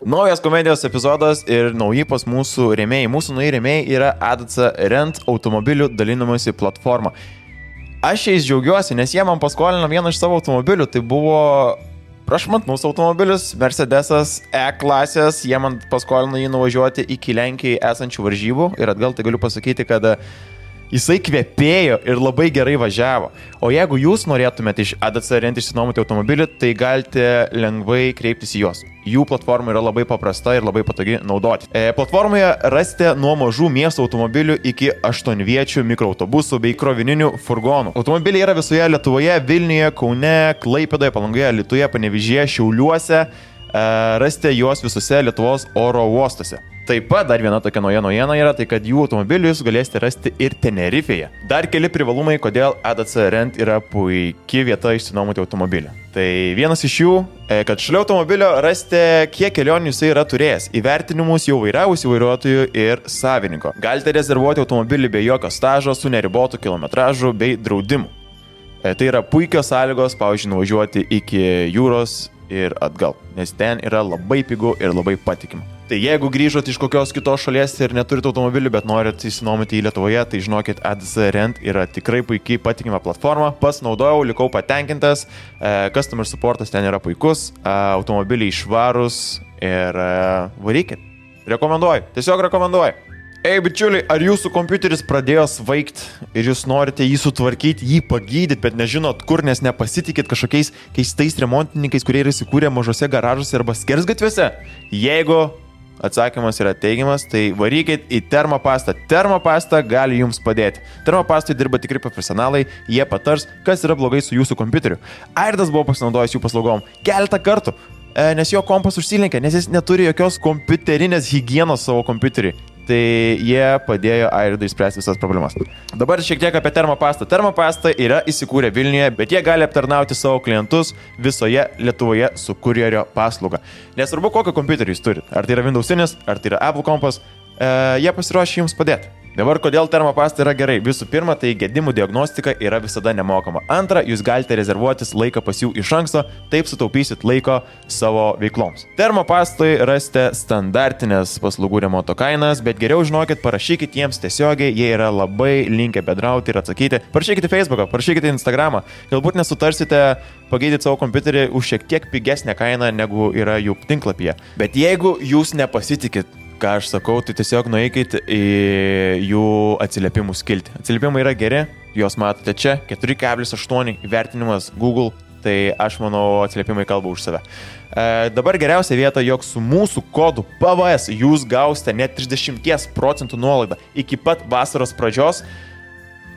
Naujas komedijos epizodas ir nauji pas mūsų rėmėjai. Mūsų nauji rėmėjai yra ADC Rent automobilių dalinimuose platforma. Aš jais džiaugiuosi, nes jie man paskolino vieną iš savo automobilių. Tai buvo prašmatnus automobilis, Mercedesas E klasės. Jie man paskolino jį nuvažiuoti iki Lenkijai esančių varžybų. Ir atgal tai galiu pasakyti, kad jisai kvepėjo ir labai gerai važiavo. O jeigu jūs norėtumėte iš ADC rent išsinuomoti automobilį, tai galite lengvai kreiptis į juos. Jų platforma yra labai paprasta ir labai patogi naudoti. E, platformoje rasite nuo mažų miesto automobilių iki aštuonviečių mikroautobusų bei krovininių furgonų. Automobiliai yra visoje Lietuvoje, Vilniuje, Kaune, Klaipėdoje, Palangoje, Lietuvoje, Panevižyje, Šiauliuose. E, rasite juos visose Lietuvos oro uostuose. Taip pat dar viena tokia nauja naujiena yra tai, kad jų automobilius galėsite rasti ir Tenerifeje. Dar keli privalumai, kodėl ADC Rent yra puikia vieta išsinuomoti automobilį. Tai vienas iš jų, e, kad šalia automobilio rasite, kiek kelionių jisai yra turėjęs, įvertinimus jau vairavusių vairuotojų ir savininko. Galite rezervuoti automobilį be jokio stažo, su neribotu kilometražu bei draudimu. E, tai yra puikios sąlygos, pavyzdžiui, nuvažiuoti iki jūros ir atgal, nes ten yra labai pigu ir labai patikima. Tai jeigu grįžot iš kokios kitos šalies ir neturite automobilių, bet norit įsinuomoti į Lietuvoje, tai žinokit, ADC Rent yra tikrai puikiai patikima platforma. Pas naudojau, likau patenkintas, e, customer supportas ten yra puikus, e, automobiliai išvarus ir e, varykit. Rekomenduoju, tiesiog rekomenduoju. Ei, bičiuliai, ar jūsų kompiuteris pradėjo svaigti ir jūs norite jį sutvarkyti, jį pagydyti, bet nežinot kur, nes nepasitikit kažkokiais keistais remontininkais, kurie yra įsikūrę mažose garažuose arba skersgatviuose? Jeigu Atsakymas yra teigiamas, tai varykit į termopastą. Termopasta gali jums padėti. Termopastai dirba tikri profesionalai, jie patars, kas yra blogai su jūsų kompiuteriu. Airdas buvo pasinaudojęs jų paslaugom keletą kartų, e, nes jo kompas užsilenkė, nes jis neturi jokios kompiuterinės hygienos savo kompiuteriui tai jie padėjo Airidui spręsti visas problemas. Dabar šiek tiek apie termopastą. Termopasta yra įsikūrę Vilniuje, bet jie gali aptarnauti savo klientus visoje Lietuvoje su kurjerio paslauga. Nesvarbu, kokį kompiuterį jūs turite. Ar tai yra Windowsinis, ar tai yra Apple kompas, e, jie pasiruošę jums padėti. Dabar kodėl termopasta yra gerai? Visų pirma, tai gedimų diagnostika yra visada nemokama. Antra, jūs galite rezervuotis laiką pas jų iš anksto, taip sutaupysit laiko savo veikloms. Termopastui rasite standartinės paslaugų remonto kainas, bet geriau žinokit, parašykit jiems tiesiogiai, jie yra labai linkę bedrauti ir atsakyti. Parašykite Facebooką, parašykite Instagramą, galbūt nesutarsite pagydyti savo kompiuterį už šiek tiek pigesnę kainą negu yra jų tinklapyje. Bet jeigu jūs nepasitikit ką aš sakau, tai tiesiog nueikit į jų atsiliepimų skilti. Atsiliepimai yra geri, juos matote čia, 4,8 įvertinimas Google, tai aš manau atsiliepimai kalba už save. E, dabar geriausia vieta, jog su mūsų kodu PVS jūs gausite net 30 procentų nuolaidą iki pat vasaros pradžios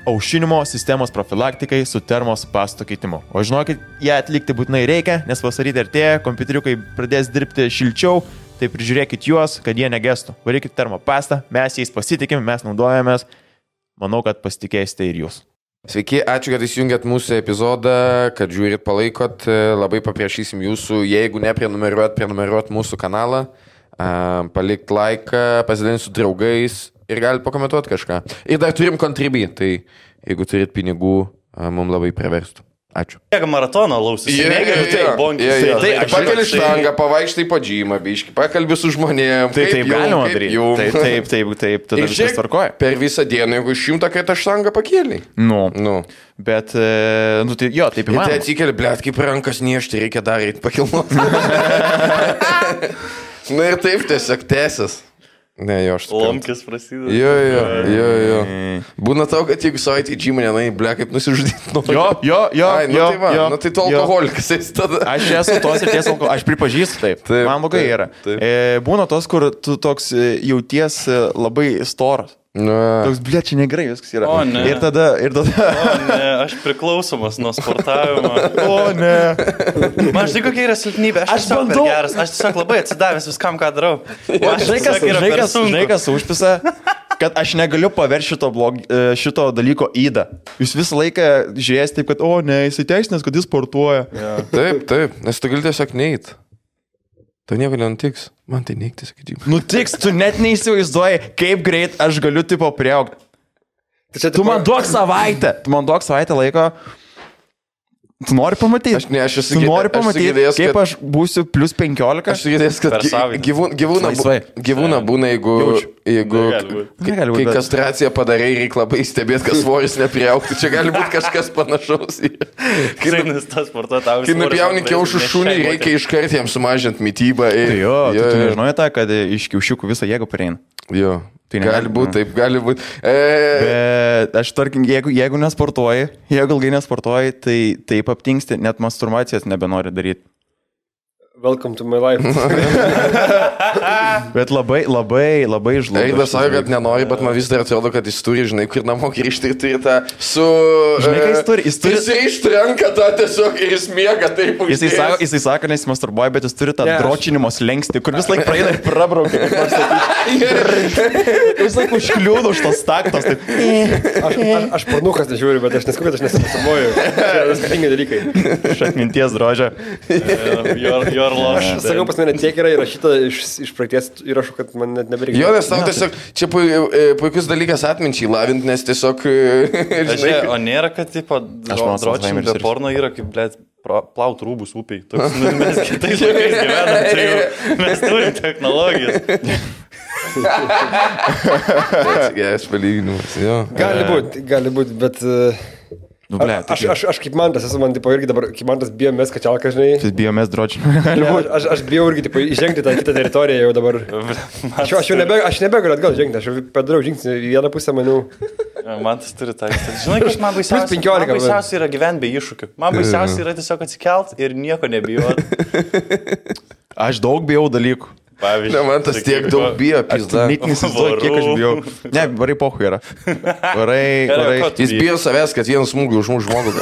aušinimo sistemos profilaktikai su termos pasto keitimu. O žinokit, ją atlikti būtinai reikia, nes vasarį artėja, kompiuteriukai pradės dirbti šilčiau, tai prižiūrėkit juos, kad jie negestų. Varykit termopastą, mes jais pasitikim, mes naudojamės, manau, kad pasitikėsite ir jūs. Sveiki, ačiū, kad įsijungėt mūsų epizodą, kad žiūrit, palaikot, labai paprašysim jūsų, jeigu neprenumeruot, prenumeruot mūsų kanalą, palikt laiką, pasidalinti su draugais ir galite pakomentuoti kažką. Ir dar turim kontribį, tai jeigu turit pinigų, mums labai praverstų. Ačiū. Kiek maratono lausis? Jie mėgina tai bonkis. Yeah, yeah. Tai, tai pakeli štangą, pavaikštai po džymą, biški, pakalbi su žmonėmis. Tai taip galima daryti. Taip, taip, taip, taip, tada viskas tvarkoja. Per visą dieną, jeigu šimtą kartą štangą pakėlė. Nu. nu. Bet, e, nu, tai jo, taip įmanoma. Tai atsikeli, blėt, kaip rankas niešti, reikia daryti pakilnoti. Na ir taip tiesiog tęsis. Ne, jo, aš taip. Lomkis prasideda. Jo, jo, jo, jo. Būna tau, kad jeigu savaitę į džimą nenai, ble, kaip nusižudyti. Nu, jo, jo, jo. Ai, nu, jo, tai, va, jo, nu, tai tu alkoholikas esi tada. Aš esu tos ir ties alkoholikas, aš pripažįstu taip. taip Man blogai yra. Taip. E, būna tos, kur tu toks e, jauties e, labai storas. Nu. Toks blėčiai negerai viskas yra. O, ne. Ir tada, ir tada. O, ne, aš priklausomas nuo sportavimo. O, ne. Man žinai, kokia yra silpnybė. Aš, aš bandau. Geras. Aš tiesiog labai atsidavęs viskam, ką darau. O, aš žinai, kas, žinai, kas, užpisa, kad aš negaliu paversti šito, blog, e, šito dalyko įdą. Jūs visą laiką žiūrės taip, kad, o, ne, jisai teisinės, kad jis sportuoja. Ja. Taip, taip, nes tu gali tiesiog neit. Tai nieko nenutiks. Man tai neikti, sakyti. Nutiks, tu net neįsivaizduoji, kaip greit aš galiu tipo prieaugti. Tai tu man duok savaitę, tu man duok savaitę laiko. Tu nori pamatyti? Aš ne, aš esu Tu gi- nori aš pamatyti, girdėjęs, kaip aš būsiu plus 15? Aš girdėjęs, kad Per gy- savaitę. gyvūn, gyvūną, bu- Laisvai. gyvūną būna, jeigu, Jaučiu. Jeigu kai, kai kastraciją padarai, reikia labai stebėti, kad svoris nepriauktų. Čia gali būti kažkas panašaus. Kai, Kai nupjauni kiaušų šunį, reikia iškart jam sumažinti mytybą. ir- Tai jo, tu, jo, tu jo. nežinai tą, kad iš kiaušiukų visą jėgą pareina. Jo. Tai Tai gali būti, taip, gali būti. E, Bet aš tarkim, jeigu, jeigu nesportuoji, jeigu ilgai nesportuoji, tai taip aptinksti, net masturbacijas nebenori daryti. Welcome to my life. Bet labai, labai, labai žlugdo. Eidas sako, kad nenori, bet man vis dar atrodo, kad jis turi, žinai, kur namo grįžti ir turi tą su... Žinai, ką jis turi? Jis turi- Jis ištrenka tą tiesiog ir jis miega taip Jisai sako, jisai sako, nes jis masturbuoja, bet jis turi tą Ne, aš- dročinimo slengsti, kur vis laik praeina ir prabraukia. Vis laik užkliūna už tos taktos. Taip. Aš, aš, aš pornukas nežiūriu, bet aš neskubu, kad aš nesimasturbuoju. Tai yra skirtingi dalykai. Iš atminties. Your, your loss. Aš sakau, pas mane tiek yra įrašyta iš, iš praeities įrašų, kad man net nebereikia. Jo, nes tau tiesiog, čia pu, e, puikus dalykas atminčiai lavinti, nes tiesiog, e, Žinai, o nėra, kad tipo Alzheimeris be ir- porno yra kaip, blėt, plaut rūbus upiai. Toks, nu, mes kitais laikais gyvename, tai jau mes turim technologijas. geras palyginimas, jo. Gali būti, gali būti, bet... Uh, Nu, ble, aš, aš, aš kaip mantas esu, man tipo irgi dabar, kaip mantas bijom mes kačialką, žinai. Jis bijomės dročinimo. Ne, aš, aš, aš bijau irgi tipo, įžengti tą kitą teritoriją jau dabar. Aš, aš jau nebe, aš nebegaliu atgal žengti, aš jau padariau žingsnį į vieną pusę, maniau. Man tas turi tą. Žinai, kas man baisiausia, 15 man baisiausia yra gyventi be iššūkių. Man baisiausia yra tiesiog atsikelt ir nieko nebijot. Aš daug bijau dalykų. Pavyzdžiui, Ne, man tas tiek daug bijo, pizda. Net neįsivaizduoju, kiek aš bijau. Ne, varai pohu yra. Varai, varai. Jis bijo savęs, kad vienas smūgių užmuš žmogų.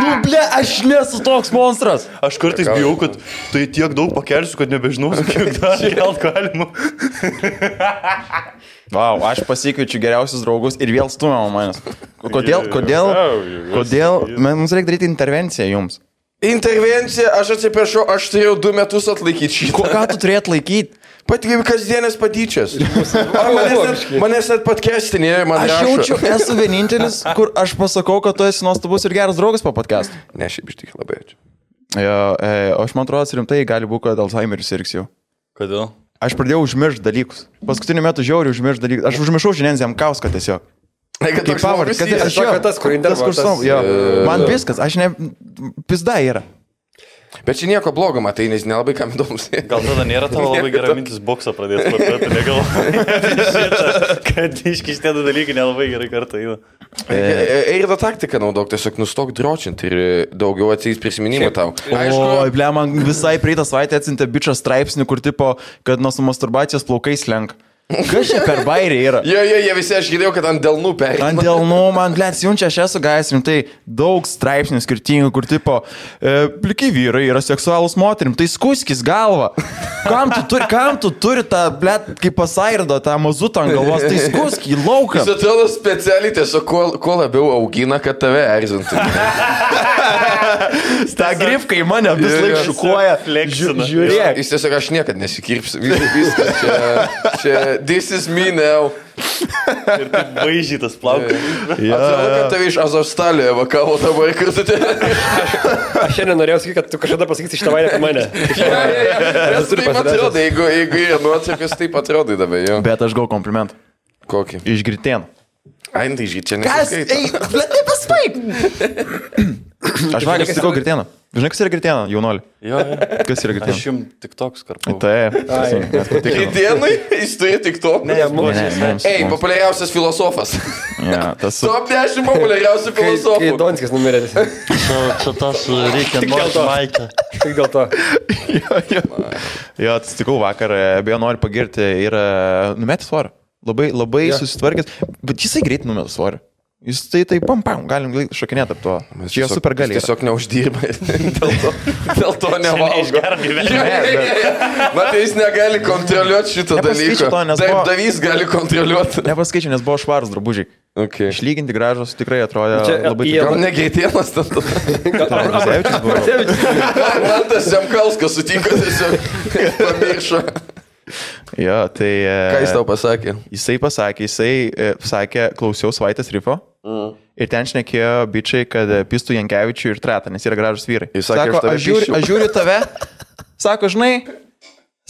Nu, ble, aš nesu toks monstras. Aš kartais bijau, kad tai tiek daug pakelsiu, kad nebežinau, kiek dar kelt galima. Wow, aš pasikviečiu geriausius draugus ir vėl stumia manęs. Kodėl, kodėl, kodėl, man- mums reikia daryti intervenciją jums. Intervencija, aš atsiprašau, aš turėjau du metus atlaikyti šitą. ką tu turėt laikyti? Pat kaip kasdienės patyčias. Manęs net, manęs net podcastinėje, man Aš rašo. jaučiu, esu vienintelis, kur aš pasakau, kad tu esi nuostabus ir geras draugas po podcast. Ne, šiaip iš tikrųjų labai ačiū. Jo, e, o aš man atrodo, rimtai gali būti, kad Alzheimeris sirgs jau. Kodėl? Aš pradėjau užmiršti dalykus. Paskutiniu metu žiauriai užmiršti dalykus. Aš užmiršau šiandien Zemkauską tiesiog. Kaip pavardė, kad aš Sako, tas, kur tas, kur intervatas, savo, jo. e, Man viskas, aš ne, pizda yra. Bet čia nieko blogo, matai, nes nelabai kam įdomus. Gal tada nėra tavo labai gera mintis boksą pradėti sportuoti, negalvoju. Kad iškišti du dalykai nelabai gerai kartu eina. Ir tą taktiką naudok, tiesiog nustok dročinti ir daugiau atsės prisiminimų tau. Aišku, Oi, ble, man visai praeitą savaitę atsintė bičias straipsnį, kur tipo, kad nuo masturbacijos plaukais lenk. Kas čia per bairį yra? Jo, jo, jie visi, aš girdėjau, kad ant delnų perėjo. Ant dėl, nu, man, ble, siunčia, aš esu gavęs rimtai daug straipsnių skirtingų, kur tipo, e, pliki vyrai yra seksualus moterim, tai skuskis galva. Kam tu turi, kam tu turi tą, ble, kaip pasairdo, tą mazutą ant galvos, tai skuskį lauką. Jis atrodo specialiai tiesiog kuo, kuo labiau augina, kad tave erzintų. Ta grifka į mane vis laik šukuoja. Žiūrėk. Jis tiesiog aš niekada nesikirpsiu. Vis, viskas čia, čia, this is me now. Ir taip vaižytas plaukas. Ja, Atrodo, kad tave iš Azovstalio evakavo kad tu ten. Aš šiandien norėjau sakyti, kad tu kažkada pasakysi šitą vairą apie mane. Ja, ja, ja. Turi taip atrodo, jeigu, jeigu yra nuotraukos, taip atrodo dabar, jo. Bet aš gau komplimentą. Kokį? Iš Gritėnų. Ai, tai žyt, čia Kas? Ei, ble, tai pasvaip. Aš vakar sutikau Gritėną. Žinai, kas yra Gritėna, jaunoli? Jo, jo. Kas yra Aš Gritėna? jums tik toks kartu. Taip. Dienai, jis turi tik to. Ne, mums. Ne, mums- Ei, mums. populiariausias filosofas. Ja, tas su... Top 10 populiariausių Kai, kai filosofų. Donskis numirė. Čia, čia tas reikia to. maikę. Tik dėl to. jo, jo. jo, atsitikau vakar, beje, noriu pagirti ir e, numetė svorį. Labai, labai Jo. susitvarkęs, bet jisai greit numetė svorį. Jis tai tai pam pam, galim šokinėti ap to. Čia jo super gali. jis Tiesiog neuždirba. dėl to, dėl to nevalgo. Gyvenimą. Matai, jis negali kontroliuoti šito dalyko. to, nes buvo- Darbdavys gali kontroliuoti. Nepaskaičiu, nes buvo švarus drabužiai. Okay. Išlyginti gražus, tikrai atrodė Čia labai jie- Gal negeitienas ten tada. Abrazevičius buvo. Man tas Zemkauskas sutinka tiesiog. Pamiršo. Jo, tai... e, Ką jis tau pasakė? Jisai pasakė, jisai e, sakė, klausiau savaitės rifo Ir ten šnekėjo bičiai, kad pistų Jankievičių ir Tretą, nes yra gražus vyrai. Jis sakė, sako, aš tave aš žiūriu, pisčiau." aš žiūriu tave, sako, žinai,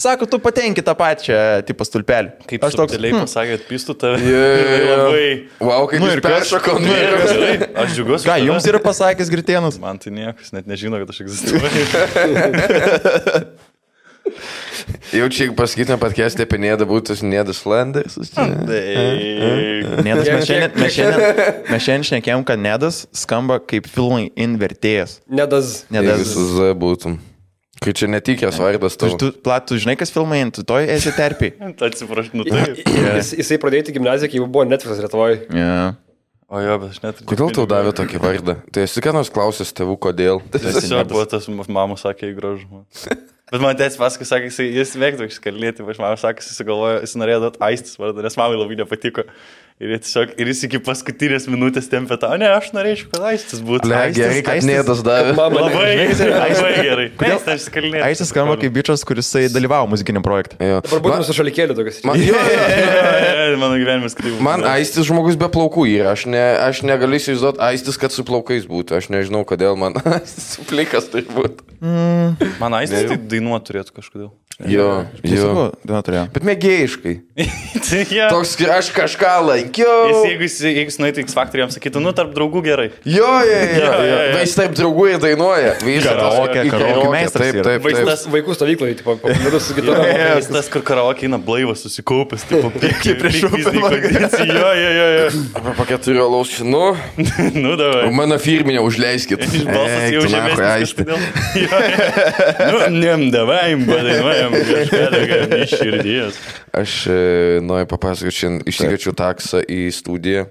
sako, tu patenki tą pačią, tipo, stulpelį. Kaip aš toks, subtiliai hm, pasakė, pistų tave. Jo, Ir jo. Labai. Wow, kaip Nu ir peršoko. Nu ir kas? Aš džiugiuosi. ką jums yra pasakęs Gritėnas? Man tai niekas net nežino, kad aš egzistuoju. Jau čia pasakytume patkesti apie Nėdą būtų Nėdas Landers. Nedas, mes šiandien, mes šiandien, mes šiandien šnekėjom, kad Nedas skamba kaip filmai invertėjas. Nedas. Jeigu Nedas. su Z būtum. Kai čia netikęs vardas Tu, tau. tu, plat, tu žinai, kas filmai, tu toj esi terpiai. Atsiprašau, nu tai. Jis, jisai pradėjo į gimnaziją, kai jau buvo Netflix Lietuvoje. Yeah. O jo, bet aš net. Kodėl tau davė tokį vardą? Tai esi ką nors klausęs tėvų, kodėl? Tiesiog buvo tas mama sakė į gražų. Bet man tėtis pasakė, sakė, jis, jis mėgdavo iškalėti, aš man sakė, jis sugalvojo, jis norėjo duoti aistis vardą, nes mamai labai nepatiko. Ir, tiesiog, ir jis iki paskutinės minutės tempė tą, ne, aš norėčiau, kad aistis būtų. Le, Aistis- gerai, kad Aistis- Nėdas davė. Mama, Labai, labai gerai. Kodėl- aš iškalėti? Aisis skamba kaip bičias, kuris dalyvavo muzikiniam projekte. Jo. Dabar būtum su šalikėliu tokias. Man, jo, jo, jo. Mano gyvenimas kaip. Man aistis žmogus be plaukų yra. Aš, ne, aš negaliu įsivaizduoti aistis, kad su plaukais būtų. Aš nežinau, kodėl man aistis su plikas turi būti. Man aistis tai dainuoti turėtų kažkodėl. Jo, jo. Tiesiog, dieną turėjau. Bet mėgėjiškai. Tai ja. Toks, aš kažką Jis, lankiau. jeigu jis, jeigu jis nueitų į X Factory, jam sakytų, nu, tarp draugų gerai. Jo, jo, jo. Jo, jo, jo. jo. Jis taip draugų ir dainuoja. Visą Karaoke, karaoke meistras Taip, taip, taip. Vaizdas, Vaikų stovykloje, tipo, paplūdus su gitara. Jis tas, kur karaokė eina blaivas, susikaupęs, tipo, Kaip prieš Open Jo, jo, jo, jo. Arba po keturių alaus, nu, Nu, davai. mano firminę užleiskit. Balsas jau žemesnis. Jo, jo. Nu, nem, davai, padainuojam kažką iš širdies. Aš e, noriu papasakoti, šiandien išsikviečiu taksą į studiją.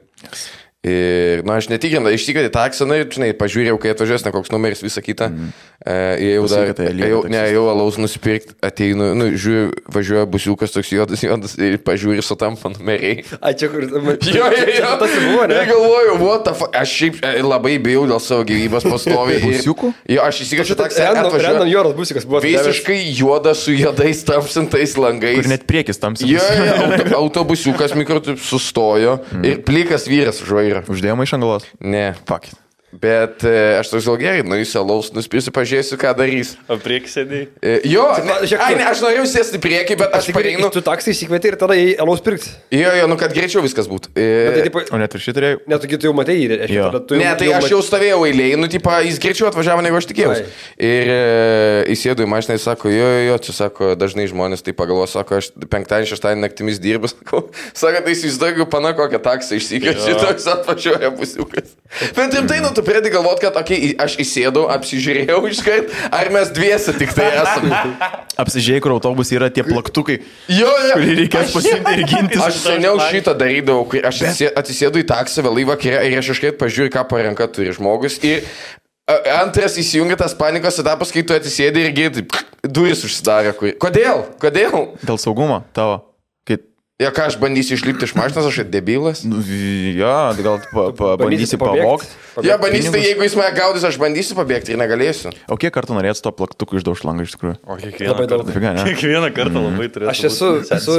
Ir, na, aš netikrinau, išsikvietė taksą, na ir, žinai, pažiūrėjau, kai atvažiuos, ne koks numeris, visą kitą. Mm. E, jau dar, eilinių jau, ne, jau alaus nusipirkti, ateinu, nu, žiūriu, važiuoja busiukas toks juodas, juodas ir pažiūri su tampa numeriai. A, čia kur... Jo, jo, jo. Tas buvo, ne? Galvoju, what the fuck, aš šiaip e, labai bijau dėl savo gyvybės pastoviai. Busiukų? Jo, aš įsikviečiu taksą. Random, Joras Busikas buvo. Visiškai juodas su juodais tamsintais langais. Ir net priekis tam Jo, jo, jo, auto, autobusiukas mikro sustojo mm. ir plikas vyras už vairo. Uždėjome iš anglos. Ne. Fuck. Bet e, aš toks gal gerai, nu jis alaus, nuspirsiu, pažiūrėsiu, ką darys. O prieki sėdėjai. E, jo, ne, ai, ne, aš norėjau sėsti priekį, bet aš Aš pareinu. Tu taksai įsikvietė ir tada į alaus pirkti. Jo, jo, nu kad greičiau viskas būtų. Bet tai, E, tipo, O net ir šitą turėjau. net tu jau reiškia. Jo. tada tu Ne, tai aš mat- jau stovėjau eilėje, nu, tipo, jis greičiau atvažiavo, negu aš tikėjausi. Ir e, įsėdu į mašiną ir sako, jo, jo, jo, čia sako, dažnai žmonės tai pagalvoja, sako, aš penktadienį, šeštadienį naktimis dirbu, sako, sako tai įsivaizduoju, pana kokią taksą išsikėčiu, toks atvažiuoja pusiukas. Bet rimtai, nu, tu pradedi galvoti, kad, okei, okay, aš įsėdau, apsižiūrėjau iškart, ar mes dviesi tik tai esame. Apsižiūrėjai, kur autobus yra tie plaktukai, Jo, jo. kurį reikės pasimti ir gintis. Aš seniau šitą darydavau, kai aš atsisė- atsisėdu į taksą vėlai vakare ir aš iškart pažiūriu, ką parenka turi žmogus. Ir antras įsijungia tas panikos etapas, kai tu atsisėdi ir girdi, duris užsidarė. Kodėl? Kodėl? Dėl saugumo tavo. Ja, ką aš bandysiu išlipti iš mašinos, aš debilas. nu, jo, gal pa, pa, bandysi pavogti. Ja, bandysiu, tai jeigu jis mane gaudys, aš bandysiu pabėgti ir negalėsiu. O kiek kartų norėtų to plaktuku išdaužti langą iš tikrųjų? O kiekvieną Labai kartą. Dafiga, ne? Kiekvieną kartą labai turėtų. Aš esu, esu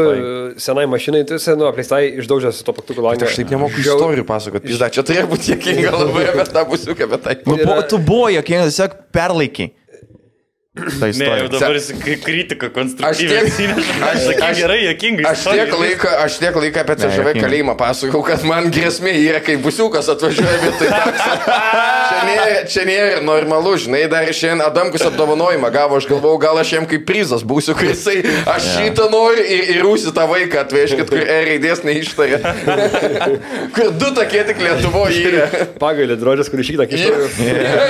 senai mašinai, tu esi, nu, apleistai išdaužęs to paktuku langą. Tai aš taip nemoku istorijų pasakoti. Dar čia turėjo būti jėkinga labai apie tą busiuką, bet tai. Nu, po, tu buvo, jokingas, tiesiog perlaikiai. Ta Ne, jau istorija. dabar jis k- kritika konstruktyviai. Aš tiek- aš- aš- gerai, jokingai. Aš tiek laiko, aš tiek laiko apie CŽV kalėjimą pasakau, kad man grėsmė yra, kai busiukas atvažiuoja vietoj takso. Čia nėra, čia nėra normalu, žinai, dar šiandien Adamkus apdovanojimą gavo, aš galvojau, gal aš jam kaip prizas būsiu, kai jisai, aš šitą noriu ir, ir rūsi tą vaiką atvežkit, kur E raidės neištarė. kur du tokie tik Lietuvoje yra. Pagalė, drožės, kur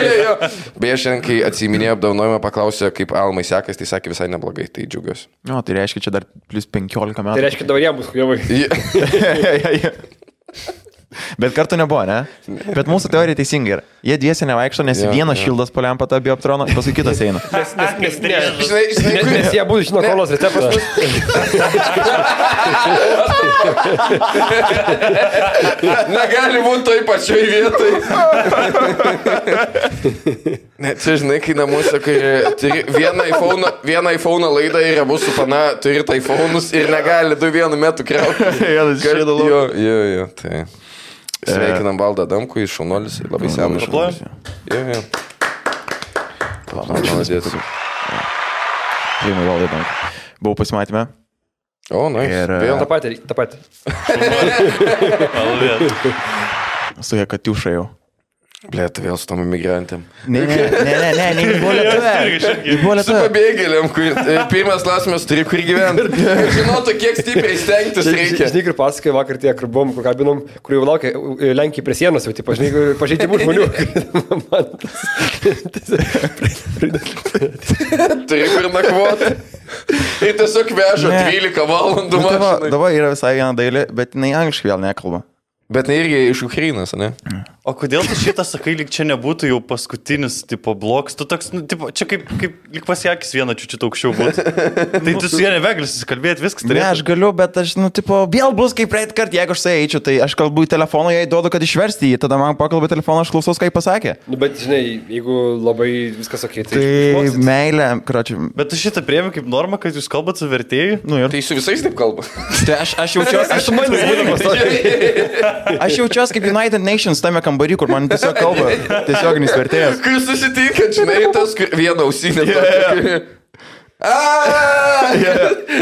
jo, jo. Beje, šiandien, kai atsiminėjau apdovanojimą, paklausė, kaip Almai sekas, tai sakė visai neblogai, tai džiugiuosi. Jo, tai reiškia, čia dar plus 15 metų. Tai reiškia, dabar jam bus kujavai. Bet kartu nebuvo, ne? Bet mūsų teorija teisinga yra. Jie dviesi nevaikšto, nes Jo, vienas jo. šildas po lempą tą bioptroną, paskui kitas eina. Nes, nes, nes, nes, Žinai, žinai, nes, nes jie būtų žino kolos receptas. Negali būti toj pačioj vietoj. Ne, čia žinai, kai namuose, kai turi vieną iPhone, vieną iPhone laidą ir abu su pana turi iPhone'us ir negali du vienu metu krauti. Vienas išeina lauk. Jo, jo, jo, tai. Sveikinam Valdą Damkų, iš Šaunuolis, labai senas žmogus. Maladėt. Priimai valdai daug. Buvau pasimatymę. O, na, Ir, vėl. Ta pati, ta pati. Malvėt. Su jie katiušai jau. Ble, tu vėl su tom imigrantėm. Ne, ne, ne, ne, ne, ne, buvo buvo Su pabėgėliam, kur e, pirmas klausimas turi kur gyventi. Žinotų, kiek stipriai stengtis reikia. Žinai, kur pasakai vakar tie, kur buvom, kur kabinom, kur jau laukia e, Lenkija prie sienos, jau, tipo, žinai, pažeidimų žmonių. Turi kur nakvoti. Ir tiesiog veža Ne. 12 valandų Nu, tai dabar yra visai viena dailė, bet jinai angliškai vėl nekalba. Bet tai irgi iš Ukrainos, ne? O kodėl tu šitą sakai, lyg čia nebūtų jau paskutinis, tipo, bloks? Tu toks, nu, tipo, čia kaip, kaip lyg pasiekis vieną čiūčiut aukščiau būtų. tai tu su ja nebegali susikalbėti, viskas Ne, aš galiu, bet aš, nu, tipo, vėl bus kaip praeit kartą, jeigu aš su ja eičiau, tai aš kalbu į telefoną, jai duodu, kad išversti jį, tada man pakalba telefoną, aš klausos, ką jis pasakė. Nu, bet, žinai, jeigu labai viskas ok, tai... Tai meilė, kračiu. Bet tu šitą priemi kaip normą, kad jūs kalbate su vertėjui? Nu ir. Tai su visais taip kalba. Tai aš, aš jaučiuosi, aš, toks. aš jaučiuosi kaip United Nations tame kambarį, kur man tiesiog kalba tiesioginis vertėjas. Kai susitinkat, žinai, tas vieną ausinę. Yeah. Ah!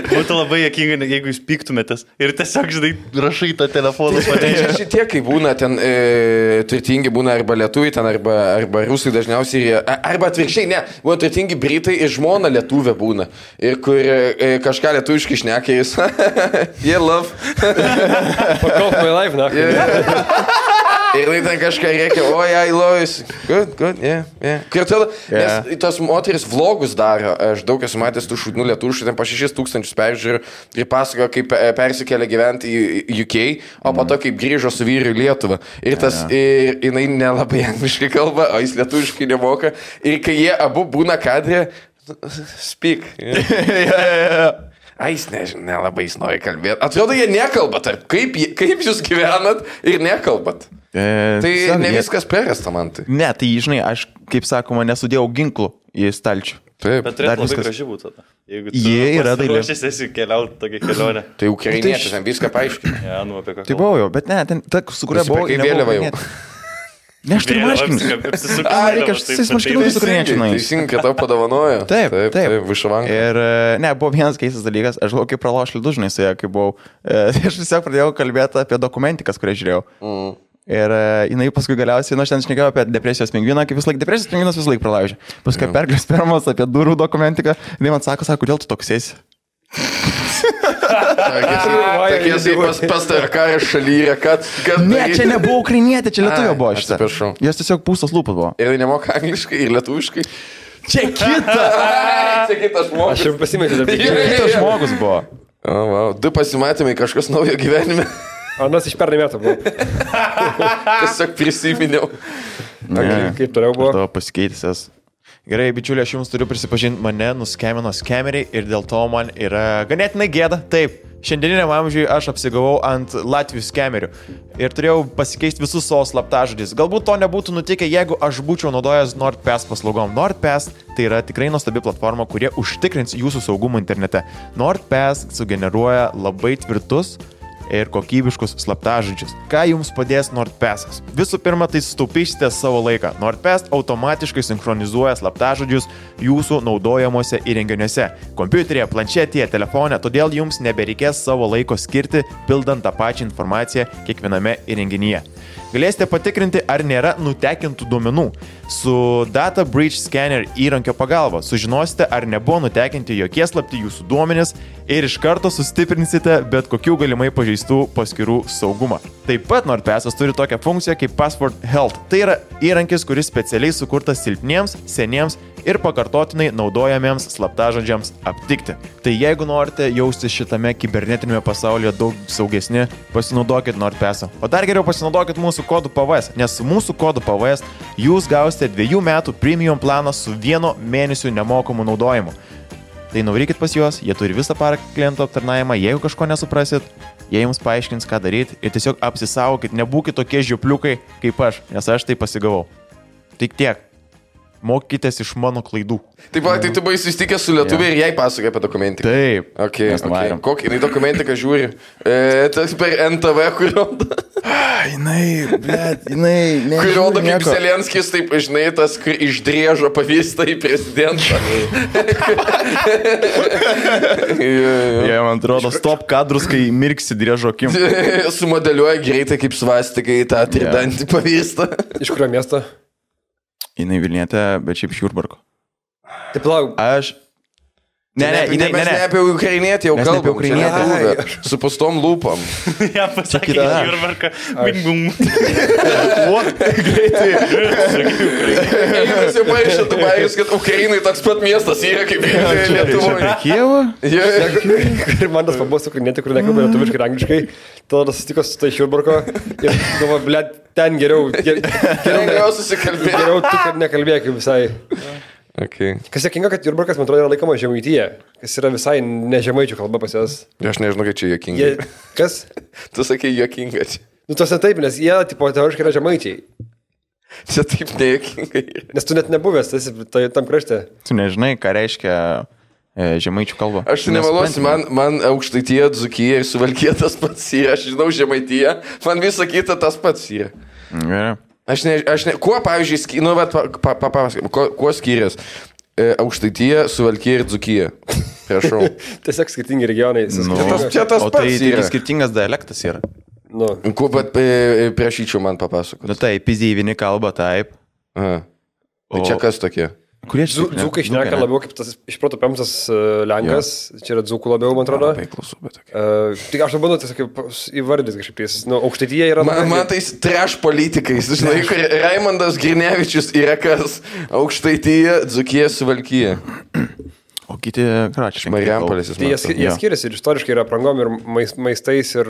Būtų labai jokinga, ne- jeigu jūs piktumėtės ir tiesiog, žinai, rašai tą telefoną. Tai čia šitie, kai būna ten e, turtingi, būna arba lietuviai, ten arba, arba rusai dažniausiai, ir arba atvirkščiai, ne, būna turtingi britai ir žmona lietuvė būna. Ir kur e, kažką lietuviškai šneka, jis, jie love. Pakalp my life, na. Ir jinai ten kažką reikia, o jai lojus. Good, good, yeah, yeah. Ir tada, Yeah. nes tos moteris vlogus daro, aš daug esu matęs tų šūdų lietuvių, ten po 6 tūkstančius peržiūrų ir pasakojo, kaip e, persikėlė gyventi į UK, o po to kaip grįžo su vyru į Lietuvą. Ir tas, ir jinai nelabai angliškai kalba, o jis lietuviškai nemoka. Ir kai jie abu būna kadrė, speak. Yeah. Ai, jis nežinau, nelabai jis nori kalbėti. Atrodo, jie nekalba tarp. Kaip, kaip jūs gyvenat ir nekalbat? E, Tai tiesiog ne viskas perėsta man tai. Ne, tai žinai, aš, kaip sakoma, nesudėjau ginklų į stalčių. Taip. Bet turėtų labai viskas- graži būti tada. Jeigu Jie yra dailė. Aš esi keliauti tokią kelionę. Tai ukrainietis, ten viską paaiškina. Ja, nu apie ką. Tai buvau jau, bet ne, ten, ta, su kuria buvau. Nebuvo vėliavą jau. Ne, aš turiu marškinius. A, reikia, aš tais marškinius nueisiu. Teisingai, kad tau padovanojo. Taip, taip. taip. Višavanka. Ir e, ne, buvo vienas keistas dalykas, aš galvoju, kaip praloš lidužnai su ja, kai buvau. E, aš tiesiog pradėjau kalbėti apie dokumentikas, kurią žiūrėjau. Mm. Ir e, jinai paskui galiausiai, nu aš ten šnekėjau apie depresijos pingviną, kaip vis laik, depresijos pingvinas vis laik pralaužė. Paskui Jo. perglės pirmas apie durų dokumentiką, jinai man sako, sako, kodėl tu toks esi? Tokie tai pas, pas tave karą šalyje, kad... kad Ne, čia nebuvo ukrainietė, čia lietuvio buvo šitą. atsiprašau. Jos tiesiog pūstos lūpos buvo. Ir nemoka angliškai ir lietuviškai. Čia kita. Čia kitas Aš žmogus. jau pasimečiau jo, Kitas žmogus buvo. O, wow. Du pasimatymai, kažkas naujo gyvenime. Anas iš pernai metų buvo. Tiesiog prisiminiau. Ne. Kaip toliau buvo? Tavo pasikeitęs. Gerai, bičiuliai, aš jums turiu prisipažinti, mane nuskemino skemeriai ir dėl to man yra ganėtinai gėda. Taip, šiandieniniam amžiui aš apsigavau ant Latvijų skemerių ir turėjau pasikeisti visus savo slaptažodžius. Galbūt to nebūtų nutikę, jeigu aš būčiau naudojęs NordPass paslaugom. NordPass tai yra tikrai nuostabi platforma, kurie užtikrins jūsų saugumą internete. NordPass sugeneruoja labai tvirtus ir kokybiškus slaptažodžius. Ką jums padės NordPassas? Visų pirma, tai sutaupysite savo laiką. NordPass automatiškai sinchronizuoja slaptažodžius jūsų naudojamuose įrenginiuose - kompiuteryje, planšetėje, telefone, todėl jums nebereikės savo laiko skirti, pildant tą pačią informaciją kiekviename įrenginyje. Galėsite patikrinti, ar nėra nutekintų duomenų. Su Data Breach Scanner įrankio pagalba sužinosite, ar nebuvo nutekinti jokie slapti jūsų duomenys ir iš karto sustiprinsite bet kokių galimai pažeistų paskirų saugumą. Taip pat NordPassas turi tokią funkciją kaip Password Health. Tai yra įrankis, kuris specialiai sukurtas silpniems, seniems ir pakartotinai naudojamiems slaptažodžiams aptikti. Tai jeigu norite jaustis šitame kibernetinėme pasaulyje daug saugesni, pasinaudokit NordPass'o. O dar geriau pasinaudokit mūsų kodų PVS, nes su mūsų kodu PVS jūs gausite dviejų metų premium planą su vieno mėnesių nemokamu naudojimu. Tai nuvarykit pas juos, jie turi visą parą klientų aptarnavimą, jeigu kažko nesuprasit, jie jums paaiškins, ką daryti ir tiesiog apsisaugokit, nebūkit tokie žiupliukai kaip aš, nes aš tai pasigavau. Tik tiek. Mokykitės iš mano klaidų. Taip, va, tai tu buvai susitikęs su lietuvė ir jai pasakoja apie dokumentiką. Taip. Okay, okay. Kokį jinai dokumentiką žiūri? E, tas per NTV, kurio. Jinai, bet, jinai, ne. Kai rodo, kaip Zelenskis, taip, žinai, tas, kai išdrėžo pavyzdį į prezidentą. Jie man atrodo, stop kadrus, kai mirksi driežo akim. Sumodeliuoja greitai kaip svastikai tą tridantį pavyzdį. Iš kurio miesto? Jinai Vilnietė, bet šiaip Šiurbarko. Taip, lauk. Aš. Ne, ne, ne, ne, ne ne. apie ukrainietį jau ne apie kalbame. ukrainietį. Ukrainietį. Su pustom lūpom. Ja, pasakė, kita. Jurbarka. Bing, bum. Greitai. Jūs jau paaiškinote, Dubajus, kad Ukrainai toks pat miestas yra kaip Lietuvoje. Kievą? Ir man tas pabos ukrainietė, kur nekalba lietuviškai ir angliškai. Tada susitiko su tai Šiurbarko. Ir galvo, ble, ten geriau. ger- Geriau, Geriau susikalbėti. geriau tu kad nekalbėk visai. Okay. Kas sėkinga, kad Jurbarkas, man atrodo, yra laikoma žemaityje. Kas yra visai ne žemaičių kalba pas jas. Aš nežinau, kad čia Jie, jokinga. kas? Tu sakai jokinga čia. Nu, ne taip, nes jie, tipo, teoriškai yra žemaičiai. Čia taip nejokinga. yra. Nes tu net nebuvęs, esi tai, tam krašte. Tu nežinai, ką reiškia e, žemaičių kalba. Aš nemeluosiu, man, man aukštaitie, dzukyje ir suvalkyje tas pats yra. Aš žinau žemaityje, man visa kita tas pats yra. Gerai. Aš ne, aš ne, kuo, pavyzdžiui, nu, bet, pa, pa, papasakom, kuo, kuo skiriasi e, aukštaityje, suvalkyje ir dzukyje? Prašau. Tiesiog skirtingi regionai. Nu, tas- skirtingom- čia tas tai pats taigi yra. skirtingas dialektas yra. Nu, Kuo, bet e, prašyčiau man papasakoti. Nu tai, pizdėjai kalba taip. Aha. Tai O- čia kas tokie? Kurie Dzū- Dzūkai šneka labiau kaip tas iš proto pamsas uh, Lenkas. Čia yra dzūkų labiau, man atrodo. Labai klausau, bet tokie. Uh, tik aš bandau tiesiog kaip įvardyti kažkaip tais. Nu, aukštaityje yra... Man, man tai treš politikais, žinai, kur Raimondas Grinevičius yra kas aukštaityje, dzukyje, suvalkyje. O kiti, kračiai. Marijampolės Tai jie, jie skiriasi ir istoriškai ir aprangom, ir mais, maistais, ir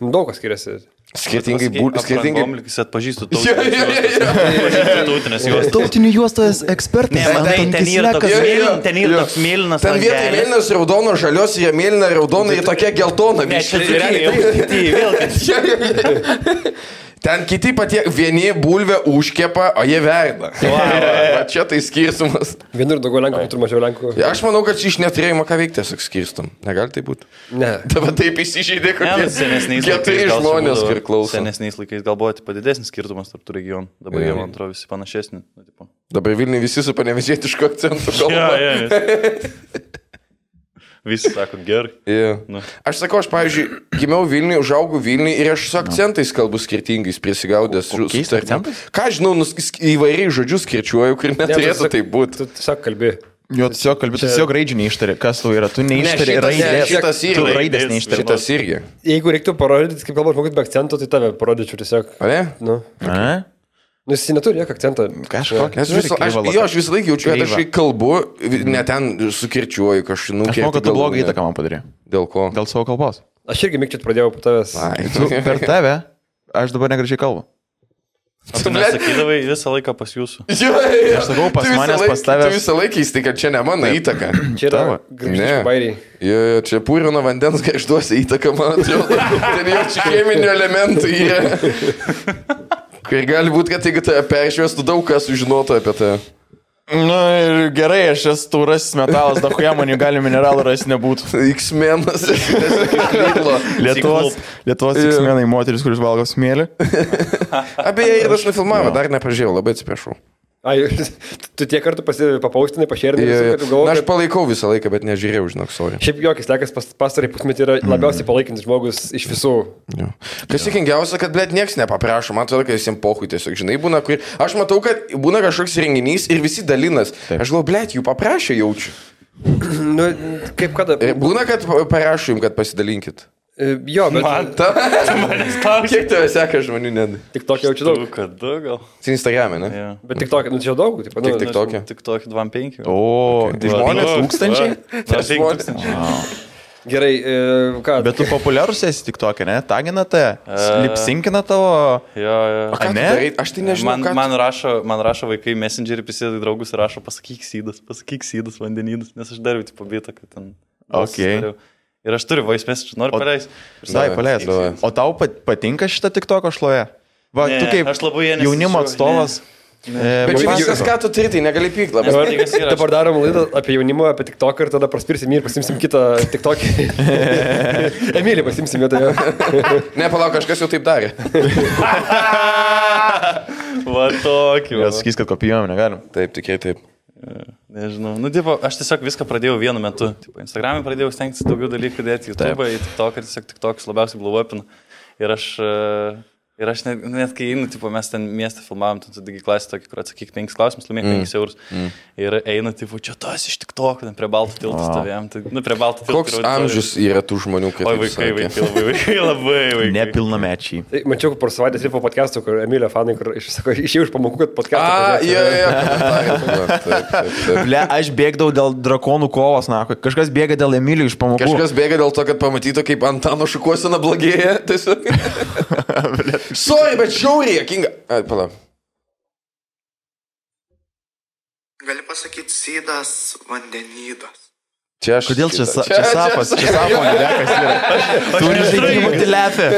nu, daug kas skiriasi. Skirtingai, bū, skirtingai. Komlikis atpažįstu tautinės juostas. Tautinių juostos ekspertas. Ne, matai, ten yra toks mėlynas, ten yra toks mėlynas. Ten vietoj mėlynas, raudono, žalios, jie mėlyna, raudona ir tokia geltona. Ne, čia realiai vėl. Ten kiti patie, vieni bulvę užkepa, o jie verda. Va čia tai skirstumas. Vienur daugiau lenkų, kitur mažiau lenkų. Aš manau, kad iš neturėjimo ką veikti, tiesiog skirstam. Negali tai būti. Ne. Dabar taip įsižeidė, Ne, kokie nu, senesniais keturi laikais žmonės, kur klauso. Senesniais laikais gal buvo tipo, didesnis skirtumas tarp tų regionų. Dabar jie, man atrodo, visi panašesni. Nu. Dabar Vilniui visi su panevežėtišku akcentu Ja, kalba. ja, nes- Visi sako gerai. Yeah. Nu. Aš sakau, aš, pavyzdžiui, gimiau Vilniui, užaugau Vilniui ir aš su akcentais kalbu skirtingais, prisigaudęs. Kokiais akcentais? Ką žinau, nus, įvairiai žodžius kirčiuoju, kur neturėtų tai būti. Tu tiesiog kalbi. Jo, tiesiog kalbėti, tiesiog raidžių neištari. Kas tu yra? Tu neištari šitas- raidės. ne, šitas irgi. raidės neištari. Šitas irgi. Jeigu reiktų parodyti, kaip kalba žmogus be akcento, tai tave parodyčiau tiesiog. Ne? Nu, A? Nu jis neturi jokio akcento. Kažkokį. Nes vis, aš, jo, aš visą laiką jaučiu, kad aš kai kalbu, ne ten sukirčiuoju kažkaip. Aš manau, kad tu blogą įtaką man padarė. Dėl ko? Dėl savo kalbos. Aš irgi mikčiat pradėjau po tavęs. Ai, Tu per tave, aš dabar negražiai kalbu. O tu nesakydavai visą laiką pas jūsų. Jo, jo. Aš sakau, pas manęs, laik- pas tavęs. Tu visą laiką įstai, kad čia ne mano įtaka. Čia yra Tavo. Ne. Jo, jo, čia pūrino vandens garžduose įtaka, man atrodo. Ten jau čia cheminių elementų yra. Kai gali būti, kad jeigu tave peršviestų, daug kas sužinotų apie tai. Na ir gerai, aš esu taurasis metalas, da kuo man jų gali mineralų rasti nebūtų. X-menas. Lietuvos, Lietuvos tiksmenai moteris, kuris valgo smėlį. Abeje, ir aš nufilmavau, dar nepažiūrėjau, labai atsiprašau. Ai, tu tiek kartų papaustinai, pašėrinai, galvoju, Na, aš palaikau visą laiką, bet nežiūrėjau, žinok, sorry. Šiaip jokis lekas pas, pastarai pusmetį yra labiausiai palaikantis žmogus iš visų. Jo. Kas įkingiausia, kad, blėt, niekas nepaprašo, man atrodo, kad visiems pohui tiesiog, žinai, būna, kur... Aš matau, kad būna kažkoks renginys ir visi dalinas. Taip. Aš galvoju, blėt, jų paprašė jaučiu. Nu, kaip kada? Būna, kad parašo jums, kad pasidalinkit. E, Jo, bet Man, Ta, manęs klausia. kiek tave seka žmonių, net? tik tokia jaučiu daug. Tu kada gal? Tai Instagram'e, ne? Ja. Bet tik tokia, nu čia daug. Taip, nu, Tik- tik tokia. Tik tokį 25. O, Okay. tai žmonės tūkstančiai? Na, žmonės. 5000. Gerai, e, ką? Bet tu populiarus esi tik tokia, ne? Tagina te, lipsinkina tavo. Jo, jo. Tu ne? darai? Aš tai nežinau, Man, man, rašo, man rašo vaikai messengerį, prisideda į draugus ir rašo, pasakyk sydas, pasakyk sydas, vandenynas, nes aš dariau tipo bitą, kad ten. Okay. dariau. Ir aš turiu voice message, noriu paleisti. Visai Davai, paleis. davai. O tau pat- patinka šitą tik toko šloje? Va, Ne, tu kaip jaunimo atstovas. E, Bet čia viskas, ką tu turi, tai negali pykti labai. Dabar, Dabar- yra- dabar darom laidą apie jaunimą, apie TikTok ir tada praspirsim ir pasimsim kitą TikTok. Emilį pasimsim vietą. Ne, palauk, kažkas jau taip darė. Va tokį. Gal va. sakys, kad kopijuojam, negalim. Taip, tikrai taip. Nežinau. Nu, tipo, aš tiesiog viską pradėjau vienu metu. Tipo, Instagram'e pradėjau stengtis daugiau dalykų dėti, YouTube, į TikTok ir tiesiog TikTokas labiausiai bluvopina. Ir aš, e, ir aš net, net kai einu, tipo, mes ten miestą filmavom, su digi klasė tokį, kur atsakyk penkis klausimus, laimėk mm. penkis eurus. Mm. Ir einu, tipo, čia tas iš TikTok, ten prie baltų tiltų Wow. stovėjom. Tai, nu, prie baltų tiltų. Koks amžius yra tų žmonių, kaip Oi, vaikai, vaikai, labai vaikai, labai vaikai. Nepilnamečiai. Tai Mačiau por savaitės ripo podcastų, kur Emilio fanai, kur iš, sako, išėjau iš pamokų, kad taip, taip. Ble, aš bėgdavau dėl drakonų kovos, na, kažkas bėga dėl Emilijų iš pamokų. Kažkas bėga dėl to, kad pamatytų, kaip Antano šukuosena blogėja. Tiesiog. Sorry, bet žiauriai, jokinga. Ai, palauk. Gali pasakyti sydas vandenidas. Čia aš. Kodėl čia, sa, čia sapas, čia sapo gyvekas yra? Turi žaidimų dilepę.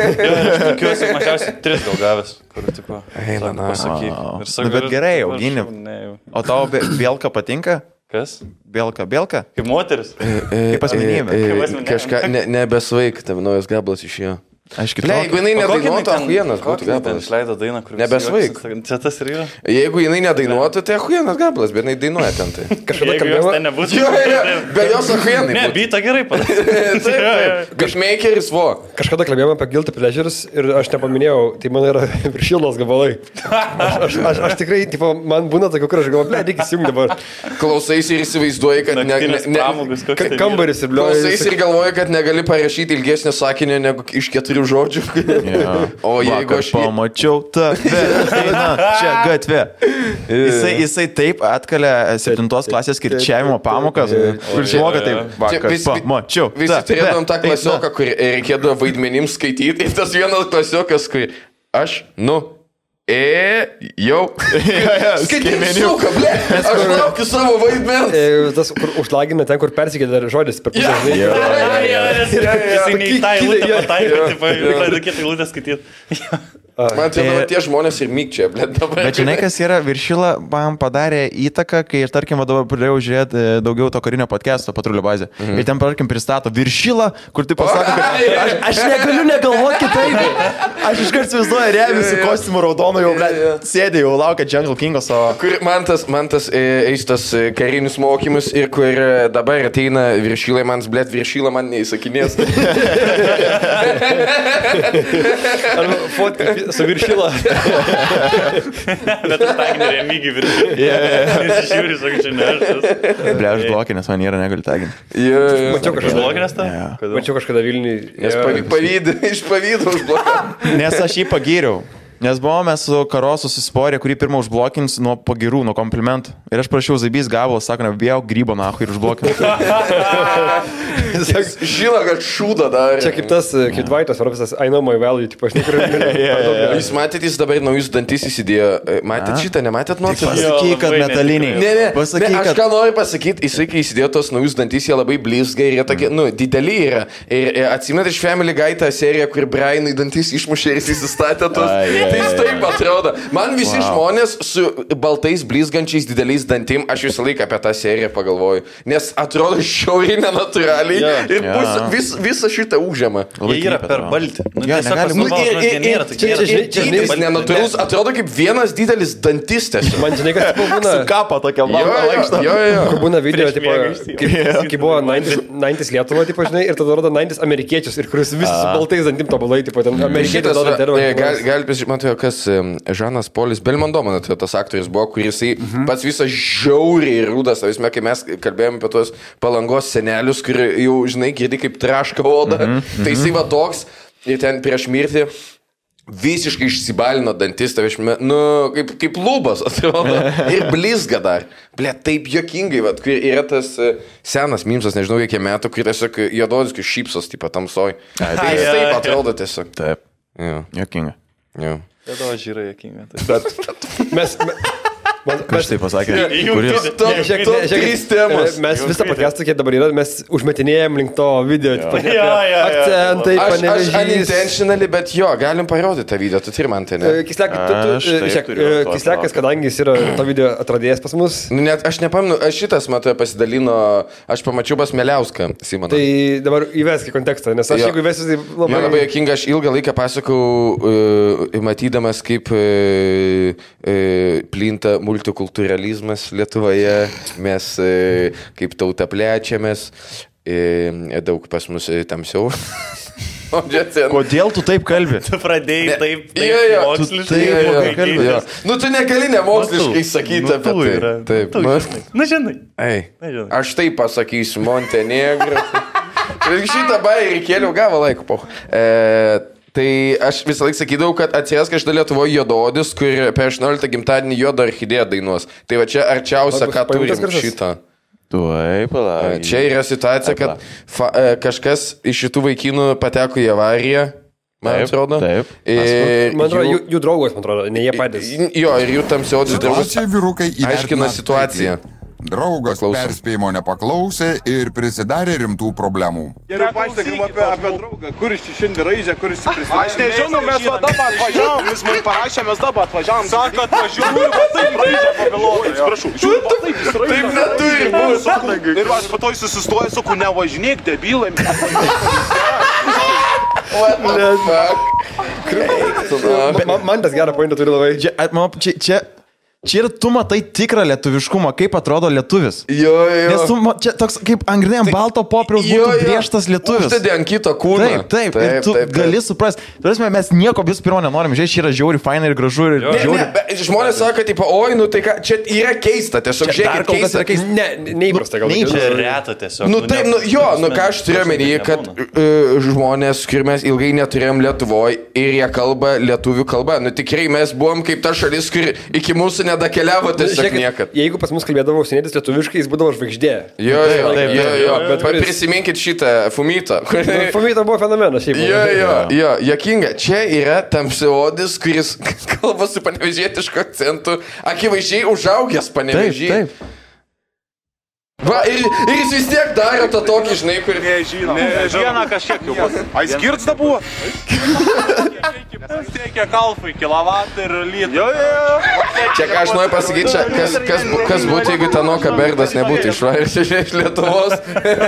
Tikiuosi, mažiausiai tris gal gavęs, kur, tipo, Eina, na. Wow. Ir Nu, bet gerai, "Dabar augini." šau, ne, jau." O tau be- Bielka patinka? Kas? Bielka, Bielka? Kaip moteris. Kaip asmenybė. Kaip asmenybė. Kažką ne, nebesvaik, tam naujas gabalas išėjo. Ble, kitaip. jeigu jinai nedainuotų, ahujienas būtų gabalas. Išleido dainą, kur... Nebesvaik. Čia tas ir yra. Jeigu jinai nedainuotų, tai ahujienas gabalas, bet jinai dainuoja ten tai. Kažkada ten kalbėjome. nebūtų. Jo, jo, be jos ahujienai. Ne, byta gerai padarė. Gashmakeris vo. Kažkada kalbėjome apie Guilty Pleasures ir aš nepaminėjau, tai man yra viršilnos gabalai. Aš, aš, aš, aš tikrai, tipo, man būna tokių, kur aš galvoju, ble, reikia įsijungti dabar. Klausaisi ir įsivaizduoji, kad ne, ne, ne, tai Kambaris ir bliuoja. Klausais ir galvoji, kad negali parašyti ilgesnio sakinio negu iš keturių žodžių. O jeigu Vakar aš... pamačiau tave, eina čia gatvė. Jisai, jisai taip atkalė 7 klasės kirčiavimo pamokas, kur išmoka taip. Vakar vis- pamačiau. Visi tave, turėdavom tą klasioką, kur reikėdavo vaidmenims skaityti. Ir tas vienas klasiokas, kur aš, nu, e, jau. Skaityk, suka, ble. Aš laukiu savo vaidmens. E, Tas, kur užlagina ten, kur persikėlė dar žodis per pusę. žinai. Jisai ne į tą eilutę Jo. pataiko, tipo, pradeda kitą eilutę skaityti. Man tai dabar tie žmonės ir mykčia, ble. Dabar. Bet žinai, kas yra, viršila man padarė įtaką, kai ir, tarkim, dabar pradėjau žiūrėti e, daugiau to karinio podcast'o patrulio bazė. Mhm. Ir ten, tarkim, pristato viršilą, kur tai pasako, kad aš, aš negaliu negalvoti kitaip. Aš iškart įsivaizduoju, rėmė su kostiumu raudonu, jau ble, sėdė, jau laukia Jungle Kingo savo. Kur man tas, man tas e, eis tas e, karinius mokymus ir kur dabar ateina viršylai, man blėt viršylą man neįsakinės. Arba fotka su viršila. Bet taginį remygį viršį. Jis žiūri, sakė, čia ne aš. Ble, aš blokį, nes man yra negaliu taginti. Mačiau kažkada. Užbloginęs tą? Mačiau kažkada Vilniui. Nes pavy- pavydį, iš pavydo užblokavo. Nes aš jį pagyriau. Nes buvome su Karosu susisporę, kurį pirmą užblokins nuo pagirų, nuo komplimentų. Ir aš prašiau Zabys gabalo, sako, nebijau grybo nahu ir užblokins. Žino, kad šūda dar. Čia kaip tas, kaip Dvaitas, Robisas, I know my value, tipo, aš niekada Jūs matėte, jis dabar naujus dantis įsidėjo. E, Matėte A? šitą, nematėt nuotraukos? Jo, Pasakyk, kad metaliniai. Ne, ne, Pasakyk, ne, aš ką noriu pasakyti, jisai, kai įsidėjo tos naujus dantis, jie labai blizga ir jie tokie, nu, dideli yra. Ir, ir atsimenate iš Family Guy tą seriją, kur Brianai dantis išmušė ir jis įsistatė tos. Ai, ai, Tai jis ai. taip atrodo. Man visi Wow. žmonės su baltais blizgančiais dideliais dantim, aš visą laiką apie tą seriją pagalvoju. Nes atrodo šiauriai nenatūraliai Jo. ir Jo. bus, vis, visą šitą užėmą. Jie yra per atrodo. baltį. Nu, tiesiog negali mus Ir, ir, ir, čia, čia, čia, jis nenatūralus, atrodo kaip vienas didelis dantis tiesiog. Man žinai, tipo būna. Kapo tokia balta. Kur būna video, tipo, kaip, buvo 90 90 Lietuva, tipo, žinai, ir tada rodo 90 amerikiečius, ir kuris visi su baltais dantim tobulai, tipo, ten amerikiečiai Šitas, duoda e, gal, intervą. gal, man atrodo, kas Žanas Polis Belmondo, man atrodo, tas aktorius buvo, kuris Mhm. pats visas žiauriai rūdas, visme, kai mes kalbėjome apie tos palangos senelius, kur jau, žinai, girdi kaip traška oda, Mhm, tai jisai va toks ir ten prieš mirtį. Visiškai išsibalino dantis, tai aš, nu, kaip, kaip lubas atrodo. Ir blizga dar. Ble, taip jokingai, va, kur yra tas e, senas mimsas, nežinau, kiek metų, kur tiesiog juododis, kaip šypsos, tipo tamsoj. Tai jis ai, taip ai. atrodo tiesiog. Taip, Jo, jokinga. jo. Tada žiūrė, jokinga. Tai- Mes, me- Man- Kas tai pasakė? Kuris? Ne, ne, žiūrėk, trys temos. e, Mes visą podcastą, kiek dabar yra, mes užmetinėjom link to video. ne, Jo, jo, jo. Akcentai, panevežys. unintentionally, bet jo, galim parodyti tą video, tu turi man tai ne. E, Kislekas, e, to Kislekas, palaukti. kadangi jis yra to video atradėjas pas mus, Nu, net aš nepamenu, aš šitas matau pasidalino, aš pamačiau pas Meliauską, Simoną. tai dabar įvesk į kontekstą, nes aš jeigu įvesiu, tai Man labai labai... jokinga, aš ilgą laiką pasakau, matydamas, kaip plinta multikulturalizmas Lietuvoje, mes uh, kaip tauta plečiamės, uh, daug pas mus tamsiau. Kodėl tu taip kalbi? Tu pradėjai taip, taip Jo, jo. moksliškai. taip Jo, jo, kalbi. jo. Nu, tu negali nemoksliškai Nu, sakyti nu, apie tai. yra. Taip, Tu nu, žinai. Na, žinai. Ei, Nežinau. aš taip pasakysiu, Montenegro. Ir šitą bairį kėliau gavo laiko, po. E, tai aš visą laiką sakydavau, kad atsiras kažkada Lietuvoje juododis, kur per 18 gimtadienį juodo orchidėją dainuos. Tai va čia arčiausia, ką turim šitą. E, palauk. Čia yra situacija, kad fa, e, kažkas iš šitų vaikinų pateko į avariją, man Taip, atrodo. taip. Ir Man atrodo, jų- jų, draugos, man atrodo, ne jie patys. Jo, ir jų tamsiodis draugas Situaciją vyrukai aiškina įvertina situaciją. taikliai. Draugas Paklausom. perspėjimo nepaklausė ir prisidarė rimtų problemų. Geriau paaiškinkim apie, apie draugą, kur iš čia šiandien raižė, kur iš čia pristatė. Aš nežinau, mes va dabar atvažiavom, jis mums parašė, mes dabar atvažiavom. Sako, atvažiuoju, va taip raižė pagalvoju. Atsiprašau, žiūrėjau, va taip jis raižė. Taip neturi būti. Sakau, Ir aš po to jis susistoja, sakau, nevažinėk, debilai. What the fuck? Man, man tas gerą pointą turi labai. Čia, man, čia, čia, čia yra tu matai tikrą lietuviškumą, kaip atrodo lietuvis. Jo, jo. Nes tu, ma- čia toks kaip angrinė ant balto popieriaus būtų griežtas lietuvis. Uždedi ant kito kūno. Taip, taip, taip, ir taip, taip. gali suprasti. Turėsime, mes nieko vis pirmo nenorim, žiūrėk, čia yra žiauri, fainai ir gražu ir Ne, ne, bet žmonės sako, taip, oi, nu tai ką, čia yra keista, tiesiog žiūrėk, kol kas keista. yra keista. Ne, neįprasta gal. neįprasta. Čia reta tiesiog. Nu taip, nu jo, nu ką aš turiu omeny, kad uh, žmonės, kur mes ilgai neturėjom Lietuvoje ir jie kalba lietuvių kalba, nu tikrai mes buvom kaip ta šalis, kur iki mūsų nedakeliavo tiesiog Žiūrėkit, niekad. Jeigu pas mus kalbėdavo užsienietis lietuviškai, jis būdavo žvaigždė. Jo, jo, taip, jo, jo, bet kuris- prisiminkit šitą Fumytą. Famita buvo fenomenas šiaip. Jo, jo, jo, jokinga. Čia yra tamsiodis, kuris kalba su panevežėtišku akcentu, akivaizdžiai užaugęs panevežėjai. Va, ir, ir jis vis tiek daro tą tokį, žinai, kur... Nežinau. Vieną kažkiek jau bus. A, jis girdzda buvo? Teikia kalfai, kilovatą ir lytą. Jo, jo. Čia ką aš noriu pasakyti, čia, kas, kas, kas būtų, jeigu Tanoka Berdas nebūtų išvaręs iš Lietuvos.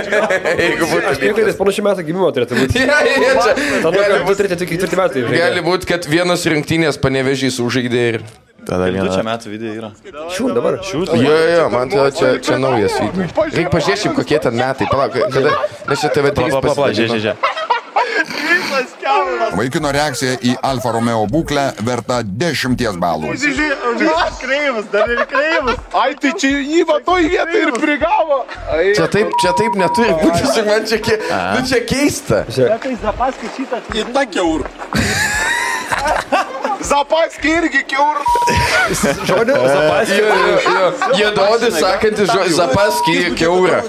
jeigu būtų... Aš tikiu, kad jis panašių metų gimimo turėtų būti. Ja, ja, čia, gal būt- turėtų tik ketvirti metai. gali būti, kad vienas rungtynės panevežys užžaidė ir... Tada Du čia metų video yra. Šių dabar. Jo, jo, jo, man atrodo, čia, čia naujas video. Reikia pažiūrėti, kokie ten metai. Palauk, kada... Nes čia TV3 Pala, pala, pala, žiūrėk, žiūrėk. Vaikino reakcija į Alfa Romeo būklę verta 10 balų. Kreivas, dar ir kreivas. Ai, tai čia jį va toj vietoj ir prigavo. Ai. Čia taip, čia taip neturi būti, man čia, ke, nu, čia keista. Į tą keur. Zapaskį irgi keur. Žodį, zapaskį. Jėdodis sakantis žodis zapaskį keurą.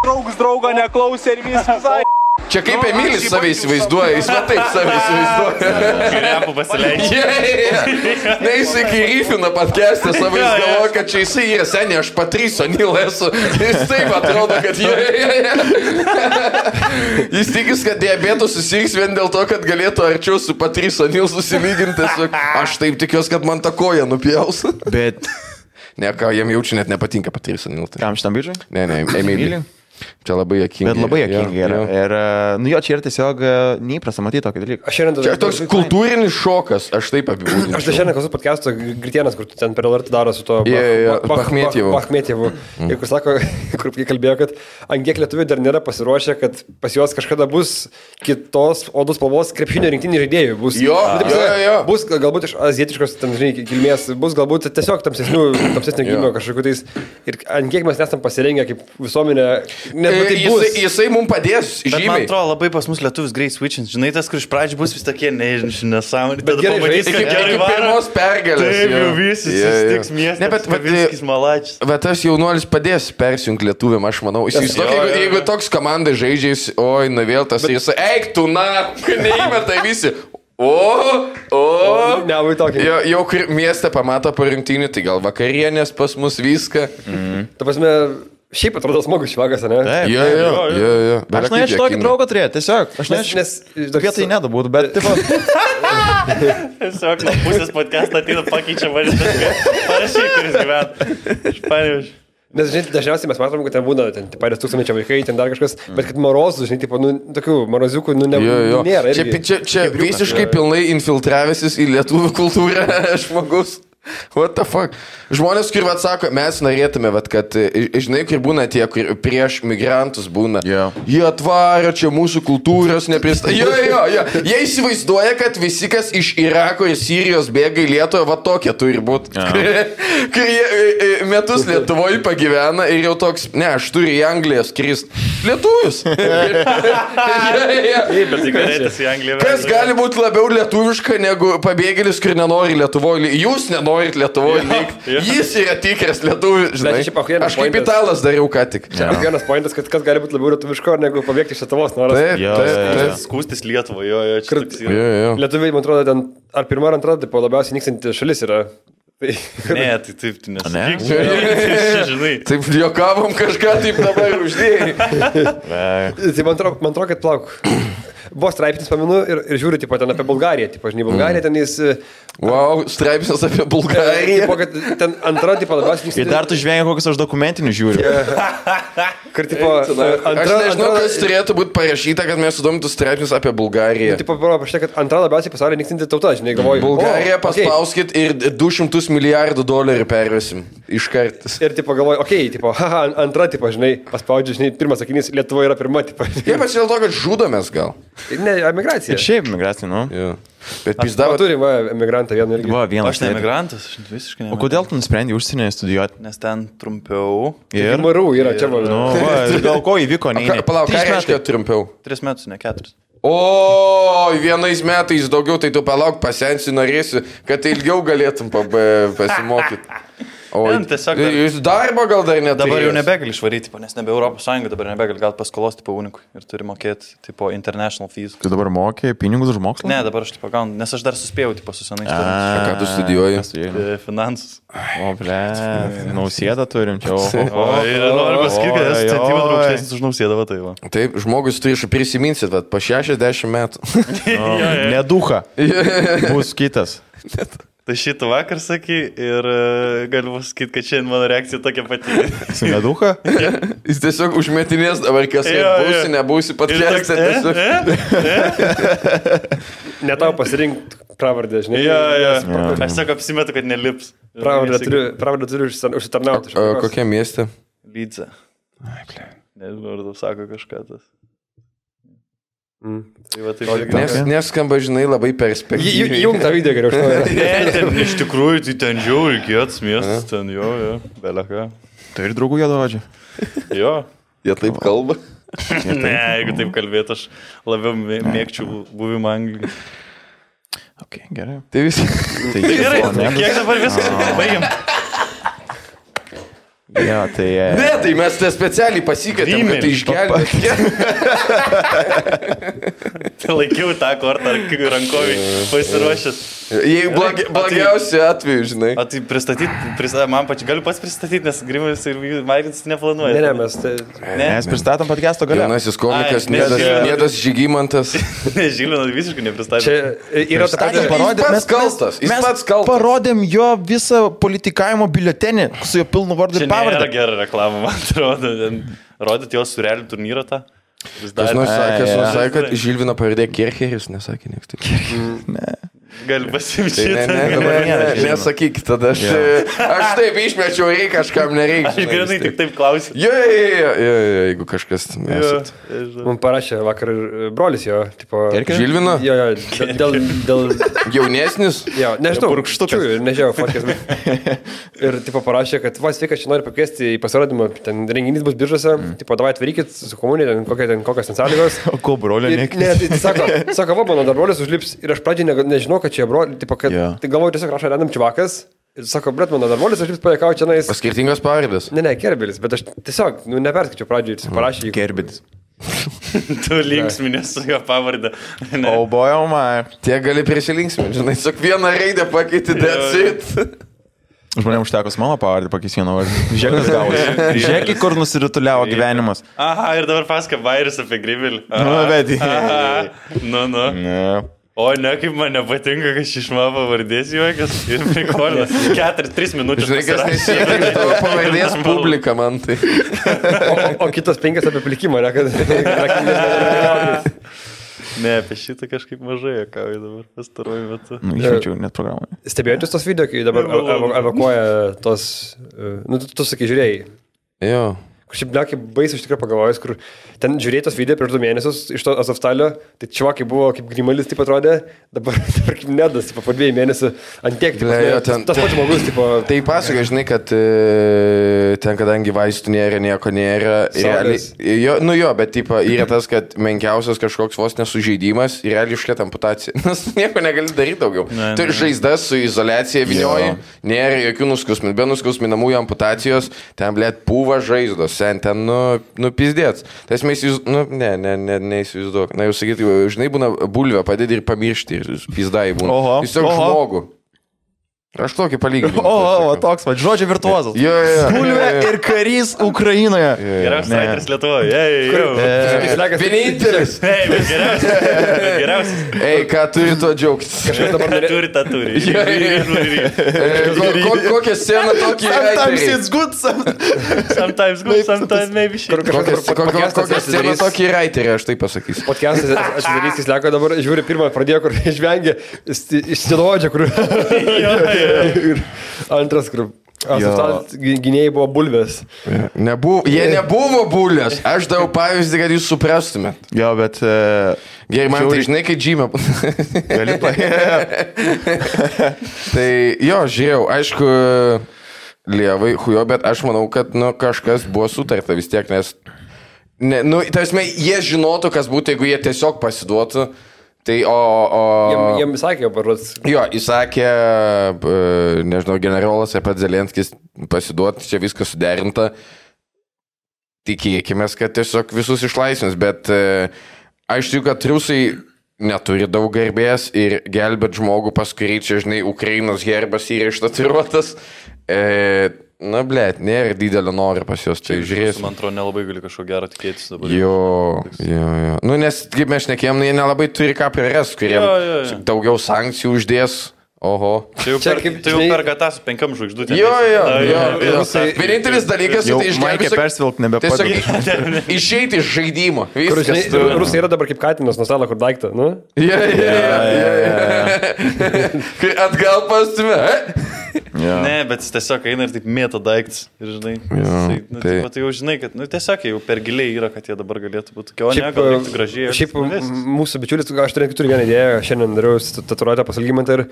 Draugus draugą neklausė ir viskas. Čia kaip Emilis save įsivaizduoja, jis va taip save įsivaizduoja. Grepų pasileidžia. Yeah, yeah. Na, jisai kai ryfina podcast'e savo, jis galvoja, kad čia jisai yra seniai, aš Patryso Nil esu. Jis taip atrodo, kad jie. Yeah. Jis tikis, kad diabetų susirgs vien dėl to, kad galėtų arčiau su Patryso Nil susilyginti. Aš taip tikiuosi, kad man tą koją nupjaus. Bet Ne, ką jam jaučiu, net nepatinka Patryso Nil. Tai. kam šitam bičiui? Ne, ne, Emilį. Čia labai jokinga. Bet labai jokinga yra. Jo, jo. Ir, e, nu jo, čia yra tiesiog e, neįprasta matyti tokį dalyką. Aš šiandien Čia toks kultūrinis šokas, aš taip apibūdinčiau. Aš tai šiandien klausiau podcast'o Gritienas, kur ten per LRT daro su to jo, Bachmetjevu. Bachmetievu. Ir kur sako, kur kalbėjo, kad ant kiek lietuvių dar nėra pasiruošę, kad pas juos kažkada bus kitos odos spalvos krepšinio rinktinių žaidėjų. Bus, Jo, Nu, taip jo, jo. bus gal- galbūt iš azietiškos tam, žinai, kilmės, bus galbūt tiesiog tamsesnių, tamsesnio gimimo kažkokiu tais. Ir ant kiek mes nesam pasirengę kaip visuomenė. Ne, E, tai Jisai, jisai mums padės Bet man žymiai. atrodo labai pas mus lietuvis greit switchins. Žinai, tas, kur iš pradžių bus vis tokie nesąmonė. Bet gerai pamatys, kad gerai varo. pirmos pergalės. Taip, jau visi jo. susitiks miestas. Ne, bet, bet, Kavinskis, Malačius. bet tas jaunuolis padės persijungti lietuviam, aš manau. Jis, jis, Jo, jeigu, jo, jo. jeigu toks komandai žaidžia, jis, oi, na vėl tas, jis, eik tu, na, neįmeta visi. O, o. Nebūtų tokį. Jo, jau kur miestą pamato po rinktinių, tai gal vakarienės pas mus viską. Ta prasme, šiaip atrodo smagus švagas, ne? Taip. Jo, jo, jo, jo. Aš norėčiau tokį draugą turėti, tiesiog. Aš Nes, norėčiau. nes Vietai nedabūtų, bet tipo, Tiesiog nuo pusės podcast'o ateina pakeičia važiuoti. Parašyk, kuris gyvena. Aš paneviš. Nes, žinai, dažniausiai mes matome, kad ten būna, ten, parės tūkstančio vaikai, ten dar kažkas, bet kad morozų, žinai, tipo, nu, tokių moroziukų, nu, ne, Jo, jo. nėra. Čia, irgi. čia, čia visiškai pilnai infiltravęsis į lietuvių kultūrą žmogus. What the fuck? Žmonės, kur atsako, mes norėtume, vat, kad, e, žinai, kur būna tie, kur prieš migrantus būna. Jo. Jie atvaro čia mūsų kultūros neprista. Jo, jo, jo. Jie įsivaizduoja, kad visi, kas iš Irako ir Sirijos bėga į Lietuvą, va tokie turi būti. Kai jie e, e, metus Lietuvoje pagyvena ir jau toks, ne, aš turiu į Angliją skrist. Lietuvius. Tai. Kas gali būti labiau lietuviška negu pabėgėlis, kur nenori Lietuvoje? Jūs nenorit Lietuvoje likti. jo. Jis yra tikras lietuvis, žinai. Bet šiaip Aš kaip italas dariau ką tik. Čia vienas pointas, kad kas gali būti labiau lietuviško, negu pabėgti iš Lietuvos. Noras. Taip, Jo, taip, jo. taip. Skūstis Lietuvą, jo, jo, čia toks Jo, jo. Lietuviai, man atrodo, ten ar pirma ar antra, tai labiausiai nykstanti šalis yra. Ne, tai taip, tu Ne? nesakyk. Čia, žinai. Taip, juokavom kažką taip dabar uždėjai. tai man atrodo, man atrodo, kad plauk. Buvo straipsnis, paminu, ir, ir žiūriu, tipo, ten apie Bulgariją. Tipo, žinai, Bulgarija ten jis... Wow, straipsnis apie Bulgariją. Tipo, kad ten antra, tipo, labiausiai ir dar tu žvengi kokius aš dokumentinius žiūriu. Kur, tipo, Aš antra, nežinau, antra, kas turėtų būti parašyta, kad mes sudomtų straipsnis apie Bulgariją. Tipo, parašyta, kad antra labiausiai pasaulyje nykstanti tauta, žinai, galvoju. Bulgariją o, okei. paspauskit ir 200 milijardų dolerių pervesim. Iškart. Ir, tipo, galvoju, okei, okay, tipo, haha, antra, tipo, žinai, paspaudžiu, žinai, pirmas sakinys, Lietuva yra pirma, tipo. Jie pas dėl to, kad žudomės gal. Ne, emigracija. Ir šiaip migracija, nu. Jo. Bet pizdavo. turim va, emigrantą vieną irgi. Buvo vienas. Aš ne emigrantas, aš visiškai ne. O kodėl tu nusprendai užsienyje studijuoti? Nes ten trumpiau. Ir... Marų yra čia, man. Nu, va, ir gal ko įvyko, ne? Palauk, ką reiškia trumpiau? Tris metus, ne keturis. O, vienais metais daugiau, tai tu palauk, pasensi, norėsi, kad ilgiau galėtum pasimokyti. O, Ne, nu, tiesiog dar- jūs darbo gal dar net. Dabar jau nebegali išvaryti, nes nebe Europos Sąjunga, dabar nebegali gauti paskolos tipo unikui ir turi mokėti tipo international fees. Tu dabar mokė pinigus už mokslą? Ne, dabar aš tipo gaunu, nes aš dar suspėjau tipo su senais. Ką tu studijuoji? E, Finansus. O, ble, nausėdą turim čia. O, ir noriu pasakyti, kad esu oi. aukštesnis už nausėdą, tai va. Taip, žmogus turi, prisiminsit, bet po 60 metų. Neduha. Bus kitas. Tai šitą vakar sakai ir e, galiu pasakyti, kad šiandien mano reakcija tokia pati. Su neduha? Jis tiesiog užmetinės dabar, kas kaip jo. būsi, nebūsi Ir patkesti. toks, e, Tiesiog. e? Ne tau pasirinkti pravardę, žinai. Jo, jo. Aš sakau, apsimetu, kad nelips. Pravardę turiu, pravardę turiu užsitar- užsitarnauti. iš O aplinkos. kokiam mieste? Lydzė. Nežinau, ar tau sako kažką tas. Mm. Tai va taip. Nes, neskamba, žinai, labai perspektyviai. Jung tą video geriau. aš noriu. Iš tikrųjų, tai ten žiauri kietas miestas, ten jo, jo, beleka. Tai ir draugų jie dodžia. Jo. Jie taip kalba. Ne, jeigu taip kalbėtų, aš labiau mė- mėgčiau buvimą Anglijoje. Ok, gerai. Tai visi. Tai Gerai, o, ne? kiek dabar viskas? Baigiam. Jo, tai... e, Ne, tai mes tai specialiai pasikvietėm, kad tai išgelbėtume. Tai Laikiau tą kortą rankovį pasiruošęs. Jei blogi, blogiausiu atveju, žinai. O tai pristatyti, pristatyti man pačiu, galiu pats pristatyti, nes Grimas ir Mairinas neplanuoja. Ne, ne, mes. Tai... Ne, Mes pristatom podcast'o galę. Jaunasis komikas, Nėdas, ne Žilinas visiškai nepristatė. Čia yra ta pati. parodė- pats kaltas, mes pats kaltas. parodėm jo visą politikavimo biuletenį su jo pilnu vardu ir nėra pavardę. gera reklama, man atrodo. Ten Rodyt jo surelių turnyrą tą. Vis dar kas nors sakė, kad Žilvino pavardė Kircheris, nesakė niekas taip. Gali Tai pasimti. ne, ne, ne, ne, ne, Žilvino. nesakyk, tada aš, aš taip išmečiau, reikia kažkam nereikia. Aš grinai tik taip klausiu. Jo, jo, jo, jo, jo, jeigu kažkas. Man parašė vakar ir brolis jo, tipo. Žilvino? Jo, jo, dėl, dėl, Jaunesnis? Jo, nežinau, purkštukas. Čiū, nežinau, bet- Ir tipo parašė, kad va, sveika, čia noriu pakviesti į pasirodymą, ten renginys bus biržose, mm. tipo, davai atvykit su komunija, ten, kokia, ten kokios ten sąlygos. O ko brolio Ir, nekvies? ne, tai, tai sako, sako, va, mano dar brolis užlips ir aš pradžiai ne, nežinau, kad čia broliai, tipo, kad, Jo. tai galvoju, tiesiog rašo randam čivakas. Ir sako, bret, mano dar brolis užlips pajakau čia nais. Paskirtingas pavardės. Ne, ne, kerbelis, bet aš tiesiog, nu, neperskaičiau pradžiai ir jis parašė. jį. Gerbėtis. Tu linksminės su jo pavardę. Ne. O bojo, man. Tiek gali prisilinksminti, žinai, tik vieną raidę pakeiti, that's it. Žmonėms užteko su mano pavardį pakeisti vieną vardą. Žiūrėk, kas gavosi. Žiūrėk, kur nusirituliavo gyvenimas. Aha, ir dabar pasaka Vairis apie Grivilį. Nu, bet- Aha. Nu, nu. Ne. O ne, kaip man nepatinka, kad šešma pavardės juokas. Ir prikolas. Keturis, tris minutės. Žinai, kas nesiekia tavo pavardės publika man tai. O, o, o kitas penkias apie plikimą, ne, kad... Ne, apie šitą kažkaip mažai juokauju dabar pastaruoju metu. Nu, išmečiau net programą. Stebėjotis tos video, kai dabar ev- ev- evakuoja tos... e, Nu, tu, tu sakai, žiūrėjai. Jo. Kur šiaip ne, kaip baisiai iš tikrųjų pagalvojus, kur ten žiūrėjai tos video prieš du mėnesius iš to Azovstalio, tai čiuvakai buvo kaip grimalis, taip atrodė, dabar, dabar kaip nedas, tipo, po dviejų mėnesių ant tiek, tipo, Ble, jo, tas, ten- tas pats žmogus, tipo, Tai pasakai, žinai, kad e, ten, kadangi vaistų nėra, nieko nėra, realiai, jo, nu jo, bet tipo, yra tas, kad menkiausias kažkoks vos nesužeidimas ir realiai išlėt amputacija. Nes nieko negali daryti daugiau. Ne, Tu ne. žaizdas su izolacija vinioji, nėra jokių nuskausminų, be nuskausminamųjų amputacijos, ten blėt pūva žaizdos, ten, ten nu, nupizdėts. Tai esmė, jūs, nu, ne, ne, ne, neįsivaizduok. Na, jau sakyti, žinai, būna bulvę padėti ir pamiršti, ir pizdai būna. Oho, Tiesiog oho. žmogų. Aš tokį palyginimą. O, o, o, toks, va, žodžio virtuozas. Jo, jo, jo. Bulvė ir karys Ukrainoje. Geriausias Ne. raiteris Lietuvoje. Ei, jau. jis lekas. Vienintelis. Geriausias. Ei, ką turi tuo džiaugtis? Kažkas dabar. Turi tą turi. E, ko, ko, kokią sceną tokį Sometimes it's good, some... Sometimes good, sometimes maybe shit. Kokią- sceną tokį reiteriai, aš taip pasakysiu. Podcastas atsidarys, jis leko dabar, žiūri, pirmą pradėjo, kur išvengė, išsidodžia, kur... ir antras, kur... Gynėjai buvo bulvės. Nebuvo, jie nebuvo bulės. Aš daviau pavyzdį, kad jūs suprastumėt. Jo, bet... Uh, Gerai, man tai Žiauriai. žinai, kai džymė. gali pa... tai jo, žiūrėjau, aišku, lievai, hujo, bet aš manau, kad nu, kažkas buvo sutarta vis tiek, nes... Ne, nu, tarsi, jie žinotų, kas būtų, jeigu jie tiesiog pasiduotų. Tai o... o... Jiem, jiem sakė, parods. Jo, įsakė, e, nežinau, generolas ar pats Zelenskis pasiduoti, čia viskas suderinta. Tikėkime, kad tiesiog visus išlaisvins, bet e, aš tikiu, kad rusai neturi daug garbės ir gelbėt žmogų, pas kurį čia, žinai, Ukrainos herbas yra ištatuiruotas. E, na, blėt, nėra didelio noro pas juos, tai žiūrėsim. Man atrodo, nelabai gali kažko gero tikėtis dabar. Jo, jo, jo. Nu, nes, kaip mes nekėjom, jie nelabai turi ką priras, kurie Jo, jo, jo. daugiau sankcijų uždės. Oho. Tai jau, Čia per, kaip, tai jau per gatą su penkiam žvaigždutėm. Jo, jo, jo, jo. Rusai- Vienintelis dalykas, tai išgelbėti. persvilk. Tiesiog išeiti iš žaidimo. Tu- rusai yra dabar kaip katinas nuo stalo, kur daiktą, nu? Jo, jo, jo, atgal pastumė. Jo. Ne, bet jis tiesiog eina ir taip mėto daiktus. Ir žinai, Jo, jisai, nu, tai- tai... tai jau žinai, kad nu, tiesiog jau per giliai yra, kad jie dabar galėtų būti tokie, o ne, gal reiktų gražiai. šiaip mūsų bičiulis, aš turiu, turiu vieną idėją, šiandien dariau tatuiruotę pasalgymantą ir,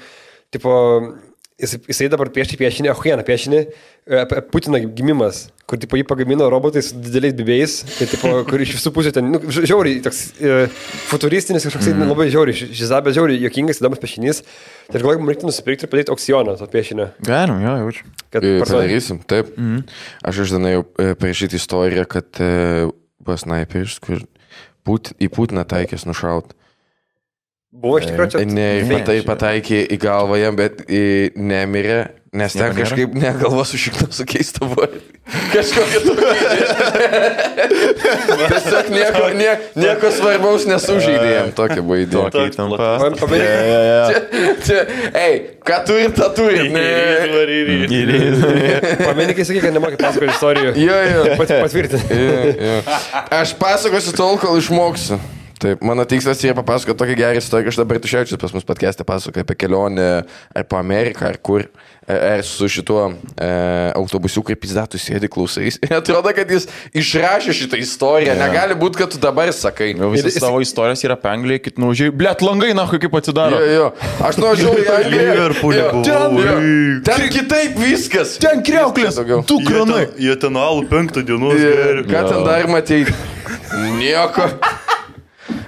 tipo, jis, jisai dabar piešia piešinį, ahuieną piešinį, apie Putino gimimas, kur, tipo, jį pagamino robotai su dideliais bibėjais, ir, tipo, kur iš visų pusių ten, nu, ži- žiauriai, toks e, futuristinis kažkoks, mm. labai žiauriai, žizabė žiauriai, jokingas, įdomus piešinys. Ir galvoju, man reiktų nusipirkti ir padaryti aukcioną to piešinio. Galim, jo, jaučiu. Kad E, Padarysim, taip. Mhm. Aš žinai jau e, parašyti istoriją, kad e, buvo sniperis, kur Put, į Putiną taikės nušaut. Buvo iš tikrųjų čia. Ne, patai pataikė į galvą jam, bet į, nemirė, nes ten Nieko kažkaip negalva su šikna sukeista buvo. Kažkokia tokia. Tiesiog nieko, nie, nieko svarbaus nesužeidė jam. Tokia buvo idėja. Tokia įtampa. Man čia, ei, ką turit, tą turit. Ne. Pameni, kai sakai, kad nemokai pasakoti istorijų. Jo, jo. Pat, patvirtinti. Jo, jo. Aš pasakosiu tol, kol išmoksiu. Taip, mano tikslas yra papasakoti tokią gerą istoriją, kad aš dabar tušiaučius pas mus podcast'e pasakoju apie kelionę ar po Ameriką, ar kur, ar su šituo e, autobusiu, kaip jis datų sėdi klausais. Ir atrodo, kad jis išrašė šitą istoriją. Yeah. Negali būti, kad tu dabar sakai. Jau visas Ir- savo istorijos yra apie Angliją, kit nužiai, blėt, langai, na, kaip atsidaro. Jo, jo. Aš nuvažiavau į Angliją. Ten, jo. ten kitaip viskas. Ten kreuklės, tu kranai. Jie ten alų penktą geria. Ką ten dar matei? Nieko.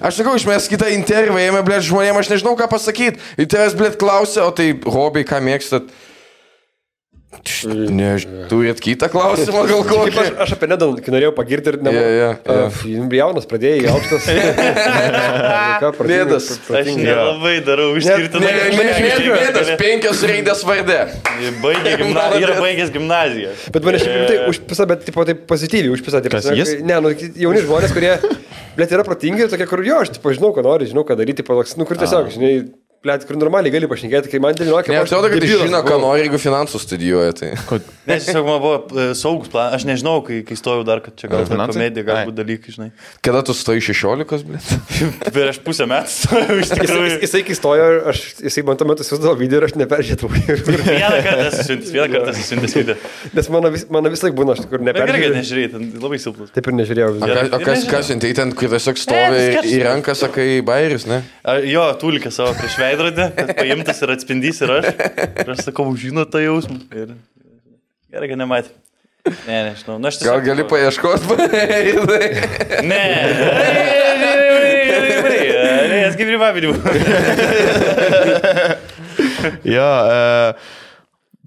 Aš sakau, išmės kitą intervą, jame, blėt, žmonėms aš nežinau, ką pasakyti. Ir tavęs, blėt, klausia, o tai hobiai, ką mėgstat. Ne, turit kitą klausimą gal Kaip aš, kokį? aš apie kai norėjau pagirti ir Jo, jo, jo. nebuvau. Jaunas pradėjai, aukštas. Nedas. Aš nelabai darau Ne, išskirtinai. ne, ne, ne, bėdas, penkios raidės vardė. Baigė gimnaziją. Yra baigęs gimnaziją. Bet mane šiaip tai užpisa, bet tipo, taip pozityviai užpisa. Taip, Kas, jis? Ne, nu, jauni žmonės, kurie, blėt, yra protingi ir tokie, kur jo, aš tipo, žinau, ką nori, žinau, ką daryti, tipo, toks, nu, kur tiesiog, žinai, blėt, kur normaliai gali pašnekėti, kai man 19 Ne, atrodo, kad jis žino, ką nori, jeigu finansų studijuoja. Tai. Nes tiesiog man buvo e, saugus planas. Aš nežinau, kai, kai stojau dar, kad čia gal ta Finansai? komedija, galbūt dalykai, žinai. Kada tu stoji 16, blė? Prieš pusę metų stojau iš tikrųjų. jisai kai stojo, aš, jisai man tuo metu siūsdavo video ir aš neperžiūrėjau. Vieną kartą esu siuntęs, vieną kartą esu siuntęs video. Nes mano, vis, mano vis laik būna, aš kur neperžiūrėjau. nežiūrėjai, ten labai silpnas. Taip ir nežiūrėjau. O, ka, o kas, kas siuntai ten, kai tiesiog stovi į ranką, sakai, bairis, ne? A, Jo, tūlikė savo prieš veidrodį, kad paimtas ir atspindys ir aš. Ir aš sakau, žinot tą jausmą. Ir... Gerai, kad nematė. Ne, nežinau. Na, aš tiesiog... Gal gali paieškoti? Ne. Ne, aš kaip ribabinių. Jo, uh,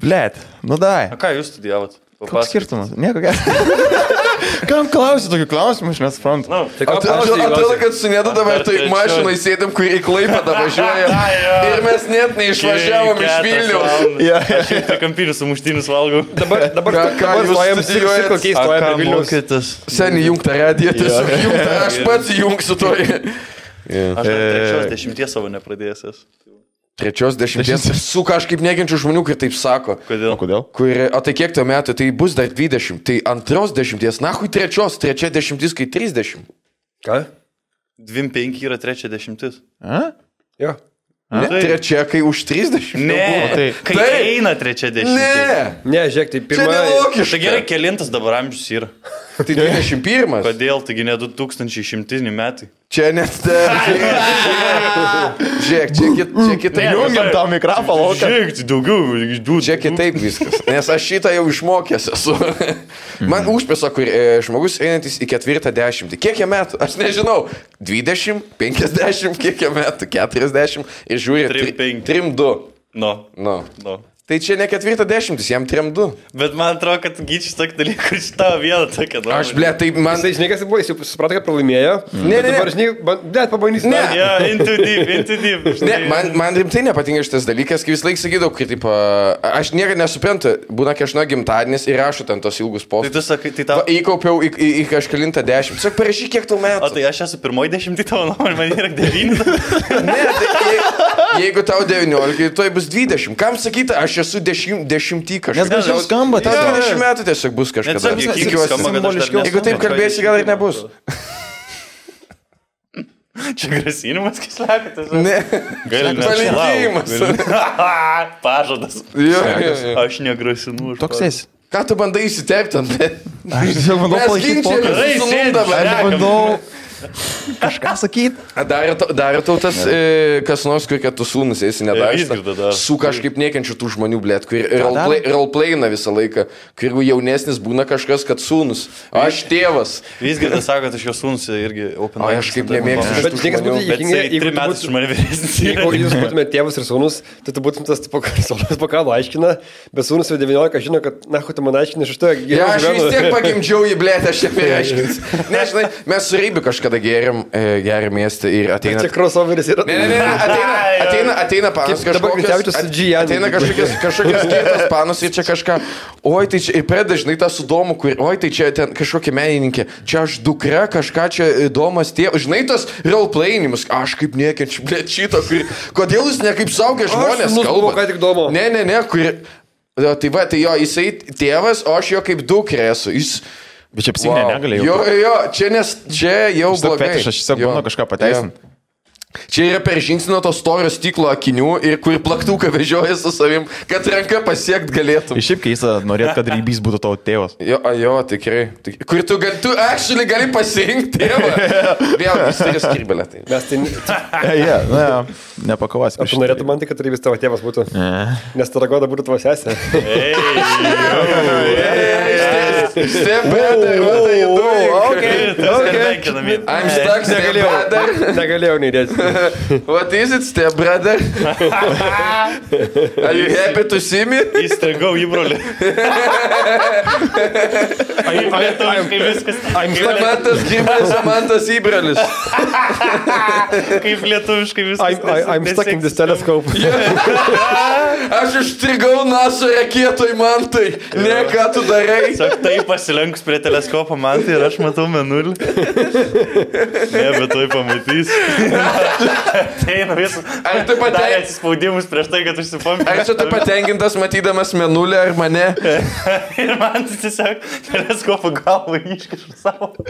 blėt, nu dai. O ką jūs studijavot? Koks skirtumas? Nieko gero. Kam klausi tokių klausimų, aš nesuprantu. Nu, Tai Atrodo, kad su nedu dabar tai mašinai sėdėm, kur į Klaipėdą važiuoja. Ir mes net neišvažiavom iš Vilniaus. Jo, Aš jau tai kampinius sumuštinius valgau. Dabar, dabar, Ką- ką dabar jūs stojam, studijuojat? kokiais stojam Vilnius. Seniai jungta radiją, tiesiog jungta, aš pats jungsiu to. Aš dar trečios dešimties savo nepradėjęs esu. Trečios dešimties. Su kažkaip neginčių žmonių, kai taip sako. Kodėl? Kodėl? Kur, o tai kiek tau metų, tai bus dar 20, tai antros dešimties, na, hui trečios, trečia dešimtis, kai 30. Ką? Dvim penki yra trečia dešimtis. A? Jo. Ne, Taip. trečia, kai už 30. Ne, tai- kai Taip. eina trečia dešimtis. Ne, Ne, žiūrėk, tai pirma. Tai gerai, kelintas dabar amžius yra. Tai 21. Kodėl, taigi ne 2100 metai. Čia net. Žiūrėk, čia, kit, čia kitaip. Jungiam tą mikrofoną. Žiūrėk, tai daugiau, du. Čia kitaip viskas. Nes aš šitą jau išmokęs esu. Man užpisa, kur e, žmogus einantis į ketvirtą dešimtį. Kiek jam metų? Aš nežinau. 20, 50, kiek jam metų? 40 ir žiūri. Trim penki. 3-2. Nu, Nu. nu. Tai čia ne ketvirtą dešimtis, jam 3-2. Bet man atrodo, kad gyčius tokį dalyką, kur šitą vieną tokią nuomonę. Aš, ble, tai man. Jisai, žinai, kas buvo, jis jau suprato, kad pralaimėjo. Ne, ne, ne. Dabar, žinai, blėt, pabandysiu. Ne. Ja, into deep, into deep. Ne, man, man rimtai nepatinka šitas dalykas, kai vis laik sakydavau, kad, tipo, aš niekada nesuprantu, būna kažno gimtadienis ir rašau ten tos ilgus Tai tu postus. sakai, tai tau... Įkaupiau į, į, į kažkelintą dešimt. Sak, parašyk, kiek tau O metų. tai aš esu pirmoji dešimtį tavo nuomonė, man yra devyni. Ne, tai jeigu tau 19, tai bus 20. Kam sakyti, aš esu dešim, dešimtį kažkas. Nes gražiau skamba, tiesiog. 20 metų tiesiog bus kažkas. Jeigu taip kalbėsi, gal ir nebus. Čia grasinimas, kai slepiate. Ne. Gali Palinkėjimas. Pažadas. Jo, jo, jo. Aš negrasinu. Toks esi. Ką tu bandai įsiterpti ant tai? Aš tiesiog bandau palaikyti. Gerai, šnekam. Aš bandau kažką sakyti. Dar, tau- dar tau tas, e, kas nors, kad tu sūnus esi dar. Su kažkaip niekiančių tų žmonių, blėt, kur daro? roleplayina visą laiką. Kur jaunesnis būna kažkas, kad sūnus. Aš tėvas. Visgi tai sako, kad aš jos sūnus irgi open. O aš kaip nemėgstu Bet žinai, kas būtų jisai jeigu metus už mane vyresnis. Jeigu jūs būtumėte tėvas ir sūnus, tai tu būtum tas solas pakalo aiškina, bet sūnus jau 19 žino, kad, na, tu man aiškini, aš iš to Ja, aš vis tiek pagimdžiau į blėtę, aš čia paaiškins. Nežinai, mes su Reibi kažkada geriam, e, geriam miestą ir ateina. Čia crossoveris yra. Ne, ne, ne, ateina, ateina, ateina panas Gianni. Ateina kažkokias, kažkokias kitas panas ir čia kažką. Oi, tai čia, ir pradeda žinai tą sudomų, kur, oi, tai čia ten kažkokia menininkė, čia aš dukra, kažką čia įdomas tėvas. Žinai, tas roleplayinimus, aš kaip niekiančiu, blė, šito, kur, kodėl jūs ne kaip saugia žmonės buvo kalba? ką tik domo. Ne, ne, ne, kur. Tai va, tai jo, jisai tėvas, o aš jo kaip dukrė esu. Jis... Bet čia psichinė Wow. negalė Jo, jo, čia, nes, čia jau blogai. fetišas, Jo. bandau kažką pateisinti. Jo. Čia yra per žingsnį to storio stiklo akinių ir kur plaktuką vežioja su savim, kad ranka pasiekt galėtum. Iš šiaip keista, norėt, kad rybys būtų tavo tėvas. Jo, jo, tikrai. Tik, kur tu, gal, tu actually gali pasirinkti tėvą. Vėl jis turi skirbelę. Tai. Mes tai... Jie, na, nepakovas. Ar tu norėtum man tai, kad vis tavo tėvas būtų? Nes taragoda būtų tavo sesė. You doing? Okay. I'm stuck, step brother. Negalėjau neįdėti. What is it, step brother? Are you happy to see me? Įstrigau į brolį. Lietuviškai viskas. Kaip, Mantas Gimras, Mantas Ibralis. kaip lietuviškai viskas. I'm, I, I'm stuck in this telescope. Aš užstrigau NASA raketoj, Mantai. Ne, ką tu darai? Sak, tai pasilenks prie teleskopo man tai ir aš matau menulį. Ne, bet tai pamatys. Tai nu vis. Ar tu patenkintas? Atsispaudimus prieš tai, kad užsipompė. Ar čia tu patenkintas matydamas menulį ar mane? Ir man tai tiesiog teleskopo galvą iškišu savo.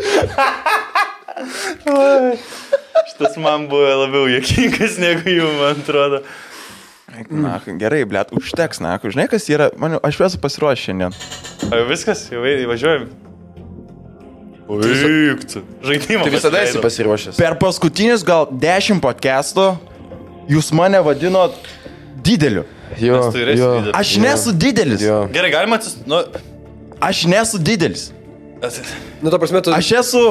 Šitas man buvo labiau jokingas negu jų, man atrodo. Na, gerai, blėt, užteks, na, žinai, kas yra, man, aš esu pasiruošęs šiandien. O jau viskas, jau važiuojam. Baigtų. Žaidimą. Tu visada esi pasiruošęs. Per paskutinius gal dešimt podcastų jūs mane vadinot dideliu. Jo, tu esi jo, didelis. Aš nesu didelis. jo. Gerai, galima atsis... Nu, Aš nesu didelis. Nu, ta prasme, tu... Aš esu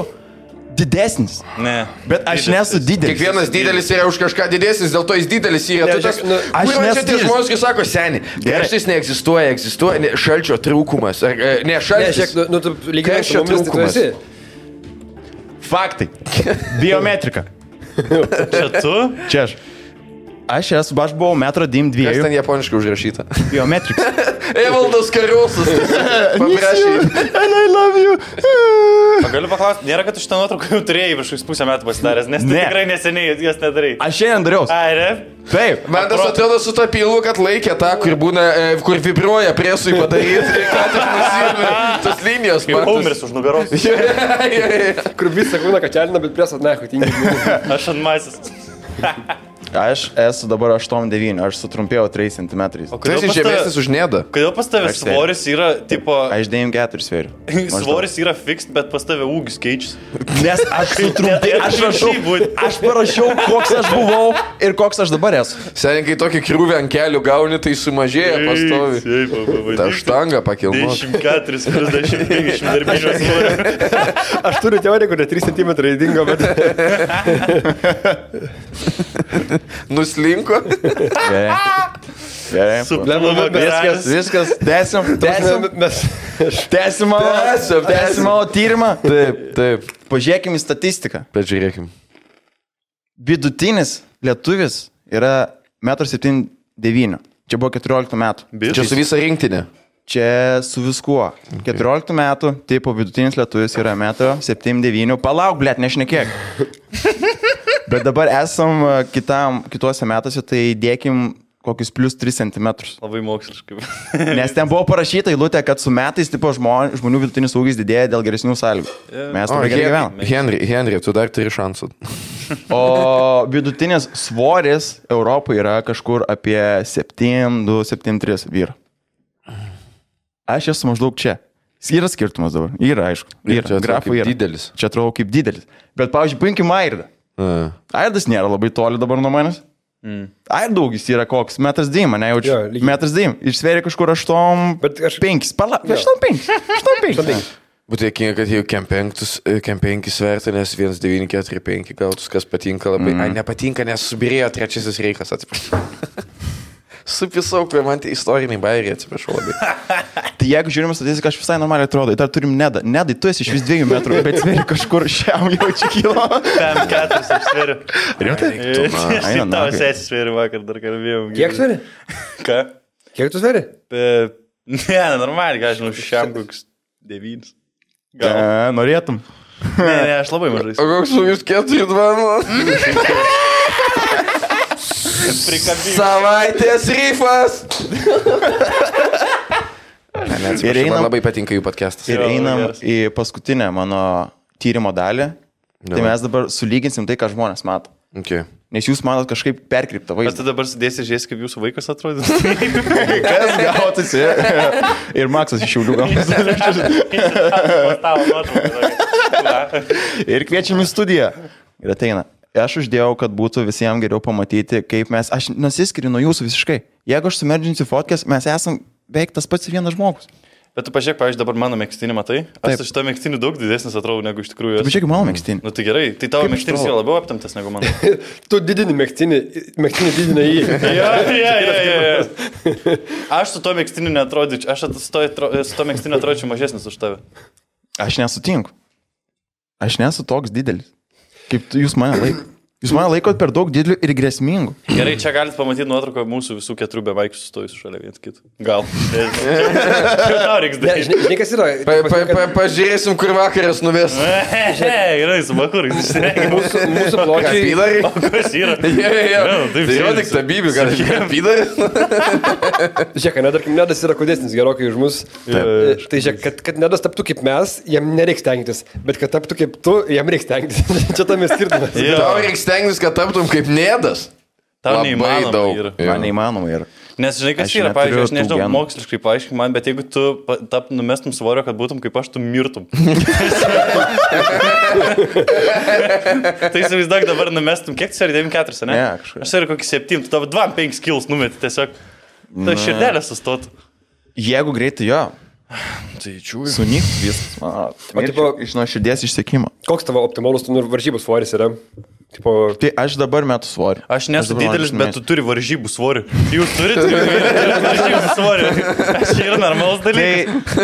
didesnis. ne. Bet aš nesu didelis. Kiekvienas didelis yra už kažką didesnis, dėl to jis didelis yra. Ne, Tu tas, nu, aš nesu didelis. žmonės, kai sako, seniai, karštis neegzistuoja, egzistuoja ne, šalčio trūkumas. Ar, e, ne, Ne, šaltis. žiūrėk, nu, nu tu lygiai mumis, tai tu trūkumas? esi. Faktai. Biometrika. Čia tu? Čia aš. Aš esu, aš buvau metro dim Kas ten dviejų. japoniškai užrašyta? Biometrika. Evaldas Karosas. Paprašy. And I love you. Galiu paklausti, nėra, kad tu šitą nuotrauką jau turėjai virš pusę metų pasidaręs, nes Ne. tikrai neseniai jas nedarai. Aš šiandien dariau. Ai, ne? Taip. Man tas atrodo su ta pilu, kad laikė tą, kur būna, e, kur vibruoja presui padaryti, ką tik nusimė. Tos linijos. Homeris už nugaros. Kur visą kūną kačelina, bet presas, ne, tingi. Aš ant masės. Aš esu dabar 8-9, aš sutrumpėjau 3 cm. O Tu esi žemesnis už nedą. Kodėl pas tavęs svoris yra, tipo, Aš 9-4 sveriu. Svoris yra fixed, bet pas tavę ūgis keičiasi. Nes aš sutrumpėjau. Aš rašau, aš parašiau, koks aš buvau ir koks aš dabar esu. Seniai, kai tokį krūvį ant kelių gauni, tai sumažėja pastovi. Ta štanga pakilmo. 24, 40, 50 darbinio svorio. Aš turiu teoriją, kur 3 cm dingo, bet... Nuslinko. Gerai. Gerai. Suplėmama Viskas, viskas. Tęsim, tęsim. Mes... Tęsim mano, Tęsim, tęsim. mano tyrimą. Taip, taip. Pažiūrėkime į statistiką. Bet žiūrėkim. Vidutinis lietuvis yra 1,79 m. Čia buvo 14 metų. Čia su visa rinktinė. Čia su viskuo. 14 metų, tipo vidutinis lietuvis yra 1,79 m. Palauk, blėt, nešnekėk. Bet dabar esam a, kitam, kituose metuose, tai dėkim kokius plus 3 cm. Labai moksliškai. Nes ten buvo parašyta eilutė, kad su metais tipo žmon, žmonių vidutinis ūgis didėja dėl geresnių sąlygų. Mes O, labai gerai Hen- gyvenam. Henry, Henry, tu dar turi šansų. O vidutinis svoris Europoje yra kažkur apie 7,2-7,3 vyro. Aš esu maždaug čia. Yra skirtumas dabar. Yra, aišku. Yra. Grafų yra. didelis. Čia atrodo kaip didelis. Bet, pavyzdžiui, paimkim Airdą. A. Aidas nėra labai toli dabar nuo manęs. Mm. Aidaugis yra koks, metras dym, ne jaučiu. Jo, metras dym. Išsvėrė kažkur 8, Bet aš- 5. Pala, 8, 5. 8, 5. Būtų dėkinga, kad jau KM5 svertų, nes 1945 gautus, kas patinka labai. Mm. Ai, nepatinka, nes subirėjo trečiasis reikas, atsiprašau. Supisau, kai man tie istoriniai bairiai, atsiprašau labai. Tai jeigu žiūrime statistiką, aš visai normaliai atrodo. Dar turim nedą. Nedai, tu esi iš vis dviejų metrų, bet sveri kažkur šiam jaučiu kilo. 5-4 aš sveriu. Rimtai? Aš tavo sesį sveriu vakar, dar kalbėjom. Kiek sveri? Ką? Kiek tu sveri? Be- Ne, normaliai, ką žinau, šiam koks 9. Gal. E, norėtum. Ne, ne, aš labai mažai. O koks su jūs 4-2? Prikabinau. Savaitės ryfas! Ir einam- man labai patinka jų podcastas. Ir einam į paskutinę mano tyrimo dalį. Tai Davai. mes dabar sulyginsim tai, ką žmonės mato. Okay. Nes jūs matot kažkaip perkryptą Aš vaizdą. tai dabar sudėsiu žiūrėti, kaip jūsų vaikas atrodo. Kas gautųsi? Ir Maksas iš Šiaulių gautųsi. Ir kviečiam į studiją. Ir ateina. Aš uždėjau, kad būtų visiems geriau pamatyti, kaip mes. Aš nusiskiriu nuo jūsų visiškai. Jeigu aš sumerdžinsiu fotkės, mes esam beveik tas pats vienas žmogus. Bet tu pažiūrėk, pavyzdžiui, dabar mano mėgstinį matai. Aš Taip. su šitą mėgstinį daug didesnis atrodo negu iš tikrųjų. Tu pažiūrėk, mano mėgstinį. Nu tai gerai, tai tavo mėgstinis yra labiau aptamtas negu mano. Tu didini mėgstinį, mėgstinį didini jį. ja, ja, ja, ja, ja. Aš su to mėgstiniu netrodyčiau, aš su to, su to mėgstiniu atrodyčiau mažesnis už tave. Aš nesutinku. Aš nesu toks didelis. Kaip tu, jūs mane laikote. Jūs mane laikote per daug didelių ir grėsmingų. Gerai, čia galite pamatyti nuotrauką mūsų visų keturių bevaikių sustojusių šalia viens kito. Gal. Tau reiks Ne, daryti. žinai, žinai, kas yra? Pa, pa, pa, pažiūrėsim, kur vakaras nuves. Gerai, su bakurais. Mūsų, mūsų pločiai. Pydarai? Kas yra? Ja. Jo, taip, Tai sėdi tik tabybių, gal pydarai? Žiūrėk, ne, tarkim, nedas yra kudesnis gerokai už mus. Tai žiūrėk, kad, kad nedas taptų kaip mes, jam nereiks stengtis, bet kad taptų kaip tu, jam reiks stengtis. Čia tam ir skirtumas. Tau reikia stengtis, kad taptum kaip nėdas. Tau Labai neįmanoma daug. yra. Man neįmanoma yra. Nes žinai, kas Aš yra, pavyzdžiui, aš nežinau, moksliškai paaiškink man, bet jeigu tu tap, numestum svorio, kad būtum kaip aš, tu mirtum. tai įsivaizduok dabar numestum, kiek sveri 94, ne? Ne, kažkur. Aš sveriu kokį 7, tu tavo 2-5 kilus numeti tiesiog. Ta širdėlė sustot. Jeigu greitai jo, Tai čiūju. sunyks viskas. O tipo- iš nuo širdies išsekimo. Koks tavo optimalus nu, varžybų svoris yra? Tipo, Tai aš dabar metu svorį. Aš nesu dabar didelis, bet tu turi varžybų svorį. Jūs turite varžybų svorį. Aš čia yra normalus dalykas.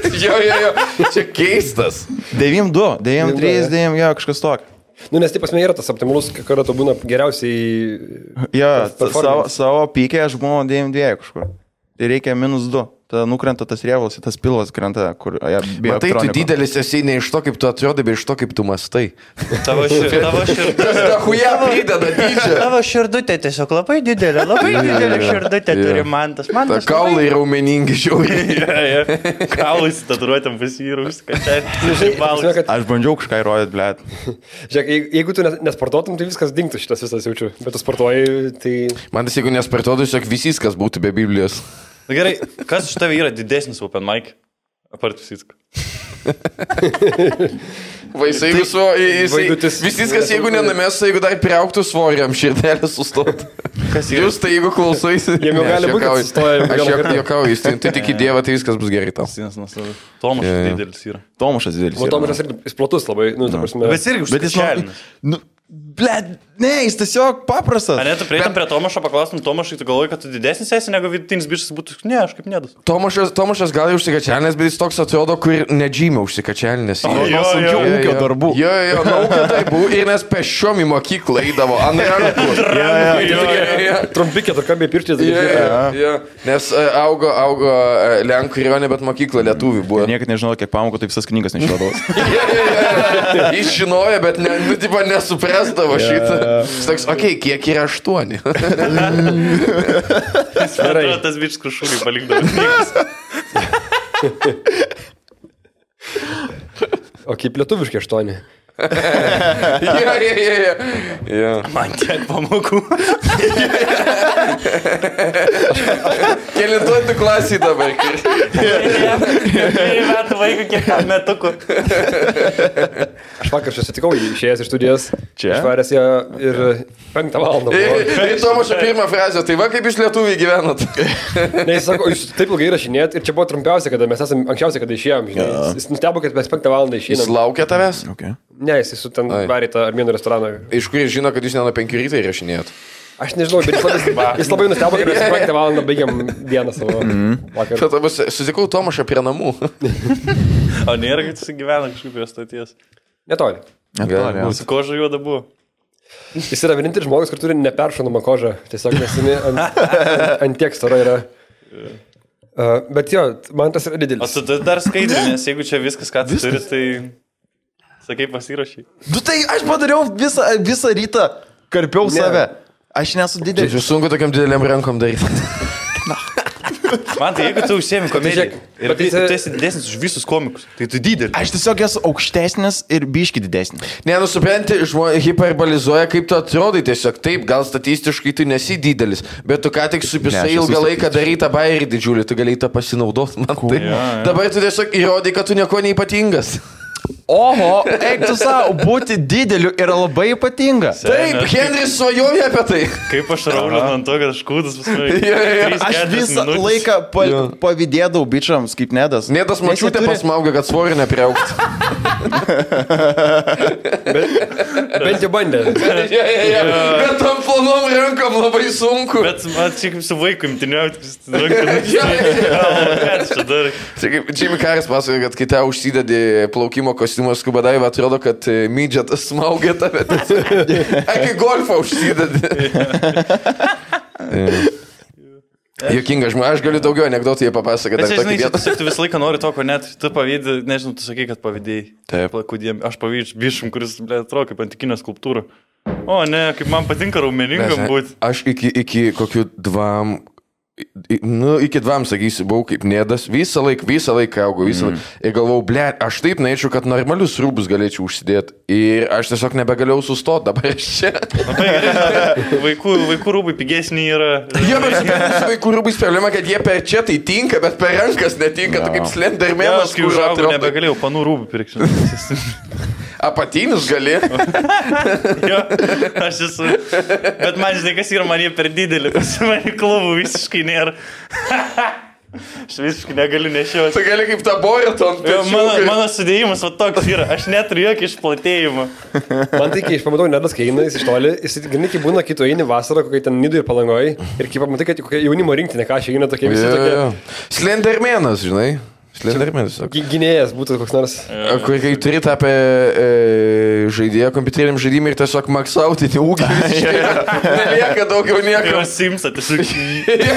Tai Jo, jo, jo. Čia keistas. 9-2, 9-3, 9, jo, kažkas tokio. nu, nes taip pasme yra tas optimalus, kada tu būna geriausiai... Jo, savo, savo pykę aš buvau 9-2 kažkur. Tai reikia minus 2. Tada nukrenta tas rievalas, tas pilas krenta, kur... Ja, Matai, tu didelis esi ne iš to, kaip tu atrodai, bet iš to, kaip tu mastai. Tavo, šir, tavo širdutė. Tavo širdutė tiesiog labai didelė, labai didelė širdutė Jo. turi mantas. Ta Mantas kaulai raumeningi žiauriai. Ja, ja. Kaulai su tatuiruotėm pasirūs, kad čia kad, Aš bandžiau kažką įrodyti, blėt. žiūrėk, jeigu- tu nes- nesportuotum, tai viskas dingtų šitas visas jaučiu. Bet tu sportuoji, tai... Man tas, jeigu nespartuotų, tiesiog visys, kas būtų be Biblijos. Na gerai, kas iš tavai yra didesnis open mic? Apart viską. Va, jisai viso, jisai, Vaikutis- visys, kas jeigu nenamės, jeigu dar priauktų svoriam, širdelė sustotų. Jūs tai jeigu klausaisi. Jau Ne, gali aš būt, kad juokauju. sustoja Aš juokauju, jis tai, tai tik į Dievą, tai viskas bus gerai jo. didelis yra. Tomašas didelis. O. Tomas irgi jis platus labai, nu, ta prasme. Bet jis irgi Bet jis nori. Blėt, ne, jis tiesiog paprastas. Ar ne, tu prieitum prie Tomašo, paklaustum Tomašai, tu galvoji, kad tu didesnis esi negu vidutinis bišas būtų. Ne, aš kaip nedas. Tomašas, Tomašas gal ir užsikačialinęs, bet jis toks atrodo, kur nedžymė užsikačialinęs. O, Jo, jo, sunkių jo, ūkio jo. darbų. Jo, jo, jo, nuo ūkio darbų ir mes pešiom į mokyklą eidavo ant rankų. Jo, jo, jo. Jo, Trumpi keturkambiai jo, jo, jo. Nes e, augo, augo e, Lenkų rionė, bet mokykla lietuvių buvo. Niekad nežinau, kiek pamokų taip visas knygas nešiodavau. Jis žinojo, bet ne, nu, tipo, nesuprasdavo šitą. Jis toks, okei, okay, kiek yra aštuoni? Gerai. Tas bišas krušūrai palikdavo. O kaip lietuviškai aštuoni. jo, jo, jo, jo. jo. Man tiek pamokų. Kelintuotų klasiai dabar. Dviejų metų vaikų kiek metukų. Aš vakar čia sutikau išėjęs iš studijos. Čia? Išvaręs ją ir penktą valandą. Ir Tomašo pirmą frazę, tai va kaip jūs lietuviai gyvenat. Ne, jis sako, jūs taip ilgai rašinėt ir čia buvo trumpiausia, kada mes esame anksčiausiai, kada išėjom. Žinai. Jis, jis nustebo, kad mes penktą valandą Jis išėjom. laukia tavęs. Okay. Ne, jis su ten varė tą armėnų restoraną. Iš kur jis žino, kad jūs ne nuo penkių ryto įrašinėjot? Aš nežinau, bet jis labai, jis labai nustebo, kad mes penktą valandą baigiam dieną savo. Tada bus, susikau Tomašą prie namų. O nėra, kad jis gyvena kažkaip prie stoties. Netoli. Netoli, jo. Mūsų koža juoda buvo. Jis yra vienintelis žmogus, kur turi neperšonamą kožą. Tiesiog nesini ant, ant, ant tiek stora yra. Uh, bet jo, man tas yra O didelis. tu tu dar skaidri, nes jeigu čia viskas, ką tu turi, tai... Sakai, pasirašy. Nu tai aš padariau visą, visą rytą, karpiau Ne. save. Aš nesu Tai didelis. sunku tokiam dideliam rankom daryti. Man tai jeigu tu užsiemi komediją žiūrėk, ir bet tu tai- esi didesnis už visus komikus, tai tu didelis. Aš tiesiog esu aukštesnis ir biški didesnis. Ne, nusipranti, žmonės hiperbolizuoja, kaip tu atrodai tiesiog taip, gal statistiškai tu nesi didelis, bet tu ką tik supisai Ne, ilgą laiką darytą bairį didžiulį, tu galėjai tą pasinaudoti. Man tai. Jo, jo. Dabar tu tiesiog įrodai, kad tu nieko neipatingas. Oho, eik tu savo, būti dideliu yra labai ypatinga. Taip, Henris svajoja apie tai. Kaip aš raulinu ant to, kad aš kūdas jo, jo. Aš visą laiką pa, pavydėdavau bičiams kaip nedas. Jie mačiutė turi- pasmaugia, kad svorį nepriaukti. Bent jau bandė. ja, ja, ja. Bet tam plonom rankom labai sunku. Bet man čia kaip su vaiku imtiniauti. Kaip Jimmy Karas pasakoja, kad kai tau užsidedi plaukimo kostiumą skubadavą, atrodo, kad e, mydžetas smaugia tave. Aki golfą užsidedi. Jokinga žmogus, aš galiu daugiau anegdotų jie papasakoti. Tokį žinai, vieną. tiesiog tu visą laiką nori to, ko net tu pavydė, nežinau, tu sakai, kad pavydėjai. Taip. Kudiem, aš pavydžiu bišum, kuris, ble, atrodo kaip antikinė skulptūra. O, ne, kaip man patinka raumeningam būti. Aš iki, iki kokių dvam, nu, iki dvam, sakysiu, buvau kaip nėdas, visą laiką, visą laiką augau, visą laiką. Ir galvojau, ble, aš taip norėčiau, kad normalius rūbus galėčiau užsidėti. Ir aš tiesiog nebegalėjau sustoti, dabar aš čia. Žinai, vaikų, vaikų rūbai pigesni yra. Jo, bet su vaikų rūbais problema, kad jie per čia tai tinka, bet per rankas netinka, tu kaip slendermenas, aš kai užaugau, nebegalėjau panų rūbų pirkti. Apatinius gali. jo, aš esu. Bet man žinai, kas yra, man jie per didelį, pas mane klubų visiškai nėra. Aš visiškai negaliu nešioti. Tu gali kaip tą bojaton. Jo, Mano, mano sudėjimas va toks yra, aš neturiu jokio išplatėjimo. Man tai, kai aš pamatau nedas, kai eina jis iš toli, jis kai būna kito eini vasarą, kokia ten nidų ir palangoji, ir kai pamatai, kad kokia jaunimo rinktinė, ką aš eina tokie visi tokie. Slendermenas, žinai. Slendermenas. Gy- Gynėjas būtų koks nors. Kai, kai turi apie e, žaidėją kompiuteriniam žaidimui ir tiesiog maksautinį ūkį, visiškai nelieka daugiau nieko. simsa tiesiog.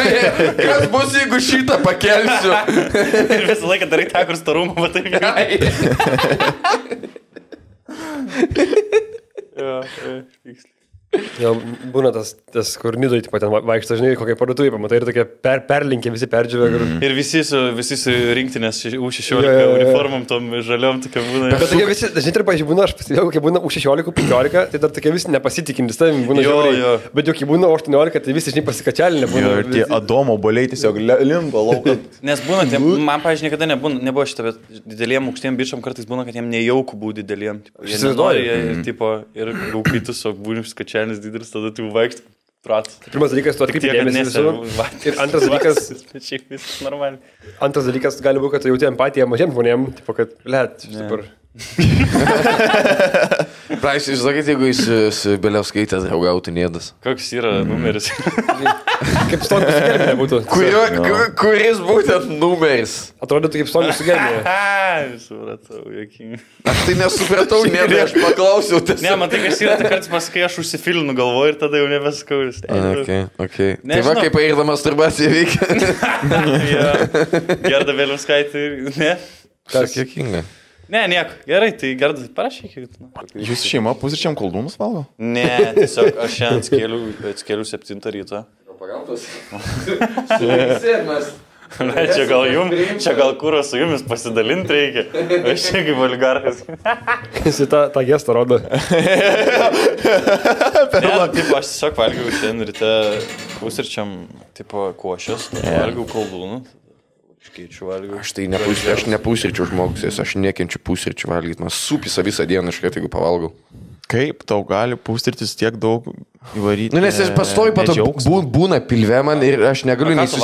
Kas bus, jeigu šitą pakelsiu? Ir visą laiką darai tą, kur storumą, jau. Jo, jo, tiksliai. Jau būna tas, tas kur nidoj, tipo, ten va- vaikšto, žinai, kokia parduotuvė, pamatai ir tokie per, perlinkė, visi perdžiavę. Kur... Ir visi su, visi su rinktinės U16 Jo, jo, jo. uniformom, tom žaliom, tokia būna. Bet tokie visi, dažnai ir, pažiūrėjau, būna, aš pastebėjau, kai būna už 16, 15, tai dar tokie visi nepasitikintis tavim, būna Jo, žiauriai. jo. Bet jau kai būna 18, tai visi, žinai, pasikačialinė būna. Ir tie Adomo boliai tiesiog limpa lauką. Nes būna, tie, man, pažiūrėjau, niekada nebūna, nebuvo šitą, bet dideliem aukštiem bičiam kartais būna, kad jiem nejauku būti dideliem. Įsivaizduoju. nenori, jie, tipo, ir jau kai tu su būnim skačianis didelis, tada tu vaikštai. Prat. Pirmas dalykas, tu atkreipi dėmesį visur. Ir antras dalykas, šiaip viskas normaliai. antras dalykas gali būti, kad tu jauti empatiją mažiem žmonėm, tipo, kad, let, dabar. Prašau, žinokit, jeigu jis su- Beliauskaitė draugautų nėdas. Koks yra numeris? Kaip stogas su gelbė būtų. Kurio, ku- kuris būtent numeris? Atrodytų kaip stogas su gelbė. Supratau, jokingai. Aš tai nesupratau, nėda, aš paklausiau. Ne, tiesiog. man tai kas yra, tai kartais pasakai, aš užsifilinu galvoju ir tada jau tiek. Okay, okay. Tai Nežinau. va, kaip eirda masturbacija veikia. Jo. Gerda vėliau skaitė. Ne? Kas jokinga. Ne, nieko. Gerai, tai Gerda, parašyk. nu. Jūsų šeima pusryčiam koldūnus valgo? Ne, tiesiog aš šiandien atskėliau, atskėliau 7 ryto. Na, čia gal jum, čia gal kūro su jumis pasidalinti reikia. Aš čia kaip oligarkas. Jis tą, tą gestą rodo. Nu, taip, aš tiesiog valgiau šiandien ryte pusryčiam, tipo, košės, valgiau koldūnų. Iškeičiu valgiau. Aš tai nepusryčiu, aš nepusryčiu žmogus, aš nekenčiu pusryčių valgyti, man supisa visą dieną iš karto, jeigu pavalgau. Kaip tau gali pusrytis tiek daug įvaryti? Nu, nes aš pastoju pato, bū, būna pilve man ir aš negaliu Taip,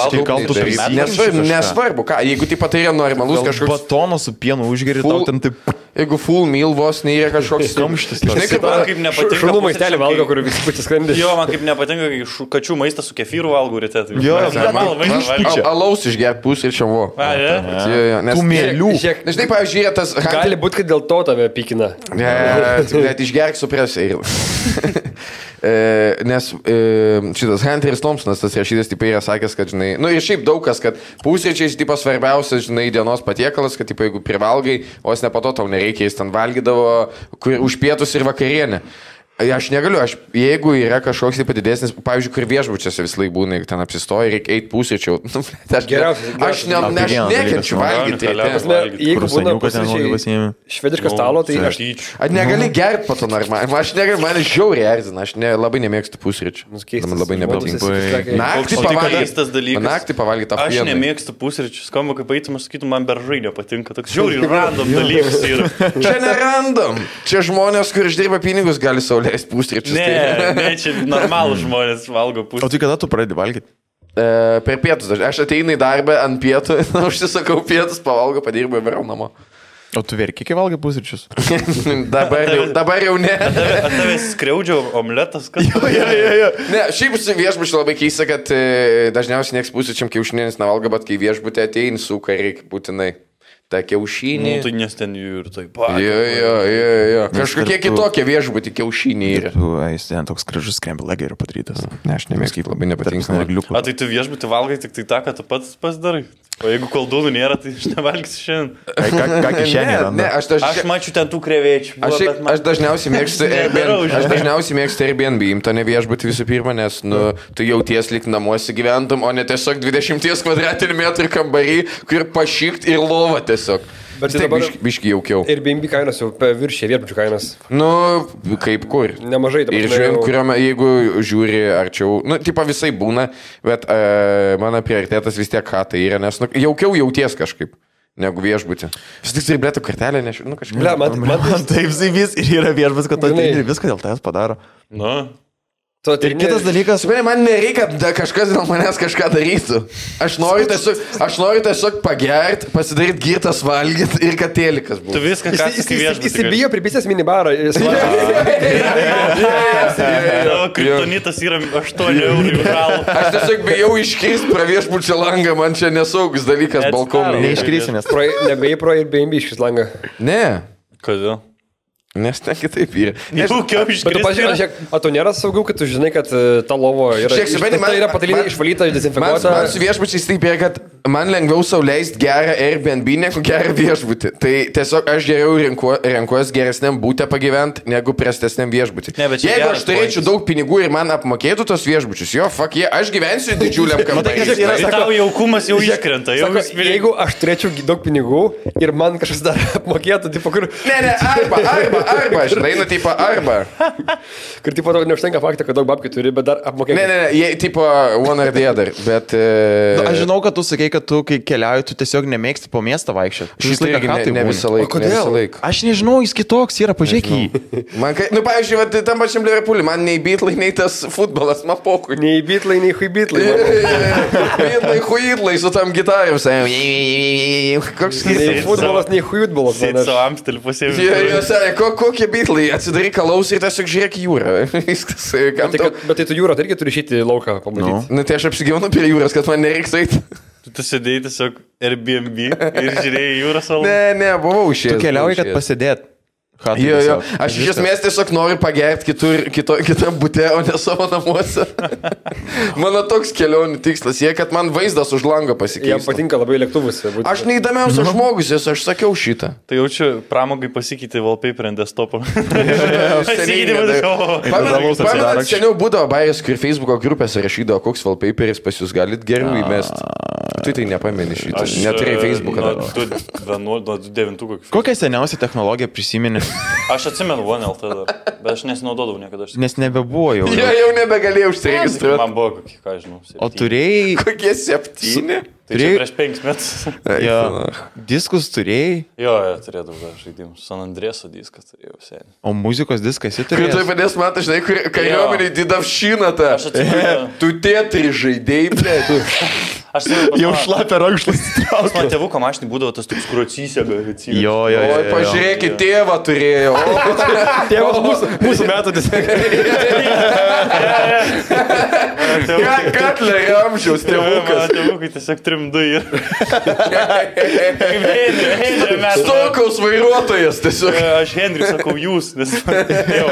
prisijungi Nesvarbu, ką, jeigu tai patai yra normalus kažkoks, batono su pienu užgeri, tau ten taip jeigu full meal vos neįra kažkoks Kamštis Žinai, kaip Man kaip nepatinka. Maistelį kai- valgo, kur visi patys skrandį. Jo, man kaip nepatinka, kai kačių maistą su kefyru valgau ryte. Tai Jo, man. Al- Alaus išgerti pusryčiam, vo. A, ne? Jo, jo, nes- Tų mėlių. Žiūrėk, Na, žinai, pavyzdžiui, tas... Gali būti, kad dėl to tave pykina. Ne, net išgerk supresiai. E, nes e, šitas Hunteris Thompsonas, tas rašytas, taip yra sakęs, kad, žinai, nu ir šiaip daug kas, kad pusryčiais, tipo, svarbiausias, žinai, dienos patiekalas, kad, tipo, jeigu privalgai, o jis ne po to tau nereikia, jis ten valgydavo kur, už pietus ir vakarienę. Aš negaliu, aš, jeigu yra kažkoks taip didesnis, pavyzdžiui, kur viešbučiuose vis laik būna, ten apsistoja, reikia eiti pusryčiau. Nu, aš Geriausias- Aš, ne, ne, aš nekenčiu valgyti. Jeigu būna pusryčiai pasiėmė. švediško stalo, tai aš Aš negali gerti po to normaliai. Aš negaliu, man žiauriai erzina. Aš ne, labai nemėgstu pusryčių. Nu, Man labai nepatinka. Naktį O tai pavalgyt. keistas dalykas. Naktį pavalgyti tą Aš nemėgstu pusryčių, skamba kaip eitum, aš sakytum, man beržai nepatinka. Toks žiauriai random dalykas yra. Čia nerandom. Čia žmonės, kur uždirba pinigus, gali sauliais pusryčius. Ne, Tai- ne, čia normalų žmonės valgo O pusryčių. tai kada tu pradedi valgyti? E, per pietus. Aš ateinu į darbą ant pietų, užsisakau pietus, pavalgo, padirbu ir vėl namo. O tu verki, kai valgai pusryčius? dabar, jau, dabar jau ne. Tavęs skriaudžiau omletas, kas? Ne, šiaip su viešbučiu labai keista, kad e, dažniausiai nieks pusryčiam kiaušinėlis nevalgo, bet kai viešbutė ateini, suka reikia būtinai. Ta kiaušinė. Nu, tai nes ten jų ir tai Jo, jo, jo, jo. Kažkokie kartu- kitokie viešbutį kiaušiniai yra. Tu, eis, ten toks gražus skremblegerio padarytas. Ne, aš nemėgstu, labai nepatinka. A tai tu viešbutį valgai tik tai tą, ką tu pats pasidarai. O jeigu koldūnų nėra, tai aš nevalgysiu šiandien. Ką, ką kišenė Ne, yra? ne, aš, daž... Aš mačiau ten tų krevečių. Aš, šiaip- aš dažniausiai mėgstu Airbnb, aš žinai. dažniausiai mėgstu Airbnb, imto ne viešbutį visų pirma, nes nu, tu jauties lik namuose gyventum, o ne tiesiog 20 kvadratinių metrų kambarį, kur pašykt ir lova tiesiog. Bet tai dabar- biški, biški jaukiau. Ir BNB kainos jau viršė viešbučių kainas. Nu, kaip kur. Nemažai dabar. Ir žiūrint, kuriame, jeigu žiūri arčiau, nu, tipo visai būna, bet uh, mano prioritetas vis tiek ką tai yra, nes nu, jaukiau jauties kažkaip, negu viešbutį. Vis tik turi blėtų kartelę, nežinau, nu kažkaip. Ble, man, man, Man taip vis ir yra viešbas, kad tu Žinai. ateini ir viską dėl tavęs padaro. Nu, tu Ir kitas dalykas, Supranti, man nereikia, kad kažkas dėl manęs kažką darytų. Aš noriu tiesiog, aš noriu tiesiog pagerti, pasidaryti girtas valgyti ir kad telikas tu būtų. viską, Jis, ką jis, viešbutį. įsibijo pripistęs minibarą. kriptonitas yra 8 eurų. Aš tiesiog bijau iškristi pro viešbučio langą, man čia nesaugus dalykas Atsidaro. balkonai. neiškrisi, nes Pro, nebei pro ir BNB iš šis langą. Ne, Kodėl? Nes ten kitaip yra. Jaukiau Bet tu pažiūrėk, o tu nėra saugiau, kad tu žinai, kad e, ta lovo yra, Žiūrėk, iš- man- yra patalinė man- išvalyta, Man, dezinfekuota. man su viešbučiais taip yra, kad man lengviau sauliaisti gerą Airbnb negu gerą viešbutį. Tai tiesiog aš geriau renkuo, renkuosi geresniam būtę pagyventi negu prastesniam viešbutį. Ne, Jeigu geras aš turėčiau pointas. daug pinigų ir man apmokėtų tos viešbučius, jo, fuck, jie, aš gyvensiu didžiuliam kambarį. kas yra- Tai tavo jaukumas jau iškrenta. Jau Sako, jeigu aš turėčiau daug pinigų ir man kažkas dar apmokėtų, tipo, kur, Ne, ne, arba, arba, arba, žinai, nu, tipo, arba. kur tipo, tau neužtenka fakto, kad daug babkių turi, bet dar apmokėti. Ne, ne, ne, jie, tipo, one or the other, bet... E, Nu, aš žinau, kad tu sakai, kad tu, kai keliauji, tu tiesiog nemėgsti po miestą vaikščioti. Laiką irgi ne, chatai ne visą laiką. Kodėl? Visą laiką. Aš nežinau, jis kitoks yra, pažiūrėk jį. Man, kai, nu, pavyzdžiui, vat, tam pačiam Liverpoolį, man nei bitlai, nei tas futbolas, man pokui. Nei bitlai, nei hui bitlai. Bitlai, huitlai su tam gitarom. Koks Nei skirtumas? futbolas, nei huitbolas. Sėdi savo amstelį Jie, pasiėmė. jie sakė, ko, kokie bitlai, atsidaryk kalaus ir tiesiog žiūrėk jūrą. Viskas, kam Tai, tau... kad, bet tai tu jūrą tai irgi turi išėti į lauką pamatyti. Nu, tai aš apsigyvenu prie jūros, kad man nereiks eiti. Tu sėdėjai tiesiog Airbnb ir žiūrėjai jūrą savo. Ne, ne, buvau Tu išėjęs. keliauji, buvau kad išėjęs. Pasidėt. Chatai Jo, jo. Aš iš esmės tiesiog noriu pagerti kitur, kito, kitam būte, o ne savo namuose. Mano toks kelionių tikslas, jie, kad man vaizdas už lango Jam pasikeistų. patinka labai lėktuvus. būti. Aš neįdomiausias žmogus, esu, aš sakiau šitą. Tai jaučiu, pramogai pasikeitė wallpaper nedar- bet Pamenat, seniau būdavo bairis, kur Facebook'o grupėse rašydavo, koks wallpaperis pas jūs galit geriau įmesti. Tu tai nepameni šitą. Neturėjai Facebook'o. dar. Nuo 9 kokį. Kokią seniausią technologiją prisimeni? Aš atsimenu OneLT dar, bet aš nesinaudodavau niekada. Aš... Nes nebebuvo jau. Jie jau nebegalėjo užsiregistruoti. Man buvo kokį, ką žinau. O septyni. turėjai... Kokie septyni? Tai turėjai- prieš penkis metus. Jo, diskus turėjai, jo, jo, turėdavau dar žaidimus. San Andrėso diską turėjau seniai. o muzikos esi Kai tu turėjai. padės matai, žinai, kur kariuomenį didavšyną tą. Aš atsimenu. Tu tėtri žaidėjai, ble. Aš atsimenu. Jau šlapia rankšlas. Pas man tėvų komašinį būdavo tas toks kruocysė, gal atsiprašau. Jo, jo, jo. Oi, jo. pažiūrėkit, tėvą turėjo. Tėvas mūsų, mūsų metų ką Katlerio amžiaus tėvukas. Tėvukai tiesiog ir... Henry, Henry mes. Stokaus vairuotojas tiesiog. Aš Henry sakau jūs, nes jau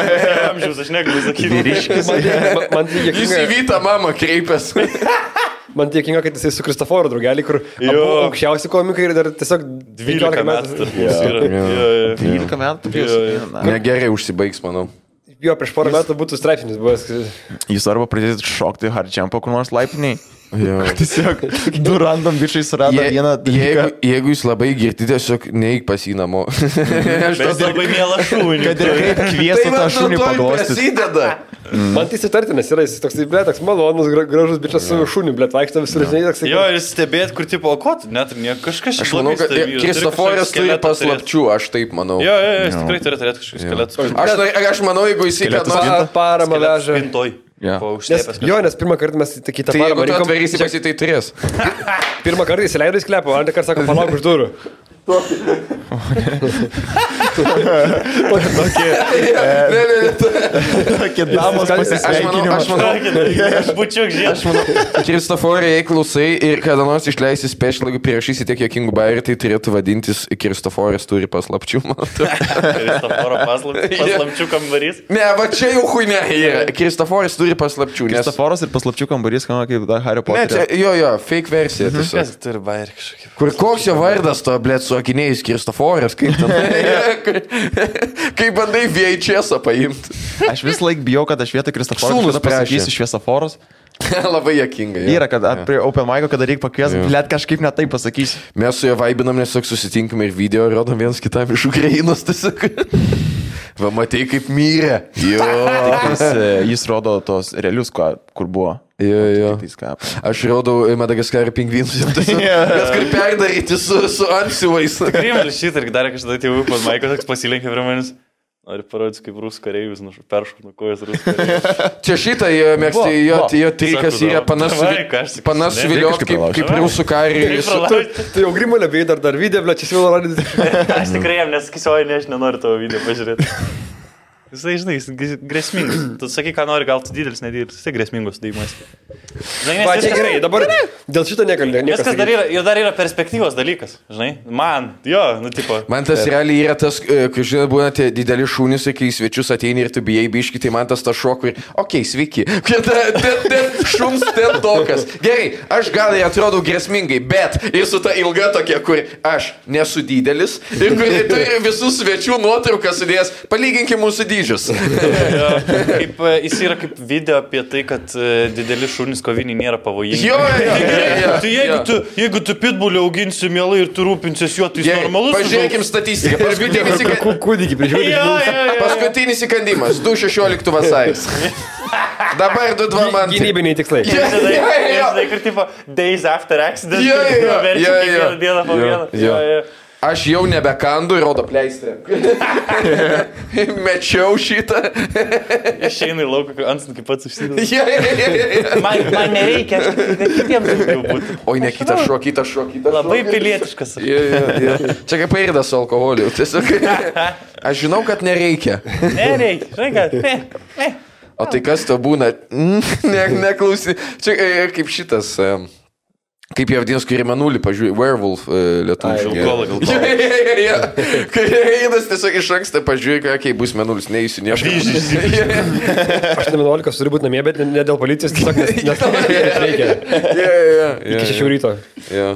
amžiaus aš negaliu sakyti. Man, man tai Jis į Vytą mamą kreipėsi. man dėkinga, kad jisai su Kristoforu draugelį, kur aukščiausi komikai ir dar tiesiog 12 metų. Jo. 12 metų. Negerai užsibaigs, manau. Jo, prieš porą metų būtų straipsnis buvęs. Jūs arba pradėsit šokti hardčiampo kur nors laiptiniai. Jo. Tiesiog du random bičiai surado Je, vieną jeigu, dalyką. jeigu jūs labai girti, tiesiog neik pas jį namo. Aš Bet labai mielą šūnį. Kad ir kaip kviestų tą šunį paglostyti. Prasideda. Man tai įsitartinas yra, jis toks, ble, toks malonus, gra- gražus bičias su šuniu, ble, vaikšto visur, žinai, toks. Jo, ir stebėt, kur tipo, o ko tu net ne, kažkas Aš manau, kad Kristoforas turi paslapčių, aš taip manau. Jo, jo, jo, jis tikrai turi turėti kažkokius skeletus. Aš, aš manau, jeigu jis įkvėpė... Paramą. Jo. Po Nes, jo, nes pirmą kartą mes į kitą Tai jeigu paramą tu rinkom. atvarysi pas jį, tai turės. Pirmą kartą įsileido į sklepą, antrą kartą sako, palauk už durų. Ne, ne, ne. Tokie damos Aš manau, aš manau, Aš būčiau žiūrėjęs. Kristoforė, jei klausai ir kada nors išleisi special, jeigu prirašysi tiek jokingų bairių, tai turėtų vadintis Kristoforės turi paslapčių. Kristoforo paslapčių, kambarys. Ne, va čia jau huinė. Kristoforas turi paslapčių. Kristoforas ir paslapčių kambarys, skamba kaip Harry Ne, Potter. čia, jo, jo, fake versija. tiesiog. Kas turi bairį kažkokį? Kur koks jo vardas to, blėt, su akiniais Kristoforas, kaip ten. kaip bandai VHS paimti. Aš vis laik bijau, kad aš vietoj Kristoforo pasakysiu šviesoforus. Labai jokinga. jo. Yra, kad at- prie Open Mic, kada reikia pakviesti, blėt kažkaip netai pasakysiu. Mes su juo vaibinam, tiesiog susitinkam ir video rodom vienas kitam iš Ukrainos tiesiog. Va, matai, kaip myrė. Jo. Jis, jis rodo tos realius, kur buvo. Jo, jo. Aš rodau Madagaskarą pingvinus. Bet kur perdaryti su, su ansiuvais. Krimelis šitą ir dar kažkada tėvų pas Maiką toks pasilenkė prie manęs. Noriu parodyti, kaip rusų kareivis peršokno kojas rusų kareivis. Čia šitą jie mėgsta, jo, jo trikas yra davai, panašu. davai, ką aš sakysiu, Panašu ne? viliot kaip, kaip rusų. Pralaužti. Tai jau grimo nebėjai dar, dar video, ble, čia siūlo rodyti. Aš tikrai jam nesakysiu, oi, ne, aš nenoriu tavo video pažiūrėti. Jisai, žinai, jis gr- grėsmingas. Tu sakai, ką nori, gal tu didelis, nedidelis. Jisai grėsmingas sudėjimas. Žinai, Va, čia viskas- gerai, dabar dėl šito negali. Viskas dar yra, ir dar yra perspektyvos dalykas, žinai. Man, jo, nu, tipo. Man tas realiai yra tas, e, kai žinai, būna tie dideli šunys, kai į svečius ateini ir tu bijai biški, tai man tas tas šok, kur, okei, okay, sveiki. Ta- Ten, ten šuns, ten tokas. Gerai, aš gal ir atrodau grėsmingai, bet ir su ta ilga tokia, kur aš nesu didelis ir kur turi visų svečių nuotraukas sudėjęs, palyginkim mūsų dydžius. Jo, kaip, e, jis yra kaip video apie tai, kad e, dideli šunys koviniai nėra pavojingi. Jo, jo, jo, jo, Tai jeigu, jo. tu, jeigu tu pitbulį auginsi mielai ir tu rūpinsies juo, tai jis Gerai, normalus. Pažiūrėkim statistiką. Paskutinis, Kur- kur Kūdikį. Jo, jo, jo. paskutinis įkandimas. 2.16 vasaris. Dabar 2.2 man. Gynybiniai tikslai. Jo, Žinai, žinai, kur tipo days after accident. Jo, jo, jo. verčia Jo, jo. kiekvieną dieną po Jo, vieną. Aš jau nebekandu ir rodo pleistrę. Mečiau šitą. Išeina į lauką, kai antsnukį pats užsideda. Ja, ja, ja. Man, man nereikia, aš kad kitiems daugiau būtų. Oi, ne kitas šuo, kitas šuo, kitas šuo. Labai pilietiškas. Ja, ja, ja. Čia kaip pairdas su alkoholiu. Tiesiog. Aš žinau, kad nereikia. Nereikia, žinai ką. Ne, ne. O tai kas to būna? Ne, neklausy. Čia e, kaip šitas. e, Kaip jie vadinasi, kai Rimanulį, pažiūrėjau, Werewolf e, lietuvių. Ja. Kai einas tiesiog iš anksto pažiūrėjo, kai bus menulis, neįsiu nieko. Aš ne 11 turiu būti namie, bet ne- ne dėl policijos, tiesiog nes, nes, nes reikia. Iki 6 ryto. Ja.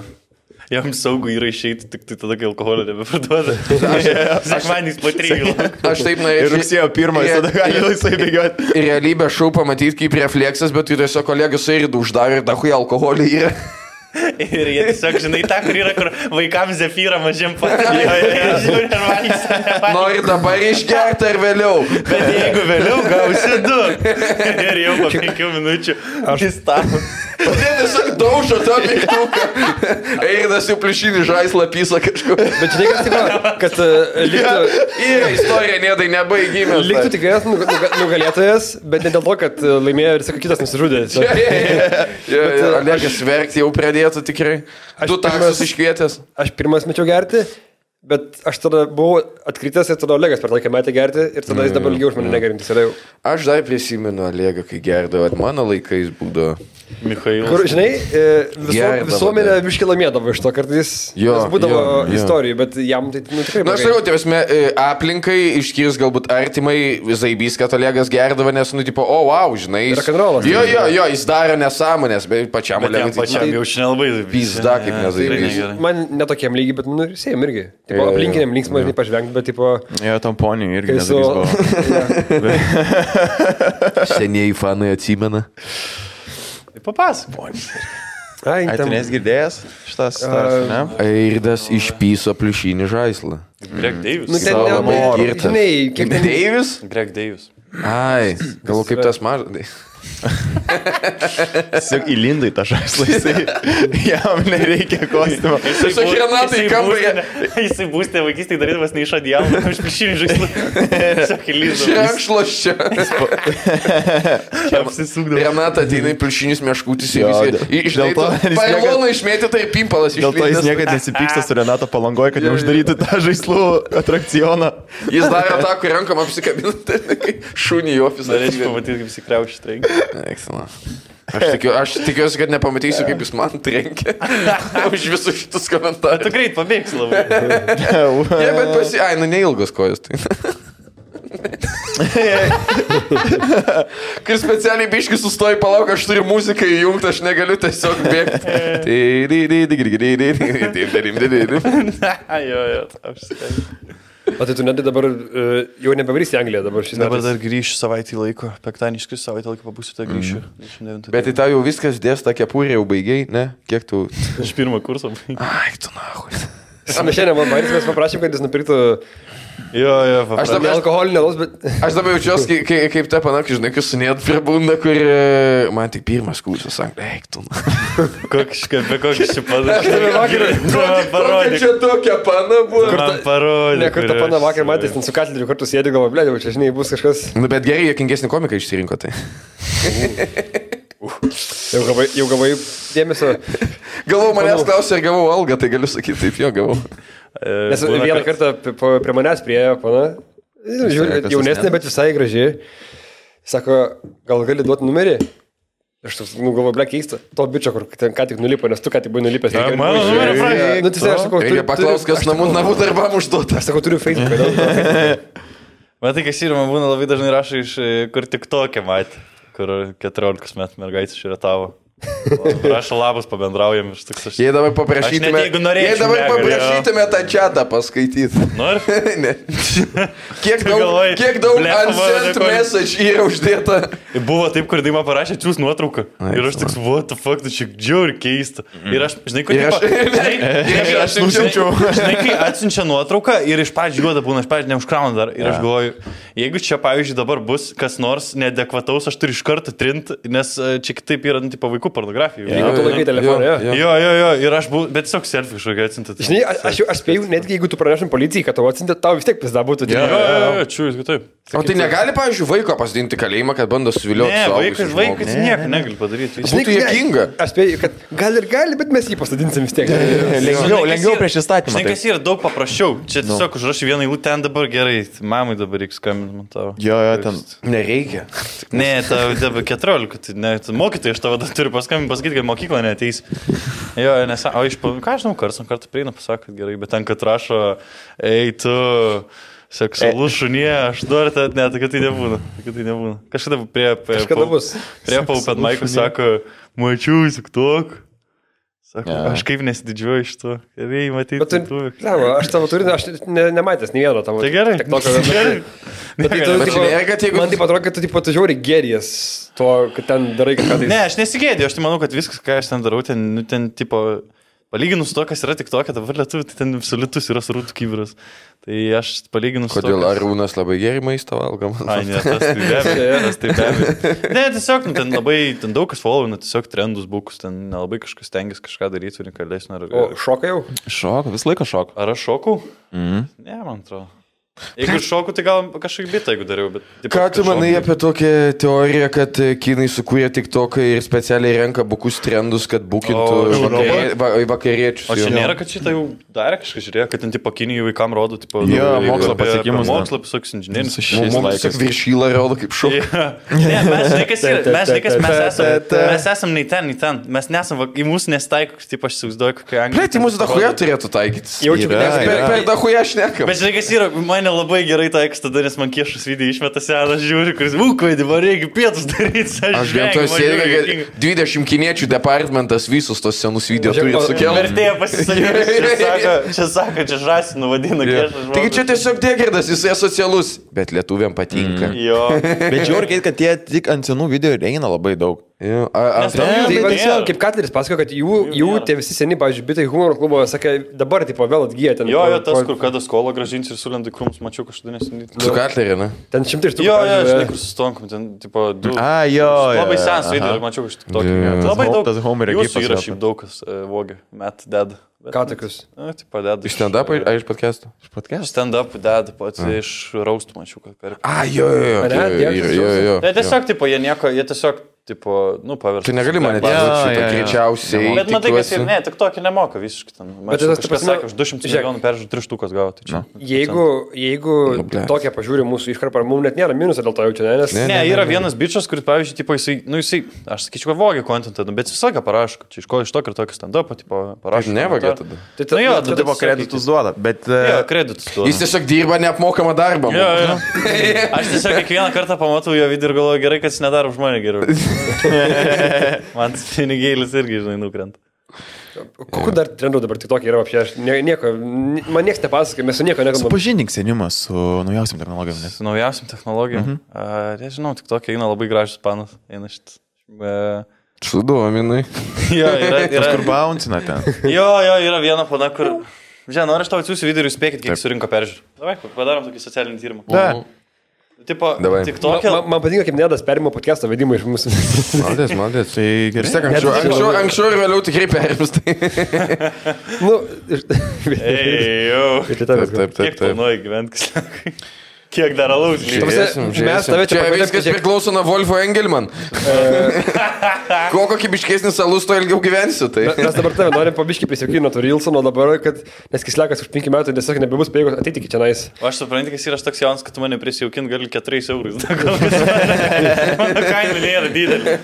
Jam saugu yra išeiti tik tai tada, kai alkoholio nebeparduoda. Sekmanys po trijų. Aš taip Ir norėjau. rugsėjo pirmą, tada gali laisvai bėgioti. realybę šau pamatyti kaip refleksas, bet tai tiesiog kolegos suirdų uždarė ir dahui alkoholį yra. Ir jie tiesiog, žinai, tą, kur yra, kur vaikams zefyrą mažiem valgys. Nori dabar išgerti ar vėliau. Bet jeigu vėliau gausi du. Ir jau po penkių minučių. Aš įstamu. Jie tiesiog daužo tą mygtuką. Einas jau plišinį žaislą pysa kažkur. Bet žinai, kas tipo, kad uh, liktų, Yra istorija, nedai nebaigime. liktų tikras nuga- nuga- nugalėtojas, bet ne dėl to, kad uh, laimėjo ir sako, kitas nusižudė. e, Olegas verkti jau pradėtų tikrai. Aš Tu taksus iškvietęs. Aš pirmas mečiau gerti, bet aš tada buvau atkritęs ir tada Olegas per laiką metė gerti ir tada jis dabar ilgiau už mane negerintis. jau. Aš dar prisimenu Olegą, kai gerdavo. Mano laikais būdavo. Mikhailas. Kur, žinai, e, viso, visuomenė dar. biški laimėdavo iš to kartais. Jo, būdavo jo, jo. istorijų, bet jam tai nu, tikrai Na, aš tai prasme, e, aplinkai, išskyrus galbūt artimai, zaibys, kad Olegas gerdavo, nes, nu, tipo, o, wow, žinai. jis-. Jo, jo, jo, jis daro nesąmonės, bet pačiam Olegui. tai- pačiam jau šiandien labai. Pizda, kaip Ne, nezaibys. Man netokiam lygiai, bet nu, ir sėjim irgi. Tipo, aplinkiniam linksmai, žinai, pažvengti, bet, tipo, Jo, tam poniai irgi su... nesakys. Senieji fanai atsimena. Papasakok. Ai, Ai, tu ten... nes girdėjęs šitas, šitas, ne? Airidas išpyso pliušinį žaislą. Greg Davis. Nu, ten nelabai, girtas. ten... Deivis? Greg Davis. Ai, galvo kaip tas mažas. Tiesiog įlindai tą žaislą, jisai, jam nereikia kostiumo. Tiesiog Renatai į kambarį. Jisai būstė vaikystėje darydamas neišadėjau, už plišinį žaislą. Tiesiog įlyzdavo. Šrenkšlos čia. Apsisukdavo. Renata ateina į pliušinius meškutis visi. dėl- Iš dėl to jis Pailoną išmėtė tai pimpalas Dėl to jis niekada nesipyksta su Renato palangoje, kad neuždarytų tą žaislų atrakcioną. Jis darė tą, kur rankom apsikabinti, šunį į ofisą. Norėčiau pamatyti, kaip įsikrauši trenkia. Excellent. Aš, tikiu, aš tikiuosi, kad nepamatysiu, kaip jis man trenkė už visus šitus Tu komentarus. greit pabėgs labai. Ne, bet pasi... Ai, nu neilgos kojos. Tai. Kai specialiai biški sustoji, palauk, aš turiu muziką įjungti, aš negaliu tiesiog bėgti. Jo, jo, apsikai. O tai tu net dabar uh, jau nebevarysi į Angliją dabar šis Dabar metais. dar grįšiu savaitį laiko. Penktadienį iškrisiu savaitę laiko, pabūsiu, tai grįšiu. Mm. Bet tai tau jau viskas dės, tą kepurę jau baigiai, ne? Kiek tu... Iš pirmo kurso. Ai, tu nahui. Mes šiandien man mes paprašėm, kad jis nupirktų Jo, jo, Aš paprašau. dabar, alkoholinį alaus, bet... aš dabar jaučiuosi kaip, kaip, kaip ta panakį, žinai, kai sunėt prie bunda, kur e, man tik pirmas kursas, sakė, eik tu. Kokiškai, be kokiš čia padarė. Aš tave vakar Parodyk. Čia tokia pana buvo. Man parodė. Ne, kur tą paną vakar matęs, ten su katleriu kartu sėdi, galvo, blė, jau čia, žinai, bus kažkas. Nu, bet gerai, jokingesnį komiką išsirinko tai. Jau gavai, jau gavai dėmesio. Galvau, manęs klausė, ar gavau algą, tai galiu sakyti, taip, jo, gavau. Nes vieną kartą p- po- prie manęs priejo, pana. Jaunesnė, bet visai graži. Sako, gal gali duoti numerį? Aš toks, nu, galvoju, blek keista. To bičio, kur ten ką tik nulipo, nes tu ką tik buvai nulipęs. Numerį prašė. Nu, tai aš sakau, Reikia paklausti, kas namų, namų darbam užduota. Aš sakau, turiu Facebooką. dėl- Matai, kas yra, man būna labai dažnai rašo iš, e, kur tik tokia matė, kur 14 metų mergaitė širetavo. Rašo labas, pabendraujam ir štai aš. Jei dabar Aš paprašytume, net jeigu norėčiau, jei dabar paprašytume tą čatą paskaityti. Nori? ne. Kiek daug, galvoji, kiek daug rekordų? message yra uždėta. Buvo taip, kur Dima parašė atsiūs nuotrauką. Ai, Ir aš toks, what the fuck, tu čia džiauri keista. Ir aš, žinai, kur Ir aš- žinai, ir žinai, aš nusiunčiau. Žinai, kai atsiunčia nuotrauką ir iš pradžių juoda būna, iš pradžių neužkrauna dar. Ir aš galvoju, jeigu čia, pavyzdžiui, dabar bus kas nors neadekvataus, aš turiu iš karto trinti, nes e, čia kitaip yra, nu, tipo, vaikų pornografija. Jeigu tu laikai telefoną, jo. Jo, jo, jo, ir aš buvau, bet tiesiog selfie kažkokį atsintą. Žinai, aš, aš, jau- aš spėjau, netgi jeigu tu pranešim policijai, kad tau atsintė, tau vis tiek pizda būtų. Jo, jo, jo, jo, čiūris, kad taip. O tai negali, pavyzdžiui, vaiko pasidinti kalėjimą, kad bando suvilioti. Ne, vaikas, vaikas nieko negali padaryti. Jis- Būtų juokinga. Aš spėjau, kad gal ir gali, bet mes jį pasadinsim vis tiek. Lengviau, Žinai, lengviau prieš įstatymą. Žinai, taip. kas yra daug paprasčiau. Čia tiesiog užrašai vieną eilutę ten dabar gerai. Mamai dabar reikia skambinti tavo. Jo, jo, ten. Nereikia. Ne, tau dabar 14, tai ne, mokytojai iš tavo turi paskambinti, pasakyti, kad mokykla neteis. Jo, nes, o iš, ką žinau, karts nuo karto prieina, pasakot gerai, bet ten, kad rašo, ei tu, seksualus šunie, aš noriu, tai ne, tai kad tai nebūna. Tai kad tai nebūna. Kažkada prie... prie Kažkada bus. Prie Paupen Maikų sako, mačiau, tik tok. Sako, Jo. aš kaip nesididžiuoju iš to. Gerai, matyti. Bet tu, lemo, aš tavo turinį, aš ne, nematęs nei vieno tavo. Tai gerai. TikToko, bet- Gerai. Bet tai tu, tipo, kad jeigu- Man taip atrodo, kad tu tipo, tu žiauri gėries to, kad ten darai kažką tai. Ne, aš nesigėdėjau, aš tai manau, kad viskas, ką aš ten darau, ten, nu, ten tipo, palyginus to, kas yra tik tokia, dabar lietuvių, tai ten absoliutus yra surūtų kybiras. Tai aš palyginus su to. Kodėl kas- Arūnas labai gerai maistą valgo? Ai, ne, tas tai be abejo, tas tai be abejo. Ne, tiesiog, nu, ten labai, ten daug kas followina, tiesiog trendus bukus, ten nelabai kažkas tengiasi kažką daryti unikalesnio. Ar, O šoka jau? Šok, visą laiką šok. ar aš šokau? Mhm. Ne, man atrodo. Jeigu šoku, tai gal kažkaip bitą, jeigu dariau, bet... tipo, Ką tu manai apie tokią teoriją, kad e, kinai sukūrė tik toką ir specialiai renka bukus trendus, kad bukintų vakarė, va, vakariečius? O čia nėra, kad šitą jau darė kažkas, žiūrėjo, kad ten tipo kinijų vaikam rodo, tipo, Jo, daug mokslo pasiekimus, ne. Mokslo, visokius inžinierius. Mums tiesiog viršylą rodo kaip šau. Ne, mes žinai, kas yra, mes žinai, kas mes esame. Mes esame nei ten, nei ten. Mes nesame, va- į mūsų nestaiko, tipo, aš įsivaizduoju, kokia. Ble, tai mūsų dahuja turėtų taikytis. Jaučiu, kad Per, dahuja aš nekam. Bet žinai, kas yra, man nelabai gerai taiks tada, nes man kiešas video išmeta senas žiūri, kuris,ūkvaidį, man reikia pietus daryti. Aš vien to sėdėjau, kad 20 kiniečių departamentas visus tos senus video turi sukelti. Vertėja pasisakyti, čia sako, čia sako, čia žasinu vadina kiešas. Taigi čia tiesiog degirdas, jisai asocialus, bet lietuviam patinka. Jo. Bet žiūrėkit, kad tie tik ant senų video ir eina labai daug. Jo, a- a- Tai, Tai va, nėra. kaip Katleris pasako, kad jų, jų tie visi seni, pavyzdžiui, bitai humoro klubo, sakė, dabar tipo vėl atgyja ten. Jo, jo, tas, kur kada skolą gražins ir sulenda į krūmus, mačiau kažkada nesenai. Su Katlerė, ne? Ten šimtai iš tų. Jo, jo, žinai, kur sustonkom, ten, tipo, du. A, jo, Labai senas video, mačiau iš tokio. Jo. Labai daug. Tas Homerio gifas yra šiaip daug kas uh, vogė, met. Bet- Ką tokius? Na, tipo, deda. Iš stand-up, ar iš podcast'o? Podcast. Stand up deda, pats iš raustų mačiau, kad per. A, jo, jo, jo. Tai tiesiog, tipo, jie nieko, jie tiesiog, tipo, nu, paviršė. Tu negali mane jo, šitą jo. greičiausiai. Bet matai, tikiuosi. ir ne, tik tokį nemoka visiškai ten. Bet Bet tas, tas ta kažkas sakė, už 200 žiūrėk. milijonų peržiūrų 3 štukas gavo. Tai čia. Jeigu, jeigu Nu, blet. tokia pažiūri mūsų iškarpą, mums net nėra minusą dėl to jaučia, ne? Nes Ne, Ne, yra vienas bičias, kuris, pavyzdžiui, tipo, jisai, nu, jisai, aš sakyčiau, kad vogė kontentą, nu, bet visą laiką parašo, kad čia iš ko iš tokio ir tokio stand-up, tipo, parašo. Nevagė komentarą. tada. Tai Nu jo, tada- tada Tipo kreditus duoda, bet... E, kreditus duoda. Jis tiesiog dirba neapmokamą darbą. Aš tiesiog kiekvieną kartą pamatau jo vidų ir galvoju, gerai, kad jis nedaro už mane geriau. Man tas pinigėlis irgi, žinai, nukrenta. Kokiu dar trendu dabar tik tokia yra apšė, aš ne, nieko, man niekas nepasakoja, mes su nieko nekalbame. Supažindink senimą su naujausiam technologijom. Nes... Su naujausiam technologijom. Mhm. Uh, nežinau, tik tokia eina labai gražus panas. Eina šit. Uh, Sudominai. jo, yra, yra, kur bouncina ten. jo, jo, yra viena pana, kur... Žinai, noriu aš tau atsiųsiu video ir jūs spėkit, kiek surinko peržiūrų. Davai, padarom tokį socialinį tyrimą. Da. Tipo, tik tokia... man, man patinka, kaip Nedas perima podcast'o vedimą iš mūsų. Maldės, maldės. Tai gerai. tiek anksčiau, anksčiau, anksčiau ir vėliau tikrai perims. Tai. nu, ir... Ei, jau. tai. Taip, taip, Kiek taip. planuoji gyventi, sakai? Kiek dar alaus prasme, Žiūrėsim, mes žiūrėsim. tave čia Čia viskas žiūrėk. priklauso nuo Wolfo Engelman. Kuo kokybiškesnis alus, to ilgiau gyvensiu. Tai. Mes dabar tave norim pabiškai prisijaukinti nuo to Rilsono dabar, kad nes kislekas už 5 metų tiesiog nebebus pajėgus ateiti iki čia nais. O aš suprantu, kad yra toks jaunas, kad tu mane prisijaukinti gali 4 eurus. Mano kaina nėra didelė.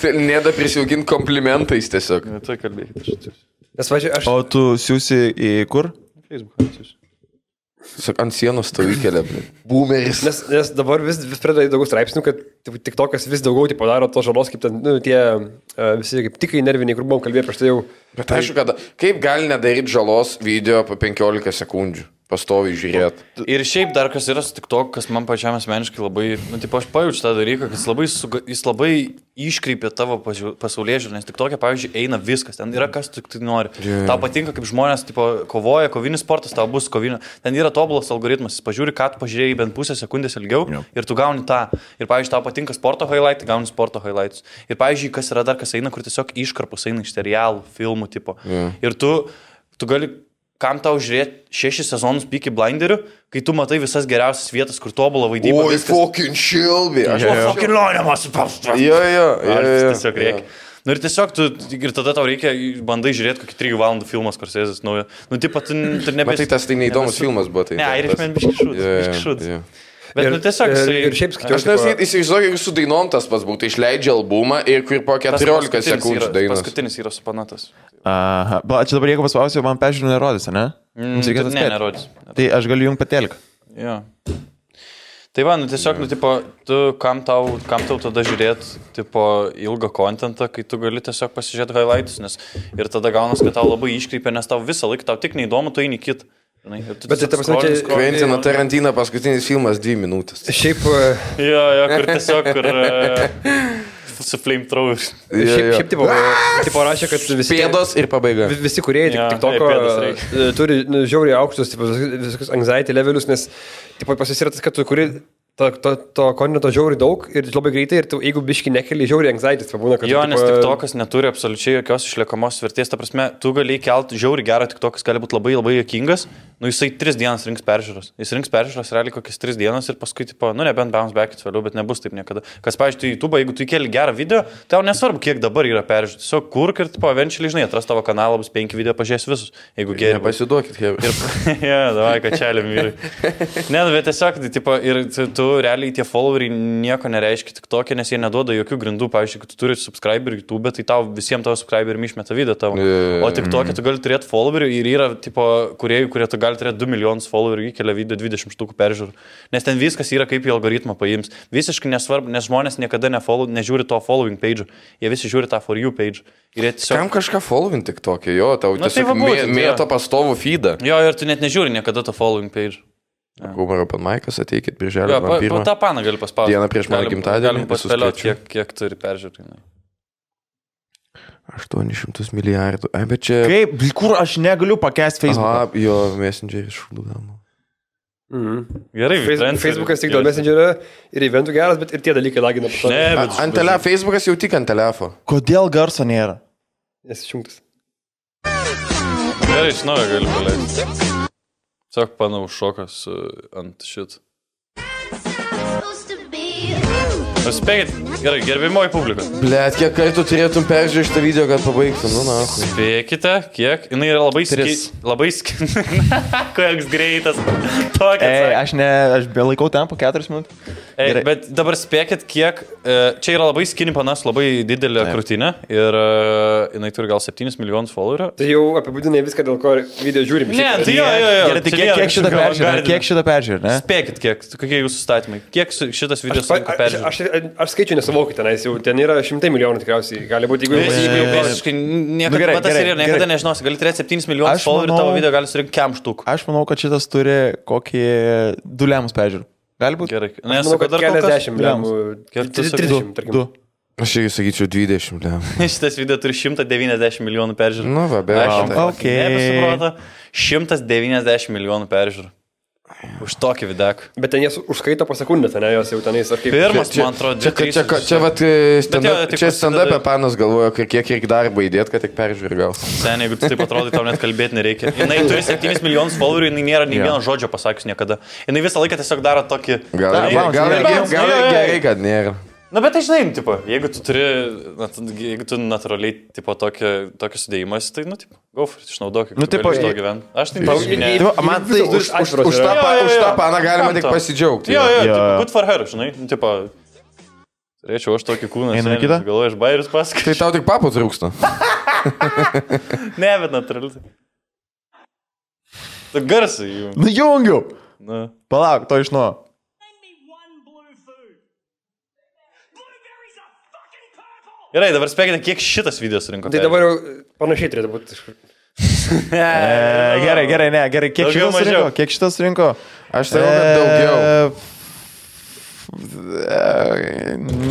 tai nėda prisijaukinti komplimentais tiesiog. Tu kalbėkit. Nes, važiuoju, aš... O tu siūsi į kur? Facebook. Sak, ant sienos stovį kelią. Boomeris. Nes, nes dabar vis, vis pradeda daugiau straipsnių, kad tik tokas vis daugiau tipo, daro to žalos, kaip ten, nu, tie uh, visi kaip tikai nerviniai, kur buvom kalbėję prieš tai jau. Bet aišku, kad kaip gali nedaryti žalos video po 15 sekundžių. Pastoviai žiūrėt. Ir šiaip dar kas yra su tik to, kas man pačiam asmeniškai labai, nu, tipo, aš pajaučiu tą dalyką, kad jis labai, suga, jis labai iškreipia tavo pasaulyje žiūrį, nes tik tokia, pavyzdžiui, eina viskas, ten yra kas tik tai nori. Yeah. Tau patinka, kaip žmonės, tipo, kovoja, kovinis sportas, tau bus kovinio. Ten yra tobulas algoritmas, jis pažiūri, ką tu pažiūrėjai bent pusę sekundės ilgiau Jo. ir tu gauni tą. Ir, pavyzdžiui, tau patinka sporto highlight, gauni sporto highlights. Ir, pavyzdžiui, kas yra dar, kas eina, kur tiesiog iškarpus eina iš serialų, filmų tipo. Yeah. Ir tu, tu gali kam tau žiūrėti šešis sezonus Peaky Blinderių, kai tu matai visas geriausias vietas, kur tobulą vaidybą. Oi, viskas. fucking šilbi. Aš O, fucking lioniamas, Jo, jo, jo. Tiesiog reikia. Nu ir tiesiog tu, ir tada tau reikia, bandai žiūrėti kokį 3 valandų filmą, sėsis naujo. Nu, taip pat tu, tu nebe... Bet tai tas tai neįdomus filmas buvo. Tai Ne, tas- Irishman biški Bet, Ir- nu, tiesiog... ir- jisai- ir šiaip skaičiau- Aš nesakyt, įsivaizduoju, jeigu su dainom tas pats būtų, išleidžia albumą ir kur po Tas 14 paskutinis sekundžių dainos. Paskutinis yra supanatas. Aha. Ba, čia dabar jeigu paspausiu, man peržiūrų nerodys, ne? Mums reikės Ne, nerodys. Tai aš galiu jums patelką. Jo. Tai va, nu tiesiog, nu, tipo, tu, kam tau, kam tau tada žiūrėti, tipo, ilgą kontentą, kai tu gali tiesiog pasižiūrėti highlights, nes ir tada gaunas, kad tau labai iškreipia, nes tau visą laiką, tau tik neįdomu, tu eini kit. Žinai, tu Bet tai ta prasme, čia-. Kventino Tarantino paskutinis filmas 2 minutės. Šiaip, e, Jo, jo, kur tiesiog, kur uh, su flamethrower. Jo, šiaip, jo. šiaip tipo, tipo rašė, kad visi... Pėdos ir pabaiga. vi- Visi kurie tik, Jo, tik toko e, turi nu, žiauriai aukštus tipo, vis- visokius anxiety levelius, nes tipo, pas jis yra tas, kad tu kuri to, to, to kontento žiauriai daug ir labai greitai ir tu, jeigu biški nekeli žiauriai anxiety, tai būna, kad... Jo, tu, nes tik tokas neturi absoliučiai jokios išliekamos vertės. Ta prasme, tu gali kelti žiauriai gerą tik tokas, gali būti labai labai jokingas. Nu, jisai tris dienas rinks peržiūros. Jis rinks peržiūros realiai kokias tris dienas ir paskui, tipo, nu, nebent bounce backit vėliau, bet nebus taip niekada. Kas, pavyzdžiui, tu YouTube, jeigu tu įkeli gerą video, tau nesvarbu, kiek dabar yra peržiūrų. Tiesiog kur ir, tipo, eventually, žinai, atras tavo kanalą, bus penki video, pažiūrės visus. Jeigu geri. Nepasiduokit, Hebra. Ir, ja, davai, kad čia vyrai. Ne, nu, bet tiesiog, tai, tipo, ir tu realiai tie followeriai nieko nereiškia tik tokie, nes jie neduoda jokių grindų. Pavyzdžiui, tu turi subscriber YouTube, tai tau visiems tavo subscriber išmeta video tavo. E, O tik tokie tu gali turėti followerių ir yra tipo kuriejų, kurie tu gali turėti 2 milijonus followerių, įkelia video 20 štukų peržiūrų. Nes ten viskas yra kaip į algoritmą paims. Visiškai nesvarbu, nes žmonės niekada nefollow, nežiūri to following page. Jie visi žiūri tą for you page. Ir jie tiesiog... Kam kažką followint tik tokį, jo, tau Nu, tai tiesiog va mė- būtent, mėto pastovų feedą. Jo, ir tu net nežiūri niekada to following page. Humoro pan Maikas, ateikit, birželio pa, pa, 1. tą paną gali paspausti. Dieną prieš mano gimtadienį, Galim paspėlioti, kiek, kiek turi peržiūrų. žinai. 800 milijardų. Ai, bet čia... Kaip, kur aš negaliu pakęsti Facebook. Aha, jo, Messengeris šūdama. Mhm. Gerai, Face- influenceriai. Facebookas tik dėl Messengerio ir eventų geras, bet ir tie dalykai lagina to. Ne, bet Ant telefo, Facebookas jau tik ant telefo. Kodėl garso nėra? Nes išjungtas. Gerai, iš naujo galiu paleisti. Tiesiog panau šokas ant šit. Spėkit, gerai, gerbimoji publika. Blet, kiek kartų turėtum peržiūrėti šitą video, kad pabaigtum, nu, na. Spėkite, kiek. Jis yra labai Tris. ski... Labai ski... Koks greitas. Tokia. Ei, aš ne, aš belaikau ten po 4 minutės. Ei, gerai. bet dabar spėkit, kiek. E, čia yra labai skinny panas, labai didelė Taip. krūtinė. Ir e, jinai turi gal 7 milijonus followerių. Tai jau apibūdinai viską, dėl ko video žiūrim. Ne, tai jo, jo, jo. Gerai, tai kiek, kiek šitą avangardinio. Kiek šitą peržiūrė, ne? Spėkit, kiek, kokie jūsų statymai. Kiek šitas video aš, peržiūrų? Aš, skaičiu nesuvokiu tenais, jau ten yra šimtai milijonų tikriausiai. Gali būti, jeigu jeigu jau visiškai, niekada, Nu, gerai, gerai, yra, niekada gerai. nežinosi, gali turėti 7 milijonus followerių, tavo video gali surinkti kem štukų. Aš manau, kad šitas turi kokį du lemus peržiūrų. Gali būti? Gerai, nesu, kad dar keliasdešimt lemų. Kiek tu sakai? 30, tarkim. Aš irgi sakyčiau 20, ne. Šitas video turi 190 milijonų peržiūrų. Nu, va, be Aš abejo. Nebesuproto. 190 milijonų peržiūrų. Už tokį videką. Bet ten su- užskaito po sekundę, ten jos jau tenais ar kaip. Pirmas, Čia, man atrodo, čia, čia, trys čia, čia, vat, e, stand jo, up- tik čia prasideda- stand-up panas galvoja, kiek reikia darbo įdėti, kad tik peržiūrė gal. Sen, jeigu taip atrodai, tau net kalbėti nereikia. Jis turi 7 milijonus followerių, jis nėra nei Jo. vieno žodžio pasakius niekada. Jis visą laiką tiesiog daro tokį... Gal, Da, gal, bounce, gal, gerai. gal, Bounce, gal jo, jo, jo. gerai, kad nėra. Na, bet tai žinai, tipo, jeigu tu turi, na, jeigu tu natūraliai, tipo, tokį, tokį sudėjimą, tai, nu, tipo, it, išnaudok, Nu, tipo, iš to gyventi. Aš tai Tau- visiškai ne. jei- va, man tai Už, už, už, tą, už tą paną galima tik pasidžiaugti. Jo, jo, good for her, žinai, nu, tipo, turėčiau aš tokį kūną, Einam į kitą? galvoju, aš bairius pasakai. Tai tau tik papų trūksta. Ne, bet natūraliai. Tu garsai jų. Nu, jungiu. Nu. Palauk, to iš nuo. Gerai, dabar spėkite, kiek šitas video surinko. Tai dabar jau panašiai turėtų būti. E, gerai, gerai, ne, gerai. Kiek Daugiau, šitas rinko? mažiau. Kiek šitas rinko? Aš sakau, kad daugiau. E,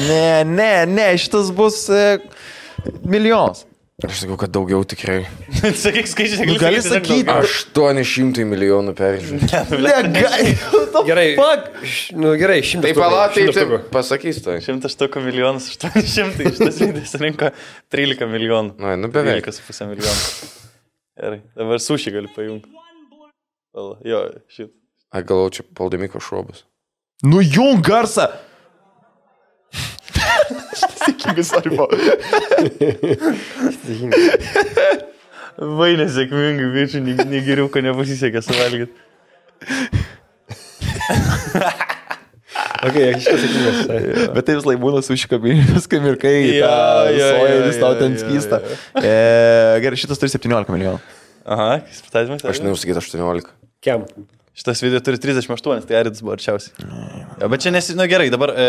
Ne, ne, ne, šitas bus e, milijonas. Aš sakau, kad daugiau tikrai. Sakyk, skaičiai, Nu, gali sakyti. 800 milijonų peržiūrų. Negai. Gerai. Š- Nu, gerai, šimtas. Tai tai šimtas taip pasakys tai. Šimtas štukų milijonus, 800, šitas video surinko 13 milijonų. Na, nu beveik. 12,5 milijonų. Gerai, dabar sušį gali pajungti. Jo, šit. Aš galvoju, čia paldamiko šuobas. Nu, jung garsą. Sėkmingas arba. Vai nesėkmingai, bičiu, negeriau, ko nepasisekė suvalgyti. Ok, aš iškas sėkmingas. Bet tai vis laik būna sušikabinimas, kai mirkai, Jo, ja, jo, soja, jo, vis tau jo, ten jo, skysta. E, gerai, šitas turi 17 milijonų. Aha, kas patatymas? Aš neužsakyt 18. Kiam? Šitas video turi 38, tai Aridas buvo arčiausiai. Ja, bet čia nesi, na gerai, dabar e,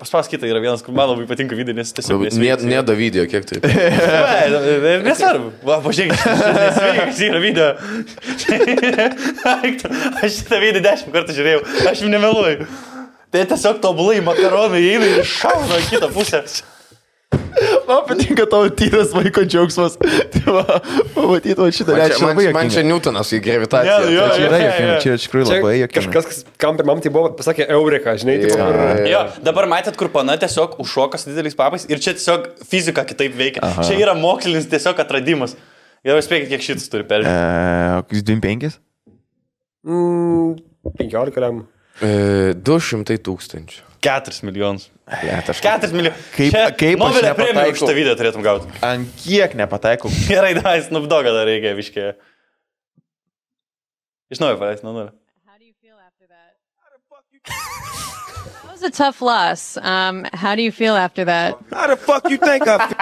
paspas kitą yra vienas, kur man labai patinka video, nes tiesiog... Nėda video, kiek tai. Ne, ne, nesvarbu. Va, pažiūrėk, nesveikas yra video. Aš šitą video dešimt kartų žiūrėjau, aš jums nemeluoju. Tai tiesiog tobulai makaronai eina ir šauna kitą pusę. Man patinka tavo tyras vaiko džiaugsmas. Tai va, pamatyt, va šitą Man čia, reakciją man, labai man čia. Newtonas į gravitaciją. Jo, Tai Čia yra juokinga, jo. čia iš tikrųjų labai juokinga. kažkas, kas- kam pirmam tai buvo, pasakė Eureka, žinai, tipo, Jo, kur... jo, jo. Dabar matėt, kur pana tiesiog užšokas dideliais papais ir čia tiesiog fizika kitaip veikia. Aha. Čia yra mokslinis tiesiog atradimas. Ir spėkit, kiek šitas turi peržiūrėti. Kokius 25? Mm, 15 lem. E, 200 tūkstančių. 4 milijonus. Blet, aš 4 milijonus. Kaip- Čia kaip Nobelio premiją už šitą video turėtum gauti. Ant kiek nepataikau? Gerai, davai, snubdogą dar reikia viškė. Iš naujo paleis, nuo nulio. A tough loss. Um, how do you feel after that? How the fuck you think I feel?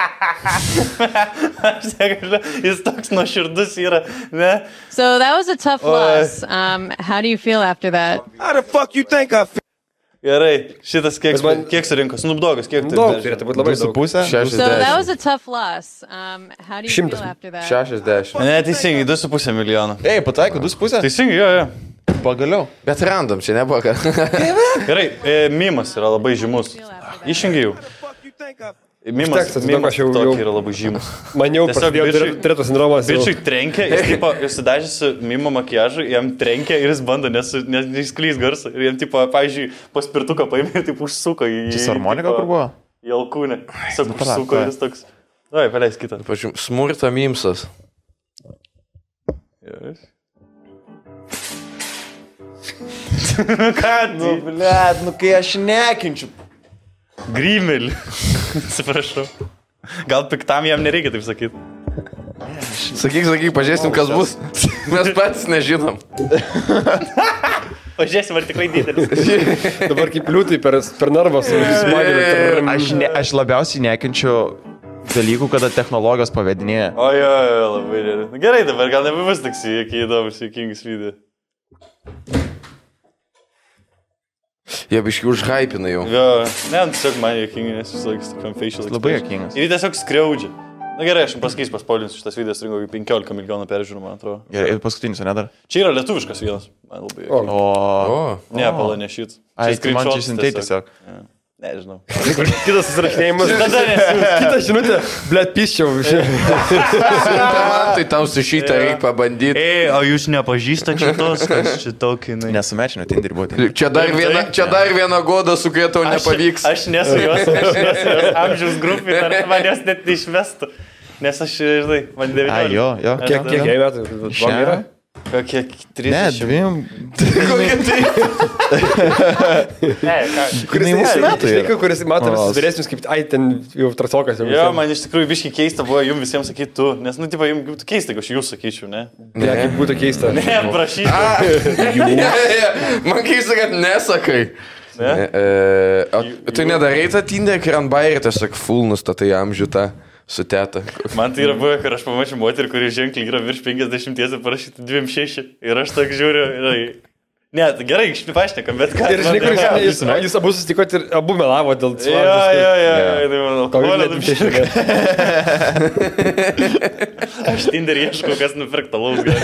Jis toks nuoširdus yra, ne? So that was a tough Oi. loss. Um, how do you feel after that? How the fuck you think I feel? Gerai, šitas kiek, Bet man- kiek surinko, snubdogas, kiek tai Daug, turėtų būti labai daug. pusė? So that was 60. a tough loss. Um, how do you Šimtas. feel after that? 60. Ne, teisingai, 2,5 milijono. Ei, pataiko, du su pusė? Teisingai, jo, jo. Pagaliau. Bet random, čia nebuvo. ką. Gerai, e, mimas yra labai žymus. Išjungi Mimas, Užteks, mimas jau- jau- yra labai žymus. Man jau prasidėjo turėtų sindromas. Bičiui trenkia, jis tipo, užsidažysi mimo makiažą, jam trenkia ir jis bando nesu- nes- garsą. Ir jam, tipo, pavyzdžiui, paspirtuką paėmė ir taip užsuko į... Su harmonika kur buvo? Į alkūnę. Tiesiog Nu, užsuko ir jis toks. Oi, paleis kitą. Pažiūrėjau, smurto mimsas. Yes. Ką, Nu, nu, blėt, nu kai aš nekinčiu. Grymelį. Atsiprašau. Gal piktam jam nereikia taip sakyti. Sakyk, sakyk, pažiūrėsim, kas bus. Mes patys nežinom. Pažiūrėsim, ar tikrai didelis. Dabar kaip liūtai per, per smagiai. Aš, ne, aš labiausiai nekinčiu dalykų, kada technologijos pavedinėja. O jo, jo, labai gerai. Gerai, dabar gal nebebus toks įdomus, jokingas video. Jie biški užhypina jau. Jo, ne, tiesiog man jokingai, nes jis laiks tokiam facial. Labai juokingas. Ir jis tiesiog skriaudžia. Na gerai, aš jums pasakysiu, paspolinsiu, šitas video rinko 15 milijonų peržiūrų, man atrodo. Ir, ir paskutinis, ne dar. Čia yra lietuviškas vienas, man labai. O. juokinga. O. O, Ne, pala ne šit. Ai, tai man čia siuntai tiesiog. Nežinau. Kitas susirašinėjimas. Tada nesiūs. Kita žinutė, blėt, piščiau. tai tam su šitą reikia pabandyti. Ei, o jūs nepažįstate šitos, kas šitokį, nu. Nesumečinu, buvo. Tinder. Čia dar viena, čia dar viena goda, su kuria tau nepavyks. Aš nesu jos, aš nesu jos amžiaus grupė, dar man jos net neišvestų. Nes aš, žinai, man 19. A, jo, jo. Aš Kiek, kiek jai metų? Yra? Kokie 30. Ne, dviem. Kokie tai? Ne, ką. Kuris Jinai mūsų metų. Žinai, kuris mato O. visus vyresnius, kaip, ai, ten jau trasokas. jau Jo, man iš tikrųjų biškai keista buvo jums visiems sakyti tu, nes, nu, tipo, jums būtų keista, jeigu aš jūs sakyčiau, ne? Ne, kaip būtų keista. Ne, prašyčiau. Man keista, kad nesakai. Ne? E, o, tu nedarai tą tindę, kai ant bairį tiesiog full nustatai amžių tą su teta. Man tai yra buvę, kai aš pamačiau moterį, kuri ženkliai yra virš 50 ir parašyta 26. Ir aš tak žiūriu, žinai. Ne, tai gerai, išpašnekam, bet ką. Ir žinai, kur tai- jūs, jūs, jūs abu susitikot ir abu melavo dėl Jo, jo, jo, jo, tai man Tau alkoholio net biškį. šeši. Aš tinderį ieškau, kas nupirkta gali.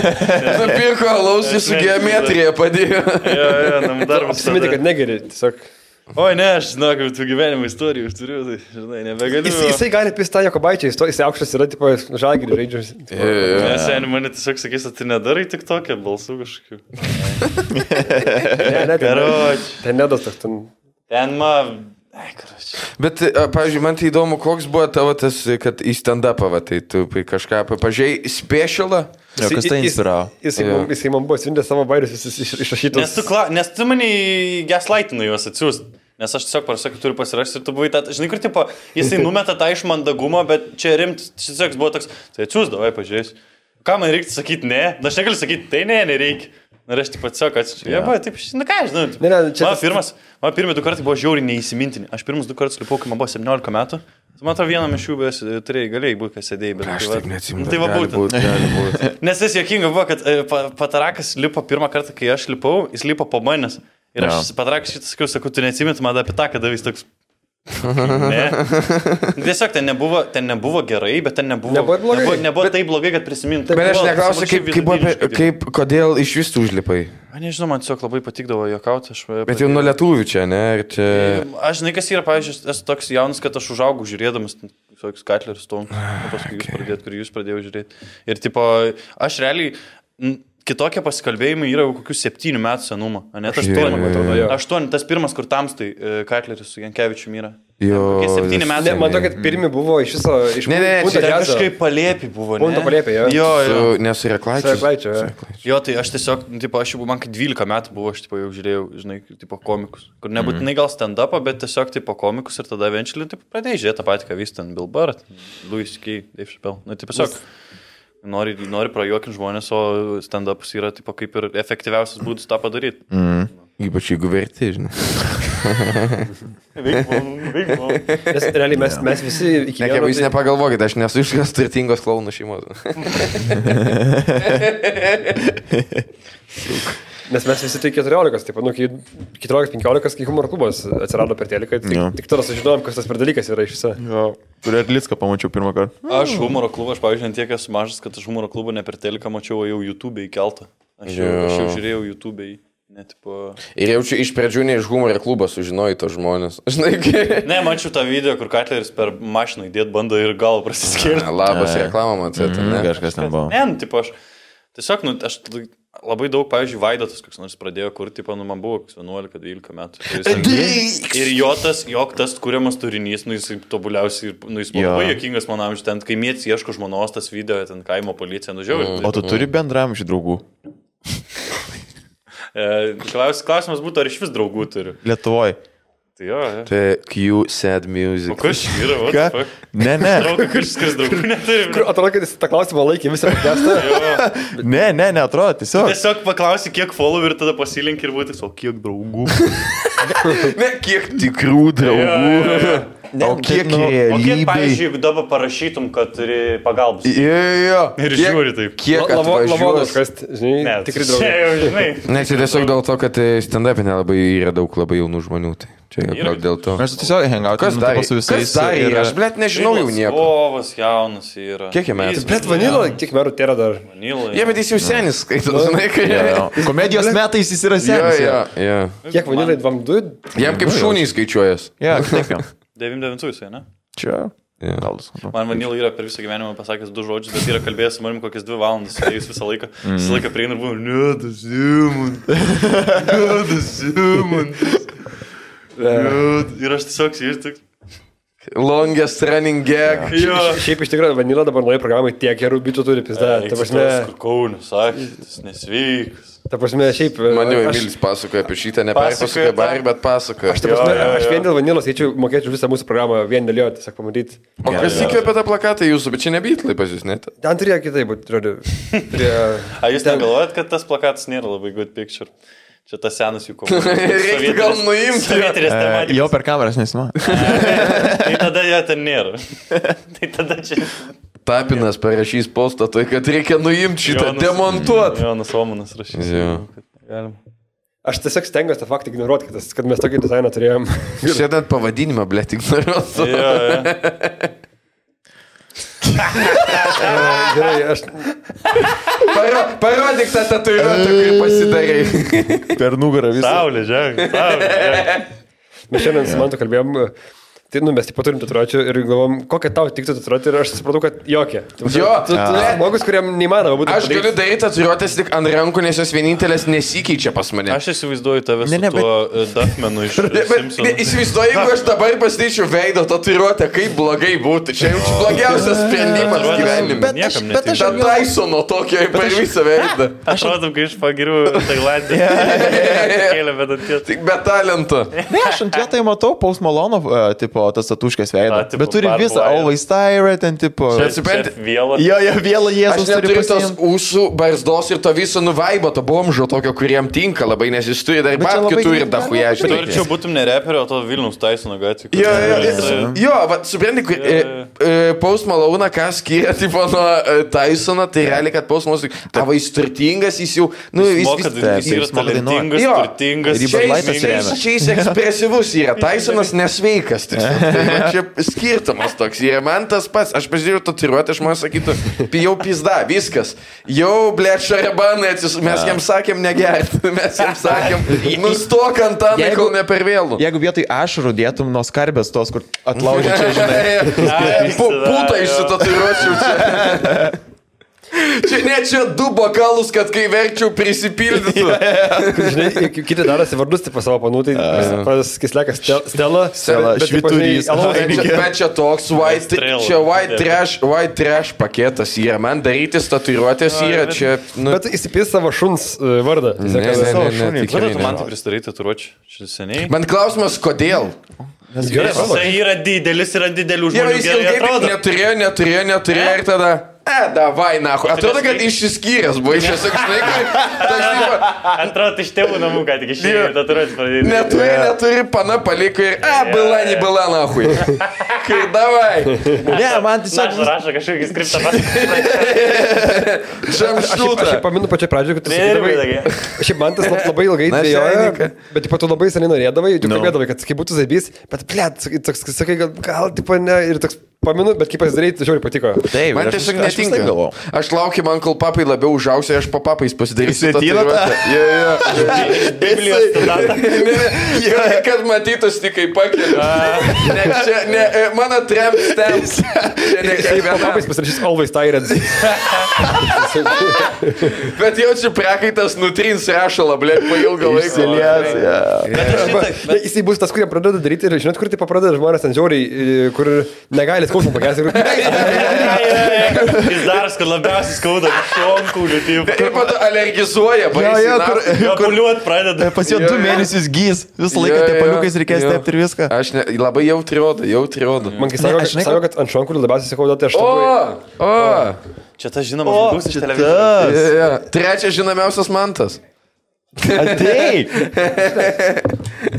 Nupirko alaus, jis su geometrija padėjo. Jo, jo, namų darbas. Apsimetė, kad negeri, tiesiog. Oi, ne, aš žinau, kaip tų gyvenimo istorijų turiu, tai, žinai, nebegaliu. Jis, jisai gali pistą Jokobaičiai, jisai aukštas yra, tipo, žalgirį žaidžias. Nes seniai mane tiesiog sakys, tu nedarai tik tokią balsų kažkokių. Ne, ne, ten, Karoči. ten nedas toks, ten. Ten man. Ai. Bet, pavyzdžiui, man tai įdomu, koks buvo tavo tas, kad į stand-upą, tai tu kažką pažiūrėjai, specialą. Jo, kas tai inspiravo? Jisai, Jo. jis, jisai man buvo atsindęs savo bairius, jis iš- išrašytas. Nes tu, kla... Nes tu mane gaslaitinai juos atsiųst. Nes aš tiesiog parašiau, kad turiu pasirašyti ir tu buvai tą, žinai, kur tipo, jisai numeta tą iš mandagumo, bet čia rimtas, tiesiog buvo toks, tai atsiųsdavai, pažiūrėsiu. Ką man reikia sakyti, ne? Aš negaliu sakyti, tai ne, nereikia. Ir aš tik pats sakau, atsiprašau. Ja. Buvo, taip, na ką, žinau. Ne, ne, čia man tas- pirmas, man pirmi du kartai buvo žiauriai neįsimintini. Aš pirmus du kartus lipau, kai man buvo 17 metų. Tai Man atrodo, vienam iš jų beje turėjai, galėjai būti, kas sėdėjai, bet... Aš tai taip neatsimenu. Nu, Tai va būtent. būt, būt. Nes tas jokinga buvo, kad e, pa- patarakas lipo pirmą kartą, kai aš lipau, jis lipo po manęs. Ir aš Jo. patarakas šitą sakiau, sakau, tu neatsimint man apie tą, kada jis toks... Ne. Tiesiog ten nebuvo, ten nebuvo gerai, bet ten nebuvo... Nebuvo blogai. Nebuvo, nebuvo taip blogai, kad prisimintum. Bet aš neklausiu, kaip, kaip, vidutiniškai. kaip, kodėl iš vis tu užlipai. Man nežinau, man tiesiog labai patikdavo juokauti. Aš, Bet jau nuo lietuvių čia, ne? Ir čia... Aš žinai, kas yra, pavyzdžiui, esu toks jaunas, kad aš užaugau žiūrėdamas visokius Katlerus Stone, o paskui jūs pradėt, kur jūs pradėjau žiūrėti. Ir tipo, aš realiai, kitokie pasikalbėjimai yra jau kokių septynių metų senumo. Ne, Jo, aštuoni, man atrodo. Aštuoni, tas pirmas, kur tamstai e, Katleris su Jankievičiu yra. Jo, septyni metai. Ne, man to, kad pirmi buvo iš viso, iš Ne, ne, Punto čia kažkaip palėpi buvo. ne? Punto palėpė, jo. Jo, jo. Su, nesu reklaičiu. Reklaičio, jo. Jo, tai aš tiesiog, nu, tipo, aš jau, man kai 12 metų buvo, aš tipo, jau žiūrėjau, žinai, tipo, komikus. Kur nebūtinai gal stand-upą, bet tiesiog, tipo, komikus ir tada eventually, tipo, pradėjai žiūrėti tą patį, ką vis ten Bill Burr, Louis K. Dave Chappelle. Na, tipo, tiesiog. Nori, nori prajuokinti žmonės, o stand-upas yra, tipo, kaip ir efektyviausias būdas tą padaryti. Mm. Ypač jeigu verti, žinai. Nes realiai mes, mes visi iki Ne, jūs tai- nepagalvokite, aš nesu iš jos turtingos klaunų šeimos. Nes mes visi tai 14, taip, nu, kai 14-15, kai humoro klubas atsirado per teleką, tik, Jo. tik tada sužinojom, kas tas per dalykas yra iš viso. Jo, kur ir Licką pamačiau pirmą kartą. Aš humoro klubą, aš pavyzdžiui, tiek esu mažas, kad aš humoro klubą ne per teleką mačiau, o jau YouTube įkeltą. Aš jau, aš jau žiūrėjau YouTube, į- net po... Ir jaučiu iš pradžių ne iš humoro klubo sužinojai tos žmonės. Žinai, kai... Ne, mačiau tą video, kur Katleris per mašiną įdėt bando ir gal prasiskėlė. Labas reklamą matėte, ne? Kažkas ten buvo. Ne, nu, tipo, aš tiesiog, nu, aš labai daug, pavyzdžiui, Vaidotas, koks nors pradėjo kurti, tipo, nu, man buvo koks 11-12 metų. Ir, jis, ir jo tas, jog tas kuriamas turinys, nu, jis tobuliausiai, nu, jis buvo Jo. labai jokingas, man amžius, ten, kai mėts ieško žmonos, tas video, ten kaimo policija, nu, žiauriai. O tu turi bendramžių draugų? E, klaus, klausimas būtų, ar iš vis draugų turiu. Lietuvoje. Tai jo, jo. Tai Q sad music. O kas yra, Ką? Ne, ne. Draugų, kuris skris draugų neturi. Atrodo, kad jis tą klausimą laikė visą podcastą. Ne, ne, neatrodo, tiesiog. Tiesiog paklausi, kiek follow ir tada pasilink ir būtų, o kiek draugų. Ne, kiek tikrų draugų. Ne, O kiek nu, O kiek, realybėj. pavyzdžiui, jeigu dabar parašytum, kad turi pagalbos? Jo, jo. Ir Kiek- žiūri taip. Kiek Lavonas, atvažiuos. kas, žinai, Ne, tikrai draugai. Ne, čia tiesiog dėl to, kad stand-up nelabai yra daug labai jaunų žmonių. Tai čia gal dėl to. Mes tiesiog hangoutai Kas dar, su visais. kas dar ir- yra? Aš blėt nežinau jau nieko. Ovas jaunas yra. Kiek jam metų? Bet vanilo, kiek merų tėra dar. Vanila. Jie, bet jis jau senis skaito, žinai, kai... Jo. Komedijos metais jis yra Jo, senas. jo, jo. Kiek vanilai, 2-2? Jam kaip šūniai skaičiuojas. Jau. 99 jisai, ne? Čia. Tas. Man Vanila yra per visą gyvenimą pasakęs du žodžius, bet yra kalbėjęs su manim kokias dvi valandas, tai jis visą laiką, visą laiką prieina ir buvo, ne, tas Simon, ne, tas Simon. Ir aš tiesiog sėdžiu. Longest running gag. Jo. Šiaip iš tikrųjų, vanilą dabar nauja programai tiek gerų bitų turi, pizda. Ta prasme, Kaunė, sakė, tas nesveikas. ta prasme, šiaip. Man jau aš- Emilis pasakoja apie šitą, Pasakoja neperpasakoja tą- barį, bet pasakoja. Aš, prasme, Jo, jo, aš jo. vien dėl vanilos eičiau mokėčiau visą mūsų programą, vien dėl jo, tiesiog pamatyti. O kas įkvėpė tą plakatą jūsų, bet čia nebytlai pas jūs net. Ten turėjo kitaip būti, žodžiu. Turėjo... A jūs Ten- negalvojat, kad tas plakatas nėra labai good picture? Čia tas senas jų komunistas. Reiktų gal nuimti. Tematikos. Jau per kameras nesimato. Tai tada jo ten nėra. tai tada čia. Tapinas parašys postą, tai kad reikia nuimti šitą, Jonas- demontuoti. Jonas Omanas rašys. Jo. Galim. Aš tiesiog stengiuosi tą faktą ignoruoti, kad, kad mes tokį dizainą turėjom. Šiandien pavadinimą. Jo, jo. Gerai, aš Parodyk tą tatuiruotę, kurį pasidarai. Per nugarą visą. Saulė, žiūrėk. Mes šiandien su Mantu kalbėjom, tai nu, mes taip pat turim tatuiruočių ir galvom, kokią tau tiktų tatuiruotę ir aš supratau, kad jokia. Jo, tu, tu esi žmogus, kuriam neįmanoma būtų. Aš galiu daryti tatuiruotės tik ant rankų, nes jos vienintelės nesikeičia pas mane. Aš įsivaizduoju tave su Ne, ne, bet- tuo e, Duffmanu iš Bet, bet ne, įsivaizduoju, jeigu aš dabar pasidėčiau veido tatuiruotę, kaip blogai būtų. Čia jau čia blogiausias sprendimas gyvenime. Bet aš- bet aš- Ta Tysono tokio per visą veidą. Atrodo, kai iš pagirių Tailandė. Kėlė vedanties. Tik be talento. Ne, aš ant vietoj matau Paus Malono, uh, tipo, tas tatuškės veidą. A, tipo, Bet turi visą. Always Tyra, ten, tipo. Bet supranti- Vėlą. Jo, jo, vėl Aš Jėzus turi tos ūsų, barzdos ir to viso nuvaibo, to bomžo tokio, kuriem tinka labai, nes jis turi dar Bet čia babkių turi gerai dahuja. Tu arčiau būtum ne reperio, to Vilnius Taisono gatvė. Jo, jo, jo, va, supranti, e, Paus Malauna, ką skiria, tipo, nuo e, Tysono, tai realiai, kad Paus Malauna, tavo jis turtingas, jis jau, nu, jis vis... taip, yra talentingas, turtingas. Ir Čia jis, čia, čia ekspresyvus yra, Tysonas nesveikas. tiesiog. Tai čia skirtumas toks. Ir man tas pats, aš pažiūrėjau tatuiruotę, aš man sakytų, "Pi- jau pizda, viskas. Jau, ble, šarabanai, atsis... mes jam sakėm negerti, mes jam sakėm, nustok ant Jeigu- kol ne per vėlų. Jeigu vietoj ašarų dėtum nuo skarbės tos, kur atlaužė čia, žinai. Pūta išsitatuiruočiau čia. Čia net čia du bokalus, kad kai verčiau prisipildytų. Žinai, ki- kiti darosi vardus, tai pas savo panų, tai pas- kislekas Stela. Stela, žinai, švyturys. alaus- Bet čia, toks white, čia white trash, white trash paketas yra. Man daryti tatuiruotės yra čia. Nu, Bet įsipės savo šuns e, vardą. ne, ne, kad- ne, ne, Kada tikrai tu man ne. tai pristarai tatuiruočių? Čia seniai. Man klausimas, kodėl? Gerai, Jisai yra didelis, yra didelių žmonių. jis gerai ilgai taip atrodo. neturėjo, neturėjo, neturėjo ir tada. E, davai, na, atrodo, kad išsiskyręs buvo, iš tiesiog, kad toks, tipo, Atrodo, iš tėvų namų, ką tik išėjo, Jo. tatuiruotės pradėjo. neturi, neturi, pana paliko ir, e, byla, ne byla, na, hui. Kai davai, Ne, man Aš tiesiog... rašo kažkokį skriptą. Aš šiaip, aš paminu pačią pradžią, kad tu sakydavai. Šiaip man tas lab- labai ilgai šeimininką. bet tipo, tu labai seniai norėdavai, tu Nu. kalbėdavai, kad kai būtų zaibys, bet blėt, sakai, gal, gal tipo ne, ir toks paminu, bet kaip pasidaryti, tai žiauriai patiko. Taip, Man ir aš- tiesiog aš taip netinka. galvojau. Aš laukiu, man kol papai labiau užausia, aš po papais pasidarysiu. Tą? tatuiruotę. Jo, jo. Biblijos ne, jo, kad matytųsi tik kaip pakeliu. Ne, čia, ne, e, mano. Čia ne Kaip kiekvienam. papais pasirašys Always Tyrant. Bet jau čia prakaitas nutrins rašalą, blė, po ilgo laiko. Jisai bus tas, kurie pradeda daryti ir žinot, kur tai pradeda žmonės ten žiauriai, e, kur negali skausmą pakęsti. Jis daras, kad labiausiai skauda šonkaulių. Ir po to alergizuoja, Jo, jo, kur, Jo, kur pradeda. pas jo Jo, du mėnesius gys, visą laiką jo, paliukais reikės tepti ir viską. Aš ne, labai jautri rodo, jautri rodo. Man kai Ne, sako, aš žinai, sako, kad ant šonkų labiausiai skauda, tai aš O, labai... o. Čia tas žinomas žmogus iš televizijos. Trečias žinomiausias mantas. Ateik.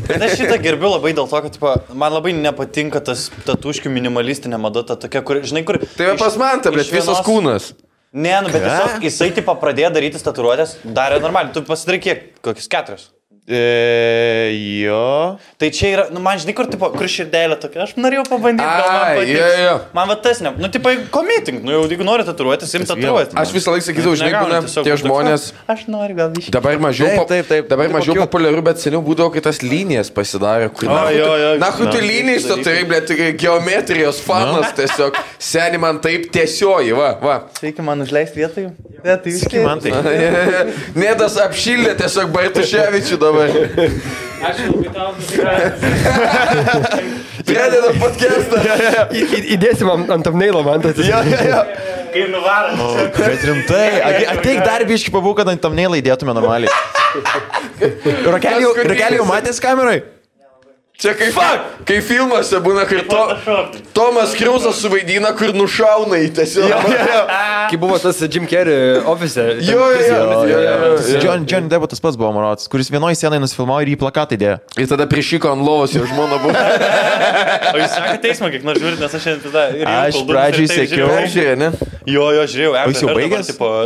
Bet aš šitą gerbiu labai dėl to, kad tipo, man labai nepatinka tas tatuškių minimalistinė mada, ta tokia, kur, žinai, kur... Tai iš- pas mantą, bet iš visas kūnas. Ne, nu, bet tiesiog jisai tipo pradėjo daryti tatuiruotės, darė normaliai, tu pasidarai kiek, kokius keturis. E, jo. Tai čia yra, nu man žinai, kur, tipo, kur širdelė tokia, aš norėjau pabandyti, gal man jo, jo. Man va tas ne, nu, tipo, komiting, nu, jau jeigu nori tatuiruotis, imti tatuiruotis. Aš visą laiką sakydavau, žinai, būna tie žmonės. Aš noriu gal iš... Dabar mažiau, Taip, taip, taip. dabar Tipo mažiau cute. populiaru, bet seniau būdavo, kai tas linijas pasidarė. Kur, O, jo, jo, na, tu na. linijas, tu turi, blė, tu geometrijos fanas tiesiog. Seni man taip tiesioji, va, va. Reikia man užleisti vietą jų. Ne, tai vis Sakyk man tai. Nėdas apšildė tiesiog Bartuševičių dabar. Ačiū labai tau. Pradeda podcastą. Įdėsim ant, apneilo man tai. Jo, jo, jo. Kai nuvarom. Bet rimtai, ate- ateik dar biški pabūk, kad ant tam neilai dėtume normaliai. Jau matęs kamerai? Čia kaip, kai filmuose būna, kai to, Tomas Kriusas suvaidina, kur nušauna į tiesiog. Kai buvo tas Jim Carrey ofise. Jo, jo, jo, jo, jo, jo. John, John Depp tas pats buvo Marotas, kuris vienoje scenoje nusifilmavo ir į plakatą įdėjo. Ir tada priešyko ant lovos jo žmona buvo. O jūs sakėte teismą, kiek nors žiūrite, nes aš šiandien tada... ir Aš pradžiai sekiau. žiūrėjau. Ne? Jo, jo, žiūrėjau. O jis jau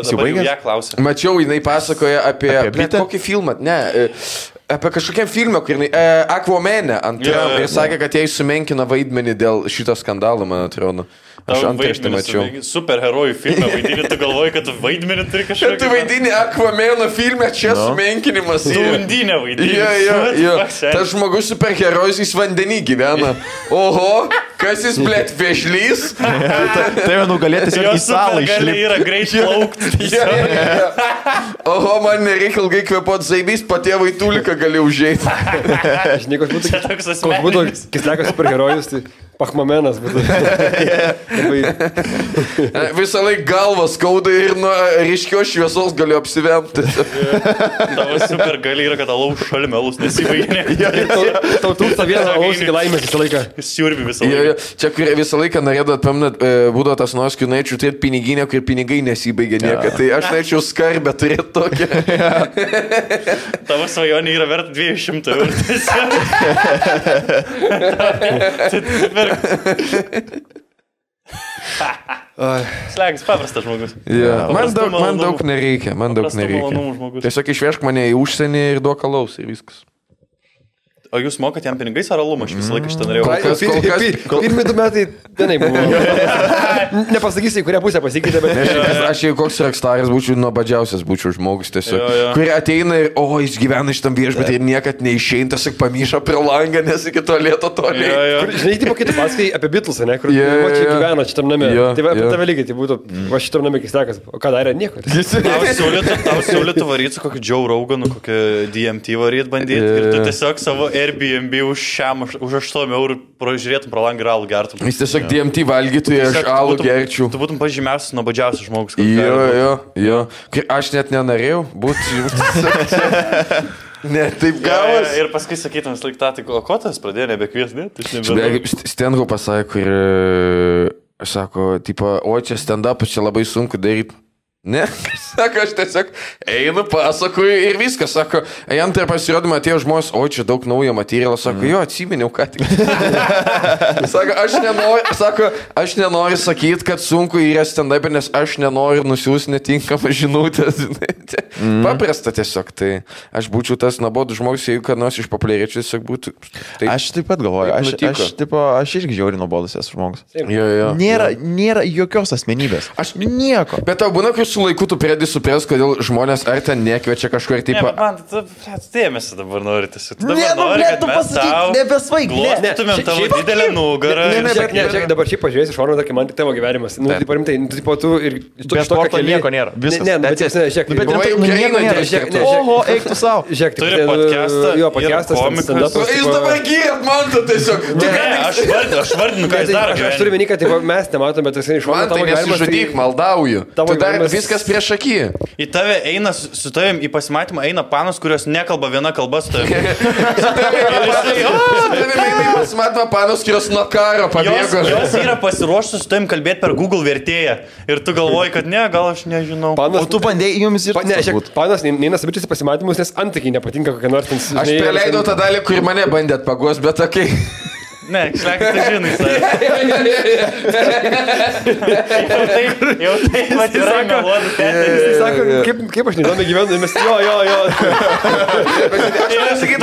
Jis jau klausė. Mačiau, jinai pasakoja apie, Apie apie kokį filmą, ne, e, apie kažkokią filmą, kur jinai, e, Aquamene ant Jo, Trump ir sakė, kad jai sumenkina vaidmenį dėl šito skandalo, man atrodo. Aš antraštę mačiau. suvaidini- Super herojų filmą vaidini, tu galvoji, kad tu vaidmenį turi Čia kažkokį. tu vaidini Aquameno filme, čia No. sumenkinimas. Tu undinę vaidini. Jo, jo, jo. Tas žmogus superherojus jis vandenį gyvena. Oho, kas jis, blėt, vešlys? Tai jau nugalėti tiesiog Jo į salą gali yra greit plaukti. Oho, man nereikia ilgai kvepot zaibys, patie vaitulika gali užėjti. Žinai, koks būtų, Čia toks koks būtų kislekas superherojus, tai Pachmamenas būtų. Visą laiką galvą skauda ir nuo ryškios šviesos galiu apsivemti. Tavo super gali yra, kad alaus šalmelus nesibaigia. Tau- trūksta vieno alaus iki laimės visą laiką. Siurbi visą laiką. Čia visą laiką norėdavot, paminat, būdavo tas nors, kur norėčiau turėti piniginę, kur pinigai nesibaigia niekada. Tai aš norėčiau skarbę turėti tokią. Tavo svajonė yra verta 200 eurų. Tiesiog. Slegas paprastas žmogus. Ja. Man, daug, man daug nereikia, man daug nereikia. Tiesiog išvežk mane į užsienį ir duok alaus ir viskas. O jūs mokat jam pinigais ar alumą? Aš visą laiką šitą norėjau. Kol kas- kol kas- kol- Pirmi du metai tenai buvo. Nepasakysiu, į kurią pusę pasikeitė, bet... Aš, aš jeigu koks rakstaras būčiau, nuobodžiausias būčiau žmogus tiesiog. Jo, jo. Kurie ateina ir, o, jis gyvena šitam viešbutį ir niekad neišeina, tiesiog pamyšo prie langą, nes iki to lieto toli. Jo, jo. Kur, žinai, tipo, kai tu pasakai apie Beatles, ne, kur Jo, yeah, jo. gyvena šitam name. Jo, tai va, apie jo. tave lygiai, tai būtų, va šitam name kislekas. O ką darė? Nieko. Tau siūlytų, varyti su kokiu Joe Roganu, kokiu DMT varyti bandyti ir tu tiesiog savo Airbnb už šiam, už- už 8 eurų pražiūrėtum pro langą ir alų gertum. Jis tiesiog DMT valgytų aš alų gerčiau. Tu būtum pažymiausias, nuobodžiausias žmogus. Jo, jo, jo. Aš net nenorėjau būti. Ne, taip jo, gavas. Ir paskui sakytum, laik tą, tai o ko tas pradėjo nebekvies, ne? Stenhau pasakė, kur Sako, tipo, o čia stand-up, čia labai sunku daryti. Ne, sako, aš tiesiog einu, pasakoju ir viskas, sako, į antrą pasirodymą atėjo žmonės, o čia daug naujo materialo, sako, jo, atsiminiau, ką tik. sako, aš nenoriu, sako, aš nenoriu sakyti, kad sunku yra stand-up, nes aš nenoriu nusiųsti netinkamą žinutę. Mhm. Paprasta tiesiog, tai aš būčiau tas nabodų žmogus, jeigu kad nors iš populiariečių tiesiog būtų. Tai, Aš taip pat galvoju, Taip aš, aš, tipo, aš irgi žiauriai nuobodus esu žmogus. jo, jo, Nėra, nėra jokios asmenybės. Aš- nieko. Bet tau būna, kai su laiku tu pradedi supras, kodėl žmonės ar ten nekviečia kažkur Ne, tipo... bet man tu dėmesį dabar nori tiesiog. Tu Ne, nu, kad tu pasakyk, tau nebesvaik, ne, ne. Glostytumėm Šiaip- tavo didelę nugarą. Ne, ne, Ne, žiūrėk, dabar šiaip pažiūrėsi iš šono, tarkim, man tik tavo gyvenimas. Nu, taip rimtai, nu, tipo, tu ir... Tu Be iš to, ką sporto nieko nėra. Viskas. Ne, ne, bet ne, žiūrėk, Nu, bet rimtai, nu, nieko nėra. tiesiog, ne, Oho, eik tu savo. Žiūrėk, Turi podcastą Jo, podcastas, komikas. tipo- dabar gyjat man tu tiesiog. Tu Ne, aš vardinu, ką Ne, jis tai daro. Aš, turiu minį, kad mes nematome, bet jisai iš šono Man tai tavo gyvenimas. nesižudyk, maldauju. Tavo Tu dar gyvenimas- viskas prieš akį. Į tave eina, su su tavim į pasimatymą eina panos, kurios nekalba viena kalba su tavim. Matoma panos, kurios nuo karo Jos, pabėgo. jos yra pasiruošusios su tavim kalbėti per Google vertėją. Ir tu galvoji, kad ne, gal aš nežinau. O tu bandėjai jums ir... Pa, ne, žiūrėk, panas neina sabičiasi pasimatymus, nes antakiai nepatinka kokia nors ten. Aš praleidau tą dalį, kur mane bandėt pagos, bet tokiai. Ne, šlekas, tai žinai, save. Jau taip, jau taip, atvirai meluodu. Jis sako, kaip, kaip aš neįdomi gyvenu, mes jo, jo, jo.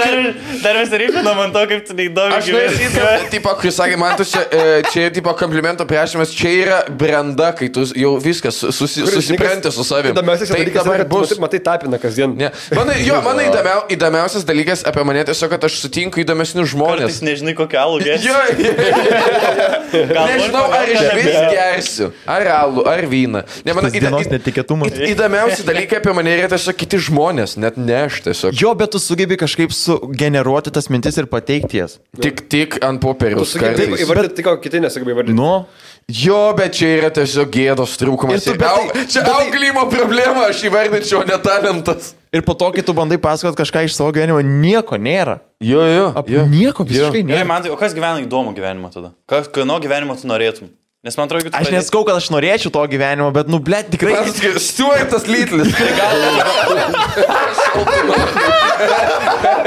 Dar, dar mes rypinam ant to, kaip tu neįdomi Aš kad, tipo, kai sakė, man tu čia, e, čia yra, tipo, komplimento prašymas, čia yra branda, kai tu jau viskas susi, susipranti su savimi. Įdomiausias Tai dalykas dabar bus. matai- matai tapiną kasdien. Ne. Mano, jo, mano įdomiau, įdomiausias dalykas apie mane tiesiog, kad aš sutinku Kartais žmonės. nežinai, kokią alų gėsi. Jo, nežinau, ar iš vis gersiu, ar alų, ar vyną. Ne, man, Tas dienos netikėtumas. įdomiausi dalykai apie mane yra tiesiog kiti žmonės, net ne aš tiesiog. Jo, bet tu sugebi kažkaip sugeneruoti tas mintis ir pateikti jas. Tik, tik ant popieriaus. kartais. įvardinti, tai ką kiti nesugebi įvardinti. Nu, Jo, bet čia yra tiesiog gėdos trūkumas. Tu- Ir bet tai- čia tai- auklėjimo problema, aš įvardinčiau netalentas. Ir po to, kai tu bandai pasakoti kažką iš savo gyvenimo, nieko nėra. Jo, jo. Ap, nieko visiškai Gerai, nėra. man tai, o kas gyvena įdomų gyvenimą tada? Kas, kieno gyvenimo tu norėtum? Nes man atrodo, kad Aš pradėsi- neskau, kad aš norėčiau to gyvenimo, bet, nu, ble, tikrai. Stuartas Lytlis.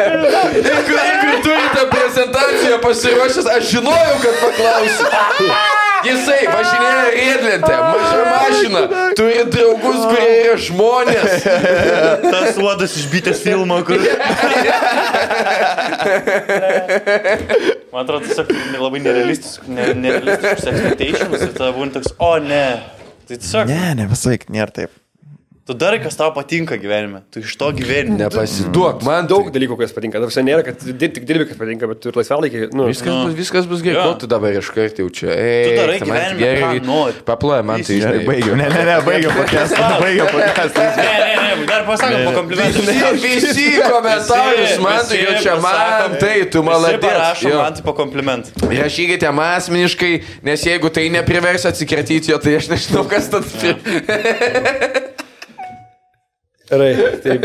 Jeigu turite prezentaciją pasiruošęs, aš žinojau, kad paklausiu. Jisai važinėja riedlentę, maža mašina, turi draugus, kurie yra žmonės. tas uodas išbytęs filmą, kur... Man atrodo, tiesiog labai nerealistiškus ne, nerealistiškus expectations ir tada būna toks, o ne. Tai tiesiog, Ne, ne visai, nėra taip. Tu darai, kas tau patinka gyvenime, tu iš to gyveni. Nepasiduok, man Daug dalykų, kas patinka. Dabar nėra, kad dir- tik dirbi, kas patinka, bet tu ir laisvalaikį. Nu, Viskas, bus, viskas bus gerai, ko tu dabar iškart jau čia. Ei, Tu darai tai gyvenime, gerai. nori. Paploja man tai žinai. baigiau. Ne, ne, ne, baigiau podcastą. Baigiau podcastą. Ne, ne, ne, dar pasakom po komplimentų. Visi, visi komentarus, man tai jau čia man, tai tu maladės. Parašom Jo. man tai po komplimentų. Rašykite man asmeniškai, nes jeigu tai neprivers atsikratyti jo, tai aš nežinau, kas tad. Gerai, taip.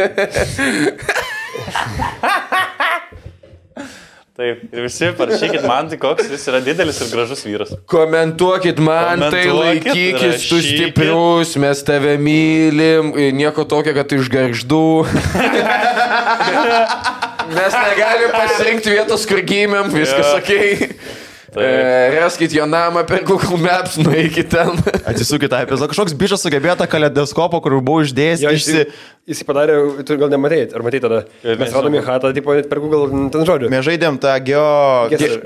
Taip, ir visi parašykit man tai koks jis yra didelis ir gražus vyras. Komentuokit man, tai Komentuokit, laikykis, tu rašykit. stiprus, mes tave mylim, nieko tokio, kad tu iš garždų. mes negalim pasirinkti vietos, kur gimėm, viskas Jo. ok. E, raskit jo namą per Google Maps, nueikit ten. Atsisukit tą epizodą. Kažkoks bičias sugebėjo tą kaleidoskopą, kur buvau išdėjęs. Jo, išsi... jis, jis padarė, tu gal nematėjai, ar matėjai tada. Mes radome hatą, tipo, per Google ten žodžiu. Mes žaidėm tą geo... Gesser.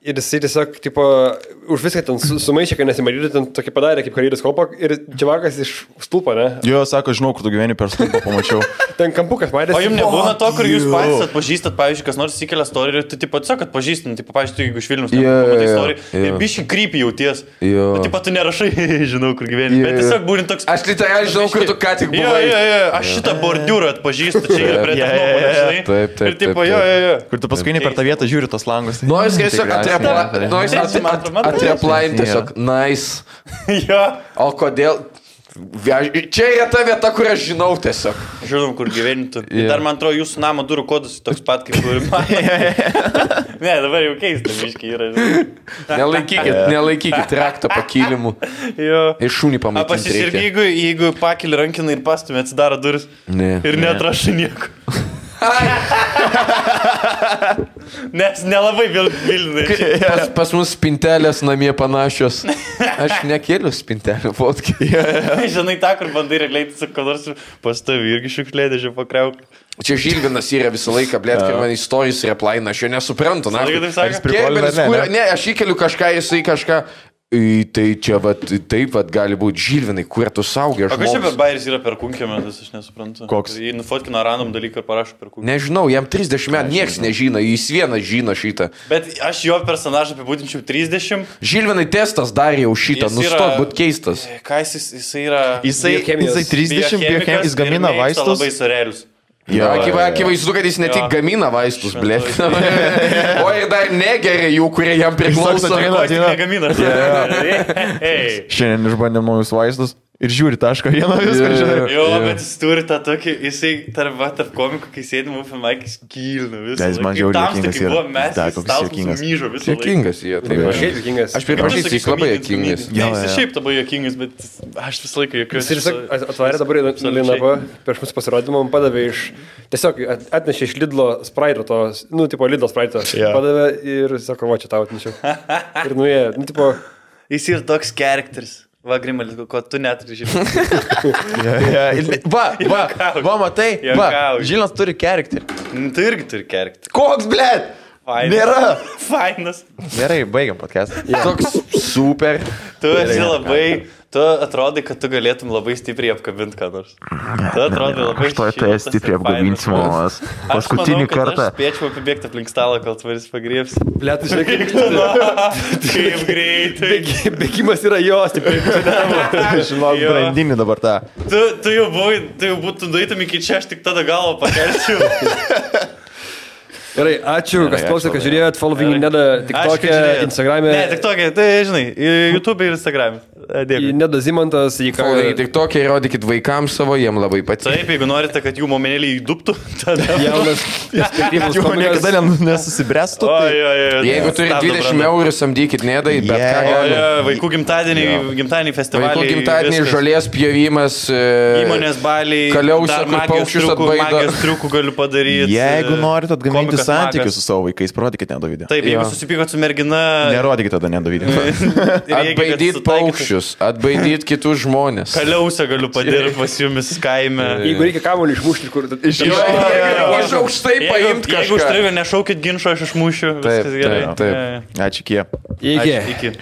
Jo. Jo. Ir jisai tiesiog, tipo, už viską ten su- sumaišė, kad nesimatyti, ten tokį padarė kaip karjeros kopą ir čiavakas iš stulpo, ne? Jo, sako, žinau, kur tu gyveni per stulpą, pamačiau. Ten kampukas matėsi. O jums nebūna to, kur jūs patys atpažįstat, pavyzdžiui, kas nors įkelia istoriją ir tu taip pat sakai, atpažįstat, taip, pavyzdžiui, jeigu iš Vilnius Jo, pamatai jo, istoriją jo. ir biški krypį jauties. Jo. Bet pat tu nerašai, žinau, kur gyveni. Jo, Bet jo. tiesiog būni toks... Aš literaliai žinau, kur tu ką tik Jo, buvai. jo, jo, aš šitą bordiūrą atpažįstu, čia yra prie Jo, jo, jo. žinai. Taip, taip, Ir taip, jo, jo, jo. Kur tu paskui ne per tą vietą žiūri tos langus. Nors tiesiog Tikriausiai. atrepla- nors at- at- Man atrodo, atreplain tiesiog nice. Jo. O kodėl? Čia yra ta vieta, kur aš žinau tiesiog. Žinom, kur gyventų. Jo. Yeah. Dar man atrodo, jūsų namo durų kodas toks pat kaip ir man. ne, dabar jau keista, miškiai yra. Nelaikykit, nelaikykit rakto pakilimų. Jo. Ir šunį pamatyti. pasisirgi, jeigu, jeigu pakeli rankiną ir pastumė, atsidaro duris. Ne. Ir netrašai nieko. Nes nelabai vil- Vilniui. Pas, pas mus spintelės namie panašios. Aš nekėliu spintelę fotkę. Žinai, tą, kur bandai realiai su kuo nors pas tavi irgi šiukšlėdėžiu pakreuk. Čia Žilvinas yra visą laiką, blėt, kai man istorijas replaina, aš jo nesuprantu. Na, ne, kur, ne? ne, aš įkeliu kažką, jisai kažką. "Į, Tai čia, vat, taip, vat, gali būti Žilvinai, kur tu saugiai O kas čia per žmogus. bairis yra per kunkėmetas, aš nesuprantu. Koks? Jį nufotkina random dalyką ir parašo per kunkėmetą. Nežinau, jam 30 metų, niekas nežino, jis vienas žino šitą. Bet aš jo personažą apibūdinčiau 30. Žilvinai testas darė jau šitą, Jis yra- nustok būt keistas. Ką jis, jisai yra? Jisai, jisai 30 biochemijos, jis gamina vaistus. Labai sorelius. Jo, Akiva, akivaizdu, kad jis ne tik Jo. gamina vaistus, blė. O ir dar negeria jų, kurie jam priklauso. Šiandien išbandėm naujus vaistus ir žiūri tašką vieną viską, Jo, žinai. Jo, Jo. bet jis turi tą tokį, jisai tarp, va, tarp komikų, kai sėdi mūsų filmai, gilina visą. Ne, jis man tamsta, juokingas yra. buvo mes, Da, jis koks juokingas. myžo visą laiką. Jokingas jie, tai. Šiaip juokingas. Aš pripažįstu, jis labai jokingas. Ne, Jo, jis šiaip labai jokingas, bet aš visą laiką jokiuosi. Jis ir atvarė dabar į Linapą, prieš mūsų pasirodymą, man padavė iš, tiesiog at- atnešė iš Lidlo spraito, to, nu, tipo Lidlo spraito. Jo. Padavė ir sako, va, čia tau atnešiau. Ir nuėjo, nu, tipo, Jis yra toks charakteris. Va, Grimalis, ko tu neturi žinoti. Ja, ja, Va, va, va, matai, va. Žilinas turi charakterį. Nu, Tu irgi turi charakterį. Koks, blėt? Fainas. Nėra. Fainas. Gerai, baigiam podcastą. Toks super. Tu esi labai, tu atrodai, kad tu galėtum labai stipriai apkabinti ką nors. Tu atrodai labai šiltas ir fainas. mamas. Aš manau, kad Aš spėčiau apibėgti aplink stalą, kol tvaris pagriebs. blėt, žinai, kaip Kaip greitai. bėgi- bėgimas yra jo, stipriai. Jo. brandinį dabar tą. Tu, tu jau buvai, tu jau būtum nueitum iki čia, aš tik tada galvą pakelčiau. Gerai, ačiū, kas klausė, kad žiūrėjot, following kad TikTok'e, žiūrėjot. Instagram'e. Ne, tik tokia, tai žinai, YouTube ir Instagram. Dėkui. Neda Zimantas, į ką... Folai, tik tokia įrodykit vaikams savo, jiem labai patinka. Taip, jeigu norite, kad jų momenėlį įduptų, tada... Jaunas, perspektyvus Jau komikas. niekada nen- nesusibrestų. O, tai- jo, jo, Jeigu turit 20 eurų, samdykit nedai, bet Yeah. ką O, jo, vaikų gimtadieniai, gimtadieniai festivaliai. Vaikų gimtadieniai, žolės pjovimas. e, Įmonės baliai. Kaliausia, dar kur magijos paukščius triukų- atbaido. Magijos triukų galiu padaryti. Jeigu norit atgaminti santykius su savo vaikais, parodykite nedavidį. Taip, jeigu susipykot su mergina. Nerodykite tada nedavidį. Atbaidyt paukščius, atbaidyt kitus žmonės. Kaliausia galiu padirti pas jumis kaime. Jeigu reikia kamuolį išmušti, kur... Iš- aukštai Jeigu, paimt jeigu kažką. užstrigo, nešaukit ginčio, aš išmušiu. Taip, taip, taip. Ačiū, kie. Iki. Ačiū, Iki.